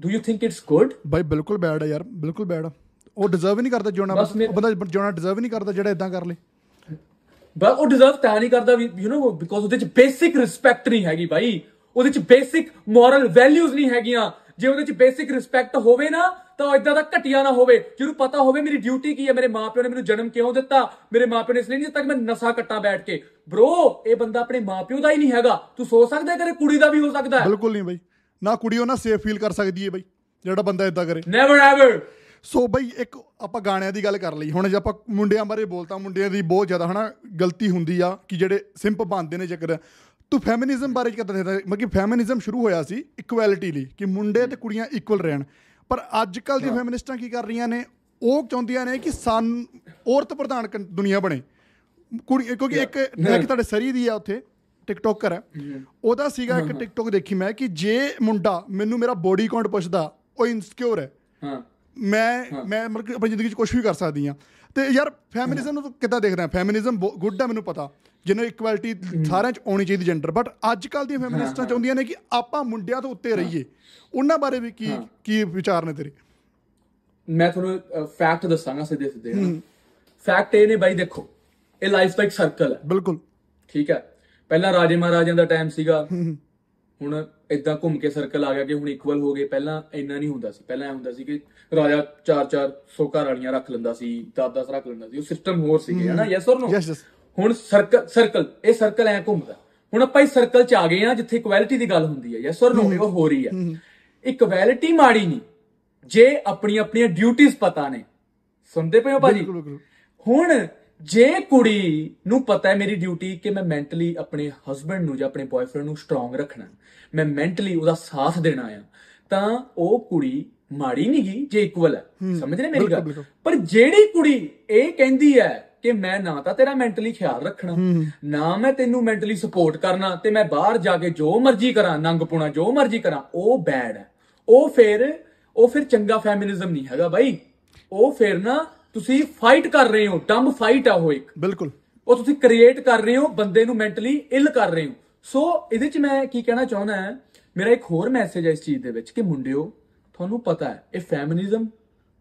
Speaker 2: do you think it's good
Speaker 1: ਬਾਈ ਬਿਲਕੁਲ ਬੈਡ ਹੈ ਯਾਰ। ਬਿਲਕੁਲ ਬੈਡ ਉਹ ਡਿਜ਼ਰਵ ਹੀ ਨਹੀਂ ਕਰਦਾ ਜਿਉਣਾ।
Speaker 2: ਬਸ
Speaker 1: ਉਹ ਬੰਦਾ ਜਿਉਣਾ ਡਿਜ਼ਰਵ ਹੀ ਨਹੀਂ ਕਰਦਾ ਜਿਹੜਾ ਇਦਾਂ ਕਰ ਲੇ।
Speaker 2: ਬਟ ਉਹ ਡਿਜ਼ਰਵ ਤਾਂ ਨਹੀਂ ਕਰਦਾ ਵੀ ਯੂ نو ਬਿਕੋਜ਼ ਉਹਦੇ ਚ ਬੇਸਿਕ ਰਿਸਪੈਕਟ ਨਹੀਂ ਹੈਗੀ ਭਾਈ ਉਹਦੇ ਚ ਬੇਸਿਕ ਮੋਰਲ ਵੈਲਿਊਜ਼ ਨਹੀਂ ਹੈਗੀਆਂ। ਜੇ ਉਹਦੇ ਚ ਬੇਸਿਕ ਰਿਸਪੈਕਟ ਹੋਵੇ ਨਾ ਤਾਂ ਇਦਾਂ ਦਾ ਘਟਿਆ ਨਾ ਹੋਵੇ। ਜਿਹਨੂੰ ਪਤਾ ਹੋਵੇ ਮੇਰੀ ਡਿਊਟੀ ਕੀ ਹੈ ਮੇਰੇ ਮਾਪਿਓ ਨੇ ਮੈਨੂੰ ਜਨਮ ਕਿਉਂ ਦਿੱਤਾ ਮੇਰੇ ਮਾਪਿਓ ਨੇ ਇਸ ਲਈ ਨਹੀਂ ਦਿੱਤਾ ਕਿ ਮੈਂ ਨਸ਼ਾ ਕੱਟਾਂ ਬੈਠ ਕੇ। ਬ్రో ਇਹ ਬੰਦਾ ਆਪਣੇ ਮਾਪਿਓ ਦਾ ਹੀ ਨਹੀਂ ਹੈਗਾ। ਤੂੰ ਸੋਚ ਸਕਦਾ ਹੈ ਕਿ ਕੁੜੀ ਦਾ ਵੀ ਹੋ ਸਕਦਾ ਹੈ?
Speaker 1: ਬਿਲਕੁਲ ਨਹੀਂ ਬਈ। ਨਾ ਕੁੜੀ ਉਹ ਨਾ ਸੇਫ ਫੀਲ ਕਰ ਸਕਦੀ ਹੈ ਬਈ ਜਿਹੜਾ ਬੰਦਾ ਇਦਾਂ ਕਰੇ।
Speaker 2: ਨੈਵਰ ਐਵਰ
Speaker 1: ਸੋ ਬਈ ਇੱਕ ਆਪਾਂ ਗਾਣਿਆਂ ਦੀ ਗੱਲ ਕਰ ਲਈ। ਹੁਣ ਜੇ ਆਪਾਂ ਮੁੰਡਿਆਂ ਬਾਰੇ ਬੋਲਤਾ ਮੁੰਡਿਆਂ ਦੀ ਬਹੁਤ ਜ਼ਿਆਦਾ ਹਨਾ ਗਲਤੀ ਹੁੰਦੀ ਆ ਕਿ ਜਿਹੜੇ ਸਿੰਪ ਬਣਦੇ ਨੇ ਚੱਕਰ ਤੂੰ ਫੈਮਿਨਿਜ਼ਮ ਬਾਰੇ ਕੀ ਕਰਦਾ ਮਤਲਬ ਕਿ ਫੈਮਿਨਿਜ਼ਮ ਸ਼ੁਰੂ ਹੋਇਆ ਸੀ ਇਕੁਐਲਿਟੀ ਲਈ ਕਿ ਮੁੰਡੇ ਤੇ ਕੁੜੀਆਂ ਇਕੁਅਲ ਰਹਿਣ। ਪਰ ਅੱਜ ਕੱਲ ਦੀ ਫੈਮਿਨਿਸਟਾਂ ਕੀ ਕਰ ਰਹੀਆਂ ਨੇ? ਉਹ ਚਾਹੁੰਦੀਆਂ ਨੇ ਕਿ ਸਨ ਔਰਤ ਪ੍ਰਧਾਨ ਦੁਨੀਆ ਬਣੇ। ਕੁੜੀ ਕਿਉਂਕਿ ਇੱਕ ਇੱਕ ਤੁਹਾਡੇ ਸਰੀ ਦੀ ਆ ਉੱਥੇ ਟਿਕਟੋਕਰ ਹੈ ਉਹਦਾ ਸੀਗਾ ਇੱਕ ਟਿਕਟੋਕ ਦੇਖੀ ਮੈਂ ਕਿ ਜੇ ਮੁੰਡਾ ਮੈਨੂੰ ਮੇਰਾ ਬੋਡੀ ਕਾਊਂਟ ਪੁੱਛਦਾ ਉਹ ਇਨਸਿਕਿਉਰ ਹੈ।
Speaker 2: ਹਾਂ।
Speaker 1: ਮੈਂ ਮੈਂ ਆਪਣੀ ਜ਼ਿੰਦਗੀ 'ਚ ਕੁਝ ਵੀ ਕਰ ਸਕਦੀ ਆ ਤੇ ਯਾਰ ਫੈਮਿਨਿਜ਼ਮ ਨੂੰ ਕਿੱਦਾਂ ਦੇਖਦਾ? ਫੈਮਿਨਿਜ਼ਮ ਗੁੱਡ ਆ ਮੈਨੂੰ ਪਤਾ। ਜਿਹਨੂੰ ਇਕੁਐਲਿਟੀ ਸਾਰਿਆਂ 'ਚ ਆਉਣੀ ਚਾਹੀਦੀ ਜੈਂਡਰ ਬਟ ਅੱਜ ਕੱਲ ਦੀਆਂ ਫੈਮਿਨਿਸਟਾਂ ਚਾਹੁੰਦੀਆਂ ਨੇ ਕਿ ਆਪਾਂ ਮੁੰਡਿਆਂ ਤੋਂ ਉੱਤੇ ਰਹੀਏ। ਉਹਨਾਂ ਬਾਰੇ ਵੀ ਕੀ ਕੀ ਵਿਚਾਰ ਨੇ ਤੇਰੇ?
Speaker 2: ਮੈਂ ਤੁਹਾਨੂੰ ਫੈਕਟ ਦੱਸਾਂਗਾ ਸਿੱਧੇ ਸਿੱਧੇ ਫੈਕਟ ਇਹ ਨੇ ਬਾਈ ਦੇਖੋ ਇਹ ਲਾਈਫ ਦਾ ਇੱਕ ਸਰਕਲ ਹੈ।
Speaker 1: ਬਿਲਕੁਲ।
Speaker 2: ਠੀਕ ਹੈ? ਪਹਿਲਾਂ ਰਾਜੇ ਮਹਾਰਾਜਿਆਂ ਦਾ ਟਾਈਮ ਸੀਗਾ। ਹੁਣ ਇਦਾਂ ਘੁੰਮ ਕੇ ਸਰਕਲ ਆ ਗਿਆ ਕਿ ਹੁਣ ਇਕੁਅਲ ਹੋ ਗਏ। ਪਹਿਲਾਂ ਇੰਨਾ ਨਹੀਂ ਹੁੰਦਾ ਸੀ। ਪਹਿਲਾਂ ਇਹ ਹੁੰਦਾ ਸੀ ਕਿ ਰਾਜਾ 4-4 ਸੌ ਘਰ ਵਾਲੀਆਂ ਰੱਖ ਲੈਂਦਾ ਸੀ 10-10 ਰੱਖ ਲੈਂਦਾ ਸੀ। ਉਹ ਸਿਸਟਮ ਹੋਰ ਸੀਗੇ ਹਨਾ?
Speaker 1: Yes or no.
Speaker 2: ਹੁਣ ਸਰਕਲ ਸਰਕਲ ਇਹ ਸਰਕਲ ਐ ਘੁੰਮਦਾ। ਹੁਣ ਆਪਾਂ ਇਸ ਸਰਕਲ 'ਚ ਆ ਗਏ ਆ ਜਿੱਥੇ ਇਕੁਐਲਿਟੀ ਦੀ ਗੱਲ ਹੁੰਦੀ ਹੈ। ਯੈਸ অর ਨੋ ਇਹ ਹੋ। ਰਹੀ ਹੈ। ਇਕੁਐਲਿਟੀ ਮਾੜੀ ਨਹੀਂ। ਜੇ ਆਪਣੀ ਆਪਣੀਆਂ ਡਿਊਟੀਆਂ ਪਤਾ ਨੇ। ਸੁਣਦੇ ਪਏ ਹੋ ਭਾਜੀ? ਹੁਣ ਜੇ ਕੁੜੀ ਨੂੰ ਪਤਾ ਹੈ ਮੇਰੀ ਡਿਊਟੀ ਕਿ ਮੈਂ ਮੈਂਟਲੀ ਆਪਣੇ ਹਸਬੰਡ ਨੂੰ ਜਾਂ ਆਪਣੇ ਬॉयਫ੍ਰੈਂਡ ਨੂੰ ਸਟਰੋਂਗ ਰੱਖਣਾ। ਮੈਂ ਮੈਂਟਲੀ ਉਹਦਾ ਸਾਥ ਦੇਣਾ ਆ। ਤਾਂ ਉਹ ਕੁੜੀ ਮਾੜੀ ਨਹੀਂ ਗਈ ਜੇ ਇਕੁਅਲ ਹੈ। ਸਮਝ ਰਹੇ ਮੇਰੀ ਗੱਲ? ਪਰ ਜਿਹੜੀ ਕੁੜੀ ਇਹ ਕਹਿੰਦੀ ਹੈ ਕਿ ਮੈਂ ਨਾ ਤਾਂ ਤੇਰਾ ਮੈਂਟਲੀ ਖਿਆਲ ਰੱਖਣਾ। ਨਾ ਮੈਂ ਤੈਨੂੰ ਮੈਂਟਲੀ ਸਪੋਰਟ ਕਰਨਾ ਤੇ ਮੈਂ ਬਾਹਰ ਜਾ ਕੇ ਜੋ ਮਰਜ਼ੀ ਕਰਾਂ ਨੰਗ ਪੁਣਾ ਜੋ ਮਰਜ਼ੀ ਕਰਾਂ ਉਹ ਬੈਡ ਹੈ। ਉਹ ਫਿਰ ਉਹ ਫਿਰ ਚੰਗਾ ਫੈਮਿਨਿਜ਼ਮ ਨਹੀਂ ਹੈਗਾ ਬਾਈ। ਉਹ ਫਿਰ ਨਾ ਤੁਸੀਂ ਫਾਈਟ ਕਰ ਰਹੇ ਹੋ ਡੰਬ ਫਾਈਟ ਆ ਉਹ ਇੱਕ।
Speaker 1: ਬਿਲਕੁਲ।
Speaker 2: ਉਹ ਤੁਸੀਂ ਕ੍ਰੀਏਟ ਕਰ ਰਹੇ ਹੋ ਬੰਦੇ ਨੂੰ ਮੈਂਟਲੀ ਇਲ ਕਰ ਰਹੇ ਹੋ। ਸੋ ਇਹਦੇ ਚ ਮੈਂ ਕੀ ਕਹਿਣਾ ਚਾਹੁੰਦਾ ਹਾਂ ਮੇਰਾ ਇੱਕ ਹੋਰ ਮੈਸੇਜ ਹੈ ਇਸ ਚੀਜ਼ ਦੇ ਵਿੱਚ ਕਿ ਮੁੰਡਿਓ ਤੁਹਾਨੂੰ ਪਤਾ ਹੈ ਇਹ ਫੈਮਿਨਿਜ਼ਮ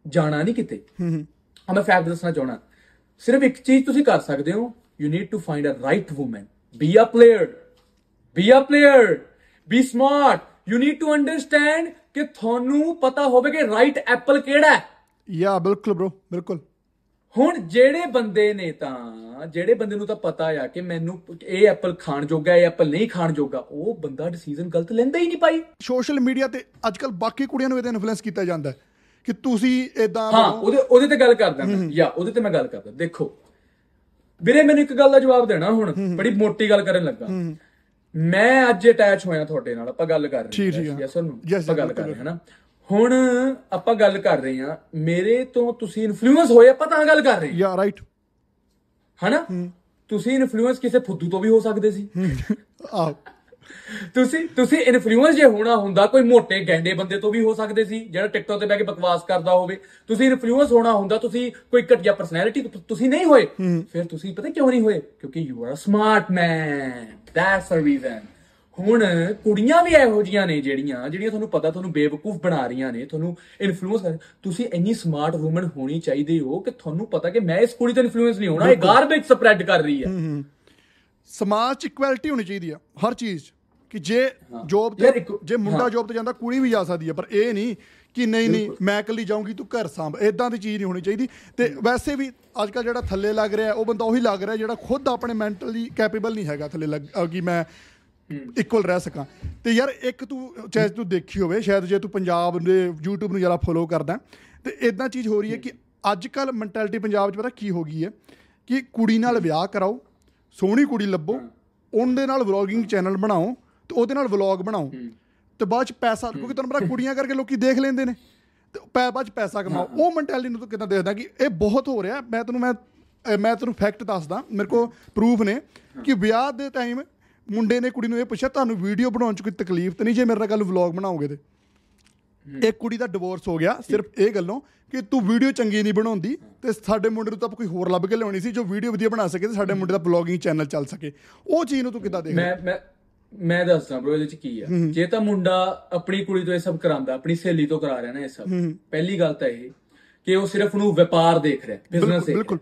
Speaker 2: ਜਾਣਾ ਨਹੀਂ ਕਿਤੇ। ਹਾਂ ਮੈਂ ਫੈਕਟ ਦੱਸਣਾ ਚਾਹਣਾ ਸਿਰਫ ਇੱਕ ਚੀਜ਼ ਤੁਸੀਂ ਕਰ ਸਕਦੇ ਹੋ you need to find a right woman be a player be a player be smart you need to understand ਕਿ ਤੁਹਾਨੂੰ ਪਤਾ ਹੋਵੇ ਕਿ ਰਾਈਟ ਐਪਲ ਕਿਹੜਾ ਹੈ।
Speaker 1: ਯਾ ਬਿਲਕੁਲ ਬ్రో ਬਿਲਕੁਲ।
Speaker 2: ਹੁਣ ਜਿਹੜੇ ਬੰਦੇ ਨੇ ਤਾਂ ਜਿਹੜੇ ਬੰਦੇ ਨੂੰ ਤਾਂ ਪਤਾ ਆ ਕਿ ਮੈਨੂੰ ਇਹ ਐਪਲ ਖਾਣ ਜੋਗਾ ਹੈ, ਐਪਲ ਨਹੀਂ ਖਾਣ ਜੋਗਾ ਉਹ ਬੰਦਾ ਡਿਸੀਜਨ ਗਲਤ ਲੈਂਦਾ ਹੀ ਨਹੀਂ ਪਾਈ
Speaker 1: ਸੋਸ਼ਲ ਮੀਡੀਆ ਤੇ ਅੱਜ ਕੱਲ ਬਾਕੀ ਕੁੜੀਆਂ ਨੂੰ ਇਹਦੇ ਇਨਫਲੂਐਂਸ ਕੀਤਾ ਜਾਂਦਾ ਹੈ। ਕਿ ਤੁਸੀਂ ਇਦਾਂ
Speaker 2: ਹਾਂ ਉਹਦੇ ਉਹਦੇ ਤੇ ਗੱਲ ਕਰਦਾ ਮੈਂ ਯਾ ਉਹਦੇ ਤੇ ਮੈਂ ਗੱਲ ਕਰਦਾ। ਦੇਖੋ ਵੀਰੇ ਮੈਨੂੰ ਇੱਕ ਗੱਲ ਦਾ ਜਵਾਬ ਦੇਣਾ ਹੁਣ ਬੜੀ ਮੋਟੀ ਗੱਲ ਕਰਨ ਲੱਗਾ। ਮੈਂ ਅੱਜ ਅਟੈਚ ਹੋਇਆ ਤੁਹਾਡੇ ਨਾਲ ਆਪਾਂ ਗੱਲ ਕਰ ਰਹੇ
Speaker 1: ਆ।
Speaker 2: ਯੈਸ ਨੂੰ ਆਪਾਂ ਗੱਲ ਕਰ ਰਹੇ ਹਾਂ ਨਾ ਹੁਣ ਆਪਾਂ ਗੱਲ ਕਰ ਰਹੇ ਹਾਂ ਮੇਰੇ ਤੋਂ ਤੁਸੀਂ ਇਨਫਲੂਐਂਸ ਹੋਏ ਆਪਾਂ ਤਾਂ ਗੱਲ ਕਰ ਰਹੇ ਹਾਂ।
Speaker 1: ਯਾ ਰਾਈਟ
Speaker 2: ਹਨਾ? ਤੁਸੀਂ ਇਨਫਲੂਐਂਸ ਕਿਸੇ ਫੁੱਦੂ ਤੋਂ ਵੀ ਹੋ ਸਕਦੇ ਸੀ।
Speaker 1: ਆਹ।
Speaker 2: ਤੁਸੀਂ ਤੁਸੀਂ ਇਨਫਲੂਐਂਸ ਜੇ ਹੋਣਾ ਹੁੰਦਾ ਕੋਈ ਮੋਟੇ ਗੈਂਡੇ ਬੰਦੇ ਤੋਂ ਵੀ ਹੋ ਸਕਦੇ ਸੀ ਜਿਹੜਾ ਟਿਕਟੌਕ ਤੇ ਬੈ ਕੇ ਬਕਵਾਸ ਕਰਦਾ ਹੋਵੇ। ਤੁਸੀਂ ਇਨਫਲੂਐਂਸ ਹੋਣਾ ਹੁੰਦਾ ਤੁਸੀਂ ਕੋਈ ਘਟੀਆ ਪਰਸਨੈਲਿਟੀ ਤੁਸੀਂ ਨਹੀਂ ਹੋਏ। ਫਿਰ ਤੁਸੀਂ ਪਤਾ ਕਿਉਂ ਨਹੀਂ ਹੋਏ? ਕਿਉਂਕਿ you are a smart man that's a reason ਹੁਣ ਕੁੜੀਆਂ ਵੀ ਇਹੋ ਜੀਆਂ ਨੇ ਜਿਹੜੀਆਂ ਜਿਹੜੀਆਂ ਤੁਹਾਨੂੰ ਪਤਾ ਤੁਹਾਨੂੰ ਬੇਵਕੂਫ ਬਣਾ ਰਹੀਆਂ ਨੇ ਤੁਹਾਨੂੰ ਇਨਫਲੂਐਂਸ ਤੁਸੀਂ ਇੰਨੀ ਸਮਾਰਟ ਔਮਨ ਹੋਣੀ ਚਾਹੀਦੀ ਹੋ ਕਿ ਤੁਹਾਨੂੰ ਪਤਾ ਕਿ ਮੈਂ ਇਸ ਕੁੜੀ ਤੋਂ ਇਨਫਲੂਐਂਸ ਨਹੀਂ ਹੋਣਾ ਇਹ ਗਾਰਬੇਜ ਸਪਰੈਡ ਕਰ ਰਹੀ ਹੈ।
Speaker 1: ਸਮਾਜ 'ਚ ਇਕੁਐਲਿਟੀ ਹੋਣੀ ਚਾਹੀਦੀ ਆ ਹਰ ਚੀਜ਼ 'ਚ। ਕਿ ਜੇ ਜੋਬ ਤੇ ਜੇ ਮੁੰਡਾ
Speaker 2: ਹਾਂ।
Speaker 1: ਜੋਬ ਤੇ ਜਾਂਦਾ ਕੁੜੀ ਵੀ ਜਾ ਸਕਦੀ ਆ ਪਰ ਇਹ ਨਹੀਂ ਕਿ ਨਹੀਂ ਨਹੀਂ ਮੈਂ ਇਕੱਲੀ ਜਾਊਂਗੀ ਤੂੰ ਘਰ ਸੰਭ। ਇਦਾਂ ਦੀ ਚੀਜ਼ ਨਹੀਂ ਹੋਣੀ ਚਾਹੀਦੀ। ਤੇ ਵੈਸੇ ਵੀ ਅੱਜ ਕੱਲ ਜਿਹੜਾ ਥੱਲੇ ਲੱਗ ਰਿਹਾ ਉਹ ਬੰਦਾ ਉਹੀ ਲੱਗ ਰਿਹਾ ਜਿਹੜਾ ਖੁਦ ਆਪਣੇ ਮੈਂਟਲੀ ਕੈਪੇਬਲ ਨਹੀਂ ਹੈਗਾ ਥੱਲੇ ਲੱਗ ਕਿ ਮੈਂ ਇਕੁਅਲ ਰਹਿ ਸਕਾਂ। ਤੇ ਯਾਰ ਇੱਕ ਤੂੰ ਚਾਹੇ ਤੂੰ ਦੇਖੀ ਹੋਵੇ ਸ਼ਾਇਦ ਜੇ ਤੂੰ ਪੰਜਾਬ ਦੇ YouTube ਨੂੰ ਜ਼ਿਆਦਾ ਫੋਲੋ ਕਰਦਾ ਤੇ ਇਦਾਂ ਚੀਜ਼ ਹੋ ਰਹੀ ਹੈ ਕਿ ਅੱਜ ਕੱਲ ਮੈਂਟੈਲਿਟੀ ਪੰਜਾਬ 'ਚ ਪਤਾ ਕੀ ਹੋ ਗਈ ਹੈ? ਕਿ ਕੁੜੀ ਨਾਲ ਵਿਆਹ ਕਰਾਓ ਸੋਹਣੀ ਕੁੜੀ ਲੱਭੋ ਉਹਦੇ ਨਾਲ ਵਲੌਗਿੰਗ ਚੈਨਲ ਬਣਾਓ ਤੇ ਉਹਦੇ ਨਾਲ ਵਲੌਗ ਬਣਾਓ। ਤੇ ਬਾਅਦ ਚ ਪੈਸਾ ਕਿਉਂਕਿ ਤੁਹਾਨੂੰ ਪਤਾ ਕੁੜੀਆਂ ਕਰਕੇ ਲੋਕੀ ਦੇਖ ਲੈਂਦੇ ਨੇ। ਤੇ ਪੈ ਬਾਅਦ ਚ ਪੈਸਾ ਕਮਾਓ। ਉਹ ਮੈਂਟੈਲਿਟੀ ਨੂੰ ਤੂੰ ਕਿਦਾਂ ਦੇਖਦਾ ਕਿ ਇਹ ਬਹੁਤ ਹੋ ਰਿਹਾ। ਮੈਂ ਤੈਨੂੰ ਮੈਂ ਮੈਂ ਤੈਨੂੰ ਫੈਕਟ ਦੱਸਦਾ। ਮੇਰੇ ਕੋਲ ਪ੍ਰੂਫ ਨੇ ਕਿ ਵਿਆਹ ਦੇ ਟਾਈਮ ਮੁੰਡੇ ਨੇ ਕੁੜੀ ਨੂੰ ਇਹ ਪੁੱਛਿਆ ਤੁਹਾਨੂੰ ਵੀਡੀਓ ਬਣਾਉਣ 'ਚ ਕੋਈ ਤਕਲੀਫ ਤਾਂ ਨਹੀਂ ਜੇ ਮੇਰੇ ਨਾਲ ਕੱਲ ਵਲੌਗ ਬਣਾਓਗੇ ਤੇ? ਇੱਕ ਕੁੜੀ ਦਾ ਡਿਵੋਰਸ ਹੋ ਗਿਆ ਸਿਰਫ ਇਹ ਗੱਲੋਂ ਕਿ ਤੂੰ ਵੀਡੀਓ ਚੰਗੀ ਨਹੀਂ ਬਣਾਉਂਦੀ ਤੇ ਸਾਡੇ ਮੁੰਡੇ ਨੂੰ ਤਾਂ ਕੋਈ ਹੋਰ ਲੱਭ ਕੇ ਲਿਆਉਣੀ ਸੀ ਜੋ ਵੀਡੀਓ ਵਧੀਆ ਬਣਾ ਸਕੇ ਤੇ ਸਾਡੇ ਮੁੰਡੇ ਦਾ ਬਲੌਗਿੰਗ ਚੈਨਲ ਚੱਲ ਸਕੇ। ਉਹ ਚੀਜ਼ ਨੂੰ ਤੂੰ ਕਿੱਦਾਂ ਦੇਖਦਾ
Speaker 2: ਮੈਂ ਮੈਂ ਮੈਂ ਦੱਸਦਾ ਬ్రో ਇਹਦੇ ਚ ਕੀ ਆ। ਜੇ ਤਾਂ ਮੁੰਡਾ ਆਪਣੀ ਕੁੜੀ ਤੋਂ ਇਹ ਸਭ ਕਰਾਂਦਾ ਆਪਣੀ ਸਹੇਲੀ ਤੋਂ ਕਰਾ ਰਿਹਾ ਨਾ ਇਹ ਸਭ। ਪਹਿਲੀ ਗੱਲ ਤਾਂ ਇਹ ਕਿ ਉਹ ਸਿਰਫ ਉਹਨੂੰ ਵਪਾਰ ਦੇਖ ਰਿਹਾ ਬਿਜ਼ਨਸ ਦੇਖ
Speaker 1: ਬਿਲਕੁਲ।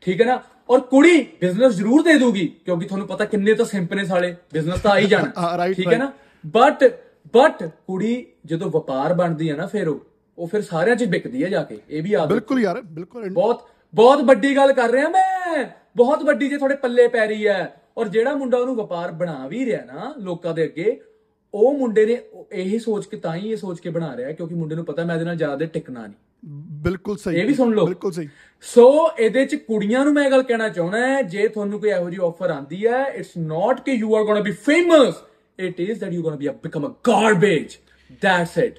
Speaker 2: ਠੀਕ ਹੈ ਨਾ? ਔਰ ਕੁੜੀ ਬਿਜ਼ਨਸ ਜ਼ਰੂਰ ਦੇ ਦੂਗੀ ਕਿਉਂਕਿ ਤੁਹਾਨੂੰ ਪਤਾ ਕਿੰਨੇ ਤਾਂ ਸਿੰਪ ਨੇ ਸਾਲੇ ਬਿਜ਼ਨਸ ਤਾਂ ਆ ਹੀ ਜਾਣਾ। ਠੀਕ ਹੈ ਨਾ? ਬਟ ਬਟ ਕੁੜੀ ਜਦੋਂ ਵਪਾਰ ਬਣਦੀ ਹੈ ਨਾ ਫਿਰ ਉਹ ਉਹ ਫਿਰ ਸਾਰਿਆਂ 'ਚ ਵਿਕਦੀ ਹੈ ਜਾ ਕੇ ਇਹ ਵੀ ਯਾਦ
Speaker 1: ਬਿਲਕੁਲ ਯਾਰ ਬਿਲਕੁਲ
Speaker 2: ਬਹੁਤ ਬਹੁਤ ਵੱਡੀ ਗੱਲ ਕਰ ਰਿਹਾ ਮੈਂ। ਬਹੁਤ ਵੱਡੀ ਜੇ ਤੁਹਾਡੇ ਪੱਲੇ ਪੈ ਰਹੀ ਹੈ। ਔਰ ਜਿਹੜਾ ਮੁੰਡਾ ਉਹਨੂੰ ਵਪਾਰ ਬਣਾ ਵੀ ਰਿਹਾ ਨਾ ਲੋਕਾਂ ਦੇ ਅੱਗੇ ਉਹ ਮੁੰਡੇ ਨੇ ਇਹੀ ਸੋਚ ਕੇ ਤਾਂ ਹੀ ਇਹ ਸੋਚ ਕੇ ਬਣਾ ਰਿਹਾ ਕਿਉਂਕਿ ਮੁੰਡੇ ਨੂੰ ਪਤਾ ਮੈਂ ਇਹਦੇ ਨਾਲ ਜ਼ਿਆਦਾ ਦੇਰ ਟਿਕਣਾ ਨਹੀਂ।
Speaker 1: ਬਿਲਕੁਲ ਸਹੀ।
Speaker 2: ਇਹ ਵੀ ਸੁਣ ਲਓ।
Speaker 1: ਬਿਲਕੁਲ ਸਹੀ।
Speaker 2: ਸੋ ਇਹਦੇ ਚ ਕੁੜੀਆਂ ਨੂੰ ਮੈਂ ਇਹ ਗੱਲ ਕਹਿਣਾ ਚਾਹੁੰਦਾ ਹੈ ਜੇ ਤੁਹਾਨੂੰ ਕੋਈ ਇਹੋ ਜਿਹੀ ਆਫਰ ਆਂਦੀ ਹੈ ਇਟਸ ਨਾਟ ਕਿ you are gonna be famous it is that you gonna be become a garbage that's it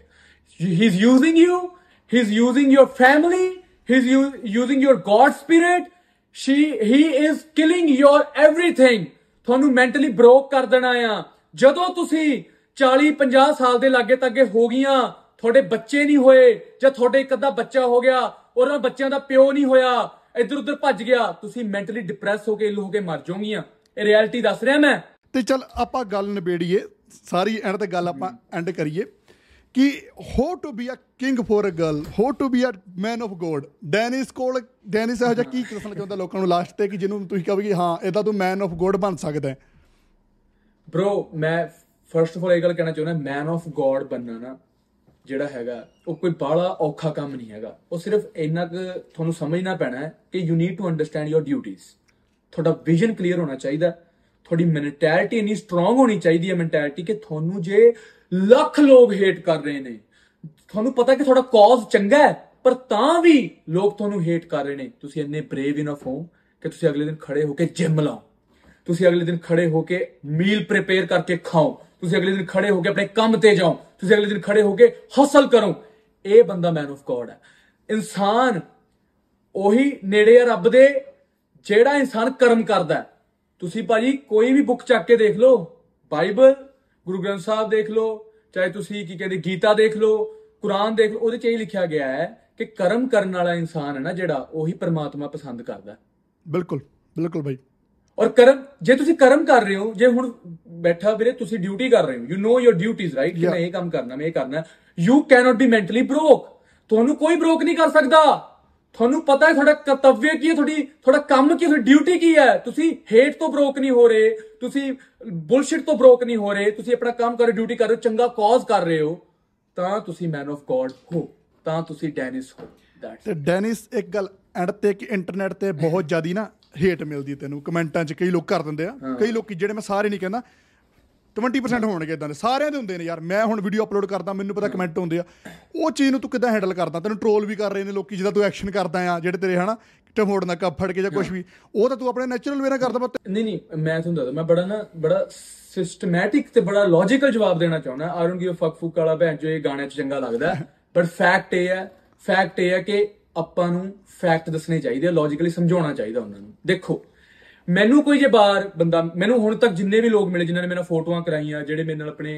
Speaker 2: he is using you he is using your family he is using your God spirit she, he is killing your everything. ਤੁਹਾਨੂੰ mentally broke ਕਰ ਦੇਣਾ ਆ। ਜਦੋਂ ਤੁਸੀਂ 40 50 ਸਾਲ ਦੇ ਲਾਗੇ ਤੱਕੇ ਹੋ ਗਈਆਂ, ਤੁਹਾਡੇ ਬੱਚੇ ਨਹੀਂ ਹੋਏ, ਜਾਂ ਤੁਹਾਡੇ ਇੱਕ ਅੱਧਾ ਬੱਚਾ ਹੋ ਗਿਆ ਔਰ ਉਹਨਾਂ ਬੱਚਿਆਂ ਦਾ ਪਿਓ ਨਹੀਂ ਹੋਇਆ ਇੱਧਰ ਉੱਧਰ ਭੱਜ ਗਿਆ, ਤੁਸੀਂ ਮੈਂਟਲੀ ਡਿਪਰੈਸ ਹੋ ਕੇ ਇਲ ਹੋ ਕੇ ਮਰ ਜਾਓਗੀਆਂ। ਇਹ ਰਿਐਲਿਟੀ ਦੱਸ ਰਿਹਾ ਮੈਂ।
Speaker 1: ਤੇ ਚਲ ਆਪਾਂ ਗੱਲ ਨਿਬੇੜੀਏ, ਸਾਰੀ ਐਂਡ ਤੇ ਗੱਲ ਆਪਾਂ ਐਂਡ ਕਰੀਏ, ਕਿ how to be a king for a girl how to be a man of God Dennis ਕੋਲ ਡੈਨਿਸ ਇਹੋ ਜਿਹਾ ਕੀ ਦੱਸਣਾ ਚਾਹੁੰਦਾ ਲੋਕਾਂ ਨੂੰ ਲਾਸਟ ਤੇ ਕਿ ਜਿਹਨੂੰ ਤੁਸੀਂ ਕਹੋਗੇ ਕਿ ਹਾਂ ਇਹਦਾ ਤੂੰ ਮੈਨ ਆਫ ਗੋਡ ਬਣ ਸਕਦਾ ਹੈ।
Speaker 2: ਬ్రో ਮੈਂ ਫਰਸਟ ਆਫ ਆਲ ਇਹ ਗੱਲ ਕਹਿਣਾ ਚਾਹੁੰਦਾ ਮੈਨ ਆਫ ਗੋਡ ਬੰਨਾ ਨਾ ਜਿਹੜਾ ਹੈਗਾ, ਉਹ ਕੋਈ ਬਾਹਲਾ ਔਖਾ ਕੰਮ ਨਹੀਂ ਹੈਗਾ। ਉਹ ਸਿਰਫ ਇੰਨਾ ਕੁ ਤੁਹਾਨੂੰ ਸਮਝਣਾ ਪੈਣਾ ਹੈ ਕਿ you need to understand your duties ਤੁਹਾਡਾ ਵਿਜ਼ਨ ਕਲੀਅਰ ਹੋਣਾ ਚਾਹੀਦਾ। ਤੁਹਾਡੀ ਮੈਂਟੈਲਿਟੀ ਇੰਨੀ ਸਟਰੋਂਗ ਹੋਣੀ ਚਾਹੀਦੀ ਹੈ ਮੈਂਟੈਲਿਟੀ ਕਿ ਤੁਹਾਨੂੰ ਜੇ ਲੱਖ ਲੋਕ ਹੇਟ ਕਰ ਰਹੇ ਨੇ, ਤੁਹਾਨੂੰ ਪਤਾ ਕਿ ਤੁਹਾਡਾ ਕਾਜ਼ ਚੰਗਾ ਹੈ, ਪਰ ਤਾਂ ਵੀ ਲੋਕ ਤੁਹਾਨੂੰ ਹੇਟ ਕਰ ਰਹੇ ਨੇ। ਤੁਸੀਂ ਇੰਨੇ ਬਰੇਵ ਇਨਫ ਹੋ ਕਿ ਤੁਸੀਂ ਅਗਲੇ ਦਿਨ ਖੜੇ ਹੋ ਕੇ ਜਿਮ ਲਾਓ। ਤੁਸੀਂ ਅਗਲੇ ਦਿਨ ਖੜੇ ਹੋ ਕੇ ਮੀਲ ਪ੍ਰਿਪੇਅਰ ਕਰਕੇ ਖਾਓ। ਤੁਸੀਂ ਅਗਲੇ ਦਿਨ ਖੜੇ ਹੋ ਕੇ ਆਪਣੇ ਕੰਮ ਤੇ ਜਾਓ। ਤੁਸੀਂ ਅਗਲੇ ਦਿਨ ਖੜੇ ਹੋ ਕੇ ਹਸਲ ਕਰੋ। ਇਹ ਬੰਦਾ ਮੈਨ ਆਫ ਗੋਡ ਹੈ। ਇਨਸਾਨ ਉਹੀ ਨੇੜੇ ਆ ਰੱਬ ਦੇ ਜਿਹੜਾ ਇਨਸਾਨ ਕਰਮ ਕਰਦਾ ਹੈ। ਤੁਸੀਂ ਭਾਜੀ ਕੋਈ ਵੀ ਬੁੱਕ ਚੱਕ ਕੇ ਦੇਖ ਲਓ ਬਾਈਬਲ ਗੁਰੂ ਗ੍ਰੰਥ ਸਾਹਿਬ ਦੇਖ ਲਓ ਚਾਹੇ ਤੁਸੀਂ ਕੀ ਕਹਿੰਦੇ ਗੀਤਾ ਦੇਖ ਲਓ ਕੁਰਾਨ ਦੇਖ ਲਓ ਉਹਦੇ 'ਚ ਇਹ ਲਿਖਿਆ ਗਿਆ ਹੈ ਕਿ ਕਰਮ ਕਰਨ ਵਾਲਾ ਇਨਸਾਨ ਹੈ ਨਾ ਜਿਹੜਾ ਉਹੀ ਪਰਮਾਤਮਾ ਪਸੰਦ ਕਰਦਾ।
Speaker 1: ਬਿਲਕੁਲ ਬਿਲਕੁਲ ਬਾਈ।
Speaker 2: ਔਰ ਕਰਮ ਜੇ ਤੁਸੀਂ ਕਰਮ ਕਰ ਰਹੇ ਹੋ ਜੇ ਹੁਣ ਬੈਠਾ ਵੀਰੇ ਤੁਸੀਂ ਡਿਊਟੀ ਕਰ ਰਹੇ ਹੋ you know your duties right ਕਿ. ਮੈਂ ਇਹ ਕੰਮ ਕਰਨਾ ਮੈਂ ਇਹ ਕਰਨਾ you cannot be mentally broke ਤੁਹਾਨੂੰ ਕੋਈ ਬ੍ਰੋਕ ਨਹੀਂ ਕਰ ਸਕਦਾ। ਤੁਹਾਨੂੰ ਪਤਾ ਹੈ ਤੁਹਾਡਾ ਕਰਤੱਵਯ ਕੀ ਹੈ ਤੁਹਾਡੀ ਤੁਹਾਡਾ ਕੰਮ ਕੀ ਹੈ ਤੁਹਾਡੀ ਡਿਊਟੀ ਕੀ ਹੈ? ਤੁਸੀਂ ਹੇਟ ਤੋਂ ਬ੍ਰੋਕ ਨਹੀਂ ਹੋ ਰਹੇ ਤੁਸੀਂ ਬੁਲਸ਼ਿਟ ਤੋਂ ਬ੍ਰੋਕ ਨਹੀਂ ਹੋ ਰਹੇ ਤੁਸੀਂ ਆਪਣਾ ਕੰਮ ਕਰ ਰਹੇ ਡਿਊਟੀ ਕਰ ਰਹੇ ਹੋ ਚੰਗਾ ਕਾਜ਼ ਕਰ ਰਹੇ ਹੋ ਤਾਂ ਤੁਸੀਂ ਮੈਨ ਆਫ ਗੋਡ ਹੋ ਤਾਂ ਤੁਸੀਂ ਡੈਨਿਸ ਹੋ
Speaker 1: ਤੇ ਡੈਨਿਸ ਇੱਕ ਗੱਲ ਐਂਡ ਤੇ ਕਿ ਇੰਟਰਨੈਟ ਤੇ ਬਹੁਤ ਜ਼ਿਆਦੀ ਨਾ ਹੇਟ ਮਿਲਦੀ ਤੈਨੂੰ ਕਮੈਂਟਾਂ 'ਚ ਕਈ ਲੋਕ ਕਰ ਦਿੰਦੇ ਆ ਕਈ ਲੋਕੀ ਜਿਹੜੇ ਮੈਂ ਸਾਰੇ ਨਹੀਂ ਕਹਿੰਦਾ 20% ਹੋਣਗੇ ਇਦਾਂ ਦੇ ਸਾਰਿਆਂ ਦੇ ਹੁੰਦੇ ਨੇ ਯਾਰ। ਮੈਂ ਹੁਣ ਵੀਡੀਓ ਅਪਲੋਡ ਕਰਦਾ ਮੈਨੂੰ ਪਤਾ ਕਮੈਂਟ ਹੁੰਦੇ ਆ। ਉਹ ਚੀਜ਼ ਨੂੰ ਤੂੰ ਕਿੱਦਾਂ ਹੈਂਡਲ ਕਰਦਾ? ਤੈਨੂੰ ਟ੍ਰੋਲ ਵੀ ਕਰ ਰਹੇ ਨੇ ਲੋਕੀ ਜਿਹਦਾ ਤੂੰ ਐਕਸ਼ਨ ਕਰਦਾ ਆ ਜਿਹੜੇ ਤੇਰੇ ਹਨਾ ਟਮੋੜ ਨਾ ਕੱਪ ਫੜ ਕੇ ਜਾਂ ਕੁਝ ਵੀ। ਉਹ ਤਾਂ ਤੂੰ ਆਪਣੇ ਨੈਚੁਰਲ ਵੇ ਨਾਲ ਕਰਦਾ ਪਰ
Speaker 2: ਨਹੀਂ ਨਹੀਂ ਮੈਂ ਤੁਹਾਨੂੰ ਦੱਸਦਾ ਮੈਂ ਬੜਾ ਨਾ ਬੜਾ ਸਿਸਟਮੈਟਿਕ ਤੇ ਬੜਾ ਲੌਜੀਕਲ ਜਵਾਬ ਦੇਣਾ ਚਾਹੁੰਦਾ। ਆਈ ਡੋਨਟ ਗਿਵ ਫੱਕ ਫੁਕ ਵਾਲਾ ਭੈਣ ਜੋ ਇਹ ਗਾਣੇ 'ਚ ਚੰਗਾ ਲੱਗਦਾ ਬਟ ਫੈਕਟ ਇਹ ਹੈ ਫੈਕਟ ਇਹ ਹੈ ਕਿ ਆਪਾਂ ਨੂੰ ਫੈਕਟ ਦੱਸਣੇ ਚਾਹੀਦੇ ਆ ਲੌਜੀਕਲੀ ਸਮਝਾਉਣਾ ਚਾਹੀਦਾ ਉਹਨਾਂ ਨੂੰ। ਦੇਖੋ ਮੈਨੂੰ ਕੋਈ ਜੇ ਬਾਹਰ ਬੰਦਾ ਮੈਨੂੰ ਹੁਣ ਤੱਕ ਜਿੰਨੇ ਵੀ ਲੋਕ ਮਿਲੇ ਜਿਨ੍ਹਾਂ ਨੇ ਮੇਰੇ ਨਾਲ ਫੋਟੋਆਂ ਕਰਾਈਆਂ ਜਿਹੜੇ ਮੇਰੇ ਨਾਲ ਆਪਣੇ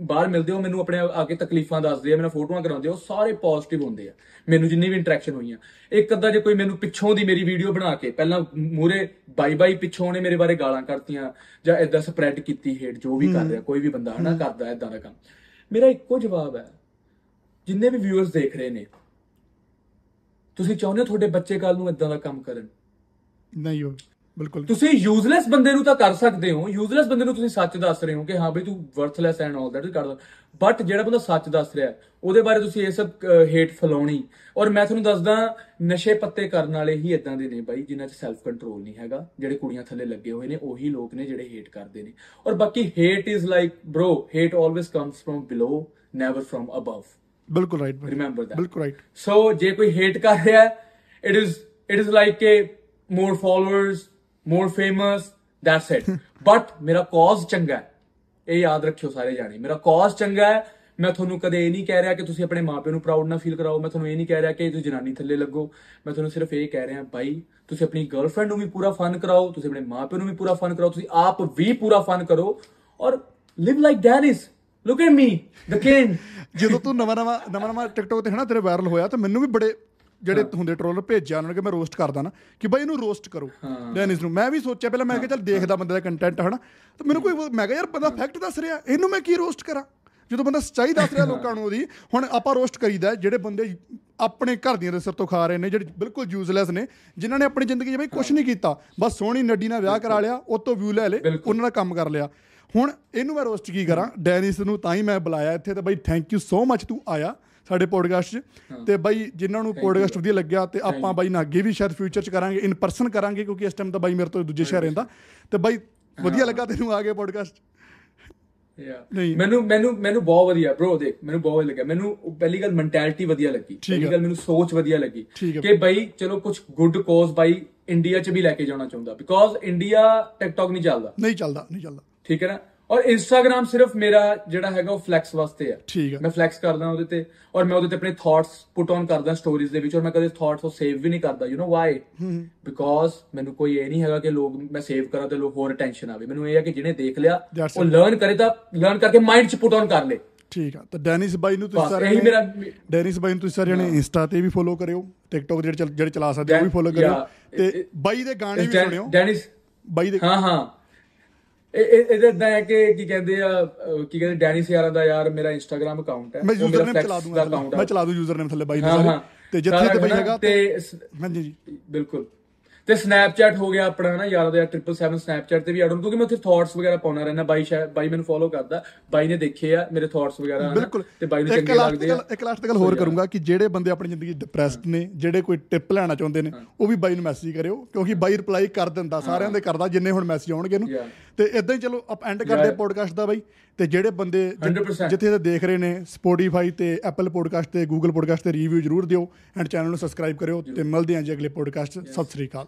Speaker 2: ਬਾਹਰ ਮਿਲਦੇ ਉਹ ਮੈਨੂੰ ਆਪਣੇ ਆ ਕੇ ਤਕਲੀਫਾਂ ਦੱਸਦੇ ਆ ਮੇਰੇ ਨਾਲ ਫੋਟੋਆਂ ਕਰਾਉਂਦੇ ਉਹ ਸਾਰੇ ਪੋਜ਼ਿਟਿਵ ਹੁੰਦੇ ਆ ਮੈਨੂੰ ਜਿੰਨੀ ਵੀ ਇੰਟਰੈਕਸ਼ਨ ਹੋਈਆਂ। ਇੱਕ ਅੱਧਾ ਜੇ ਕੋਈ ਮੈਨੂੰ ਪਿੱਛੋਂ ਦੀ ਮੇਰੀ ਵੀਡੀਓ ਬਣਾ ਕੇ ਪਹਿਲਾਂ ਮੂਰੇ ਬਾਈ ਬਾਈ ਪਿੱਛੋਂ ਨੇ ਮੇਰੇ ਬਾਰੇ ਗਾਲਾਂ ਕੱਢਤੀਆਂ ਜਾਂ ਇਦਾਂ ਸਪਰੈਡ ਕੀਤੀ ਹੇਟ ਜੋ ਵੀ ਕਰ ਰਿਹਾ ਕੋਈ ਵੀ ਬੰਦਾ ਹਨਾ ਕਰਦਾ ਇਦਾਂ ਦਾ ਕੰਮ। ਮੇਰਾ ਇੱਕੋ ਜਵਾਬ ਹੈ ਜਿੰਨੇ ਵੀ ਵਿਊਅਰਸ ਦੇਖ ਰਹੇ ਨੇ ਤੁਸੀਂ ਚਾਹੁੰਦੇ ਹੋ ਤੁਹਾਡੇ ਬੱਚੇ ਕੱਲ ਨੂੰ ਇਦਾਂ ਦਾ ਕੰਮ ਕਰਨ?
Speaker 1: ਨਹੀਂ ਉਹ ਬਿਲਕੁਲ।
Speaker 2: ਤੁਸੀਂ ਯੂਜ਼ਲੈਸ ਬੰਦੇ ਨੂੰ ਤਾਂ ਕਰ ਸਕਦੇ ਹੋ। ਯੂਜ਼ਲੈਸ ਬੰਦੇ ਨੂੰ ਤੁਸੀਂ ਸੱਚ ਦੱਸ ਰਹੇ ਹੋ ਕਿ ਹਾਂ ਬਈ ਤੂੰ ਵਰਥਲੈਸ ਐਂਡ ਆਲ ਦੈਟ ਕਰਦਾ ਬਟ ਜਿਹੜਾ ਬੰਦਾ ਸੱਚ ਦੱਸ ਰਿਹਾ ਉਹਦੇ ਬਾਰੇ ਤੁਸੀਂ ਇਹ ਸਭ ਹੇਟ ਫਲਾਉਣੀ। ਔਰ ਮੈਂ ਤੁਹਾਨੂੰ ਦੱਸਦਾ ਨਸ਼ੇ ਪੱਤੇ ਕਰਨ ਵਾਲੇ ਹੀ ਇਦਾਂ ਦੇ ਨੇ ਬਾਈ ਜਿਨ੍ਹਾਂ 'ਚ ਸੈਲਫ ਕੰਟਰੋਲ ਨਹੀਂ ਹੈਗਾ। ਜਿਹੜੇ ਕੁੜੀਆਂ ਥੱਲੇ ਲੱਗੇ ਹੋਏ ਨੇ ਉਹੀ ਲੋਕ ਨੇ ਜਿਹੜੇ ਹੇਟ ਕਰਦੇ ਨੇ। ਔਰ ਬਾਕੀ hate is like bro hate always comes from below never from above
Speaker 1: ਬਿਲਕੁਲ ਰਾਈਟ
Speaker 2: remember that
Speaker 1: ਬਿਲਕੁਲ ਰਾਈਟ
Speaker 2: ਸੋ ਜੇ ਕੋਈ ਹੇਟ ਕਰ ਰਿਹਾ it is it is like ਕਿ more followers more famous that's it but ਮੇਰਾ ਕਾਜ਼ ਚੰਗਾ ਹੈ ਇਹ ਯਾਦ ਰੱਖਿਓ ਸਾਰੇ ਜਾਣੇ ਮੇਰਾ ਕਾਜ਼ ਚੰਗਾ ਹੈ ਮੈਂ ਤੁਹਾਨੂੰ ਕਦੇ ਇਹ ਨਹੀਂ ਕਹਿ ਰਿਹਾ ਕਿ ਤੁਸੀਂ ਆਪਣੇ ਮਾਪਿਆਂ ਨੂੰ ਪ੍ਰਾਊਡ ਨਾ ਫੀਲ ਕਰਾਓ ਮੈਂ ਤੁਹਾਨੂੰ ਇਹ ਨਹੀਂ ਕਹਿ ਰਿਹਾ ਕਿ ਤੁਸੀਂ ਜਨਾਨੀ ਥੱਲੇ ਲੱਗੋ ਮੈਂ ਤੁਹਾਨੂੰ ਸਿਰਫ ਇਹ ਕਹਿ ਰਿਹਾ ਬਾਈ ਤੁਸੀਂ ਆਪਣੀ ਗਰਲਫ੍ਰੈਂਡ ਨੂੰ ਵੀ ਪੂਰਾ ਫਨ ਕਰਾਓ ਤੁਸੀਂ ਆਪਣੇ ਮਾਪਿਆਂ ਨੂੰ ਵੀ ਪੂਰਾ ਫਨ ਕਰਾਓ ਤੁਸੀਂ ਆਪ ਵੀ ਪੂਰਾ ਫਨ ਕਰੋ ਔਰ live like Dennis look at me the king
Speaker 1: ਜਦੋਂ ਤੂੰ ਨਵਾਂ ਨਵਾਂ ਨਵਾਂ ਨਵਾਂ ਟਿਕਟੋਕ ਤੇ ਹਨਾ ਤੇਰੇ ਵਾਇਰਲ ਹੋਇਆ ਤਾਂ ਮੈਨੂੰ ਵੀ ਬੜੇ ਜਿਹੜੇ ਹੁੰਦੇ ਟ੍ਰੋਲਰ ਭੇਜਿਆ ਉਹਨਾਂ ਨੇ ਕਿ ਮੈਂ ਰੋਸਟ ਕਰਦਾ ਨਾ ਕਿ ਬਾਈ ਇਹਨੂੰ ਰੋਸਟ ਕਰੋ ਡੈਨਿਸ ਨੂੰ। ਮੈਂ ਵੀ ਸੋਚਿਆ ਪਹਿਲਾਂ ਮੈਂ ਕਿਹਾ ਚੱਲ ਦੇਖਦਾ ਬੰਦੇ ਦਾ ਕੰਟੈਂਟ ਹਨਾ। ਤਾਂ ਮੈਨੂੰ ਕੋਈ ਮੈਂ ਕਿਹਾ ਯਾਰ ਬੰਦਾ ਫੈਕਟ ਦੱਸ ਰਿਹਾ ਇਹਨੂੰ ਮੈਂ ਕੀ ਰੋਸਟ ਕਰਾਂ? ਜਦੋਂ ਬੰਦਾ ਸੱਚਾਈ ਦੱਸ ਰਿਹਾ ਲੋਕਾਂ ਨੂੰ ਉਹਦੀ ਹੁਣ ਆਪਾਂ ਰੋਸਟ ਕਰੀਦਾ ਜਿਹੜੇ ਬੰਦੇ ਆਪਣੇ ਘਰ ਦੀਆਂ ਦੇ ਸਿਰ ਤੋਂ ਖਾ ਰਹੇ ਨੇ ਜਿਹੜੇ ਬਿਲਕੁਲ ਯੂਜ਼ਲੈਸ ਨੇ ਜਿਨ੍ਹਾਂ ਨੇ ਆਪਣੀ ਜ਼ਿੰਦਗੀ 'ਚ ਬਈ ਕੁਝ ਨਹੀਂ ਕੀਤਾ ਬਸ ਸੋਹਣੀ ਨੱਡੀ ਨਾਲ ਵਿਆਹ ਕਰਾ ਲਿਆ ਉਹ ਤੋਂ ਵਿਊ ਲੈ ਲੇ ਉਹਨਾਂ ਦਾ ਕੰਮ ਕਰ ਲਿਆ। ਹੁਣ ਇਹਨੂੰ ਮੈਂ ਰੋਸਟ ਕੀ ਕਰਾਂ? ਡੈਨਿਸ ਨੂੰ ਤਾਂ ਹੀ ਮੈਂ ਬੁਲਾਇਆ ਇੱਥੇ ਤੇ ਬਾਈ ਥੈਂਕ ਯੂ ਸੋ ਮੱਚ ਤੂੰ ਆਇਆ। ਸਾਡੇ ਪੋਡਕਾਸਟ 'ਚ। ਤੇ ਬਾਈ ਜਿਨ੍ਹਾਂ ਨੂੰ ਪੋਡਕਾਸਟ ਵਧੀਆ ਲੱਗਿਆ ਤੇ ਆਪਾਂ ਬਾਈ ਨਾਲ ਅੱਗੇ ਵੀ ਸ਼ਾਇਦ ਫਿਊਚਰ 'ਚ ਕਰਾਂਗੇ ਇਨ ਪਰਸਨ ਕਰਾਂਗੇ ਕਿਉਂਕਿ ਇਸ ਟਾਈਮ ਤਾਂ ਬਾਈ ਮੇਰੇ ਤੋਂ ਦੂਜੇ ਸ਼ਹਿਰ ਰਹਿੰਦਾ। ਤੇ ਬਾਈ ਵਧੀਆ ਲੱਗਾ ਤੈਨੂੰ ਆ ਕੇ ਪੋਡਕਾਸਟ।
Speaker 2: ਮੈਨੂੰ ਮੈਨੂੰ ਮੈਨੂੰ ਬਹੁਤ ਵਧੀਆ ਬ్రో ਦੇਖ ਮੈਨੂੰ ਬਹੁਤ ਵਧੀਆ ਲੱਗਿਆ। ਮੈਨੂੰ ਪਹਿਲੀ ਗੱਲ ਮੈਂਟੈਲਿਟੀ ਵਧੀਆ ਲੱਗੀ। ਪਹਿਲੀ। ਗੱਲ ਮੈਨੂੰ ਸੋਚ ਵਧੀਆ ਲੱਗੀ। ਕਿ ਬਈ ਚਲੋ ਕੁਝ ਗੁੱਡ ਕੋਜ਼ ਬਾਈ ਇੰਡੀਆ 'ਚ ਵੀ ਲੈ ਕੇ ਜਾਣਾ ਚਾਹੁੰਦਾ। ਬਿਕੋਜ਼ ਇੰਡੀਆ ਟਿਕਟੌਕ ਨਹੀਂ ਚੱਲਦਾ।
Speaker 1: ਨਹੀਂ ਚੱਲਦਾ ਨਹੀਂ ਚੱਲਦਾ।
Speaker 2: ਠੀਕ ਹੈ ਨਾ? ਔਰ ਇੰਸਟਾਗ੍ਰam ਸਿਰਫ ਮੇਰਾ ਜਿਹੜਾ ਹੈਗਾ ਉਹ ਫਲੈਕਸ ਵਾਸਤੇ ਹੈ।
Speaker 1: ਠੀਕ ਹੈ।
Speaker 2: ਮੈਂ ਫਲੈਕਸ ਕਰਦਾ ਉਹਦੇ ਤੇ ਔਰ ਮੈਂ ਉਹਦੇ ਤੇ ਆਪਣੇ ਥਾਟਸ ਪੁੱਟ ਔਨ ਕਰਦਾ ਸਟੋਰੀਜ਼ ਦੇ ਵਿੱਚ ਔਰ ਮੈਂ ਕਦੇ ਥਾਟਸ ਉਹ ਸੇਵ ਵੀ ਨਹੀਂ ਕਰਦਾ। ਯੂ نو ਵਾਈ ਬਿਕੋਜ਼ ਮੈਨੂੰ ਕੋਈ ਇਹ ਨਹੀਂ ਹੈਗਾ ਕਿ ਲੋਕ ਮੈਂ ਸੇਵ ਕਰਾਂ ਤੇ ਲੋਕ ਹੋਰ ਅਟੈਂਸ਼ਨ ਆਵੇ। ਮੈਨੂੰ ਇਹ ਹੈ ਕਿ ਜਿਹਨੇ ਦੇਖ ਲਿਆ ਉਹ ਲਰਨ ਕਰੇ ਤਾਂ ਲਰਨ ਕਰਕੇ ਮਾਈਂਡ 'ਚ ਪੁੱਟ ਔਨ ਕਰ ਲੇ।
Speaker 1: ਠੀਕ ਆ। ਤਾਂ ਡੈਨਿਸ ਬਾਈ ਨੂੰ ਤੁਸੀਂ ਸਾਰੇ
Speaker 2: ਇਹੀ ਮੇਰਾ
Speaker 1: ਡੈਨਿਸ ਬਾਈ ਨੂੰ ਤੁਸੀਂ ਸਾਰਿਆਂ ਨੇ ਇੰਸਟਾ ਤੇ ਵੀ ਫੋਲੋ ਕਰਿਓ ਟਿਕਟੋਕ ਜਿਹੜੇ ਚੱਲ- ਜਿਹੜੇ ਚਲਾ ਸਕਦੇ ਹੋ ਉਹ ਵੀ ਫੋਲੋ ਕਰਿਓ ਤੇ ਬਾਈ ਦੇ ਗਾਣੇ ਵੀ ਸੁਣਿਓ।
Speaker 2: ਡੈਨਿਸ
Speaker 1: ਬਾਈ ਦੇ
Speaker 2: ਹਾਂ ਹਾਂ। ਇਹਦੇ ਇਦਾਂ ਹੈ ਕਿ ਕੀ ਕਹਿੰਦੇ ਆ ਕੀ ਕਹਿੰਦੇ ਡੈਨਿਸ ਯਾਰਾਂ ਦਾ ਯਾਰ ਮੇਰਾ ਇੰਸਟਾਗ੍ਰam ਅਕਾਊਂਟ ਹੈ।
Speaker 1: ਮੈਂ ਯੂਜ਼ਰ ਨੇਮ ਚਲਾ ਦੂੰਗਾ ਮੈਂ। ਚਲਾ ਦੂੰ ਯੂਜ਼ਰ ਨੇਮ ਥੱਲੇ ਬਾਈ ਦੇ ਸਾਰੇ। ਤੇ ਜਿੱਥੇ ਤੇ ਬਾਈ ਹੈਗਾ
Speaker 2: ਤੇ
Speaker 1: ਹਾਂਜੀ ਜੀ।
Speaker 2: ਬਿਲਕੁਲ। ਤੇ ਸਨੈਪਚੈਟ ਹੋ ਗਿਆ ਆਪਣਾ ਨਾ ਯਾਰ ਦਾ 777 ਸਨੈਪਚੈਟ ਤੇ ਵੀ ਐਡ ਕਿਉਂਕਿ ਮੈਂ ਉੱਥੇ ਥਾਟਸ ਵਗੈਰਾ ਪਾਉਣਾ ਰਹਿਣਾ ਬਾਈ ਬਾਈ ਮੈਨੂੰ ਫੋਲੋ ਕਰਦਾ। ਬਾਈ ਨੇ ਦੇਖੇ ਆ ਮੇਰੇ ਥਾਟਸ ਵਗੈਰਾ ਤੇ ਬਾਈ ਨੂੰ ਚੰਗੇ ਲੱਗਦੇ ਆ।
Speaker 1: ਇੱਕ ਲਾਸਟ ਗੱਲ ਹੋਰ ਕਰੂੰਗਾ ਕਿ ਜਿਹੜੇ ਬੰਦੇ ਆਪਣੀ ਜ਼ਿੰਦਗੀ ਡਿਪਰੈਸਡ ਨੇ ਜਿਹੜੇ ਕੋਈ ਟਿਪ ਲੈਣਾ ਚਾਹੁੰਦੇ ਨੇ ਉਹ ਵੀ ਬਾਈ ਨੂੰ ਮੈਸੇਜ ਕਰਿਓ ਕਿਉਂਕਿ ਬਾਈ ਰਿਪਲਾਈ ਕਰ ਦਿੰਦਾ ਸਾਰਿਆਂ ਦੇ ਕਰਦਾ ਜਿੰਨੇ ਹੁਣ ਮੈਸੇਜ ਆਉਣਗੇ ਨੂੰ. ਤੇ ਇਦਾਂ ਹੀ ਚਲੋ ਆਪ ਐਂਡ ਕਰਦੇ. ਪੋਡਕਾਸਟ ਦਾ ਬਾਈ ਤੇ ਜਿਹੜੇ ਬੰਦੇ ਜਿ-
Speaker 2: 100%
Speaker 1: ਜਿੱਥੇ ਤੇ ਦੇਖ ਰਹੇ ਨੇ ਸਪੋਟੀਫਾਈ ਤੇ ਐਪਲ ਪੋਡਕਾਸਟ ਤੇ ਗੂਗਲ ਪੋਡਕਾਸਟ ਤੇ ਰਿਵਿਊ ਜਰੂਰ ਦਿਓ ਐਂਡ ਚੈਨਲ ਨੂੰ ਸਬਸਕ੍ਰਾਈਬ ਕਰਿਓ ਤੇ ਮਿਲਦੇ ਹਾਂ ਜੀ ਅਗਲੇ ਪੋਡਕਾਸਟ ਸਤਿ ਸ੍ਰੀ ਅਕਾਲ।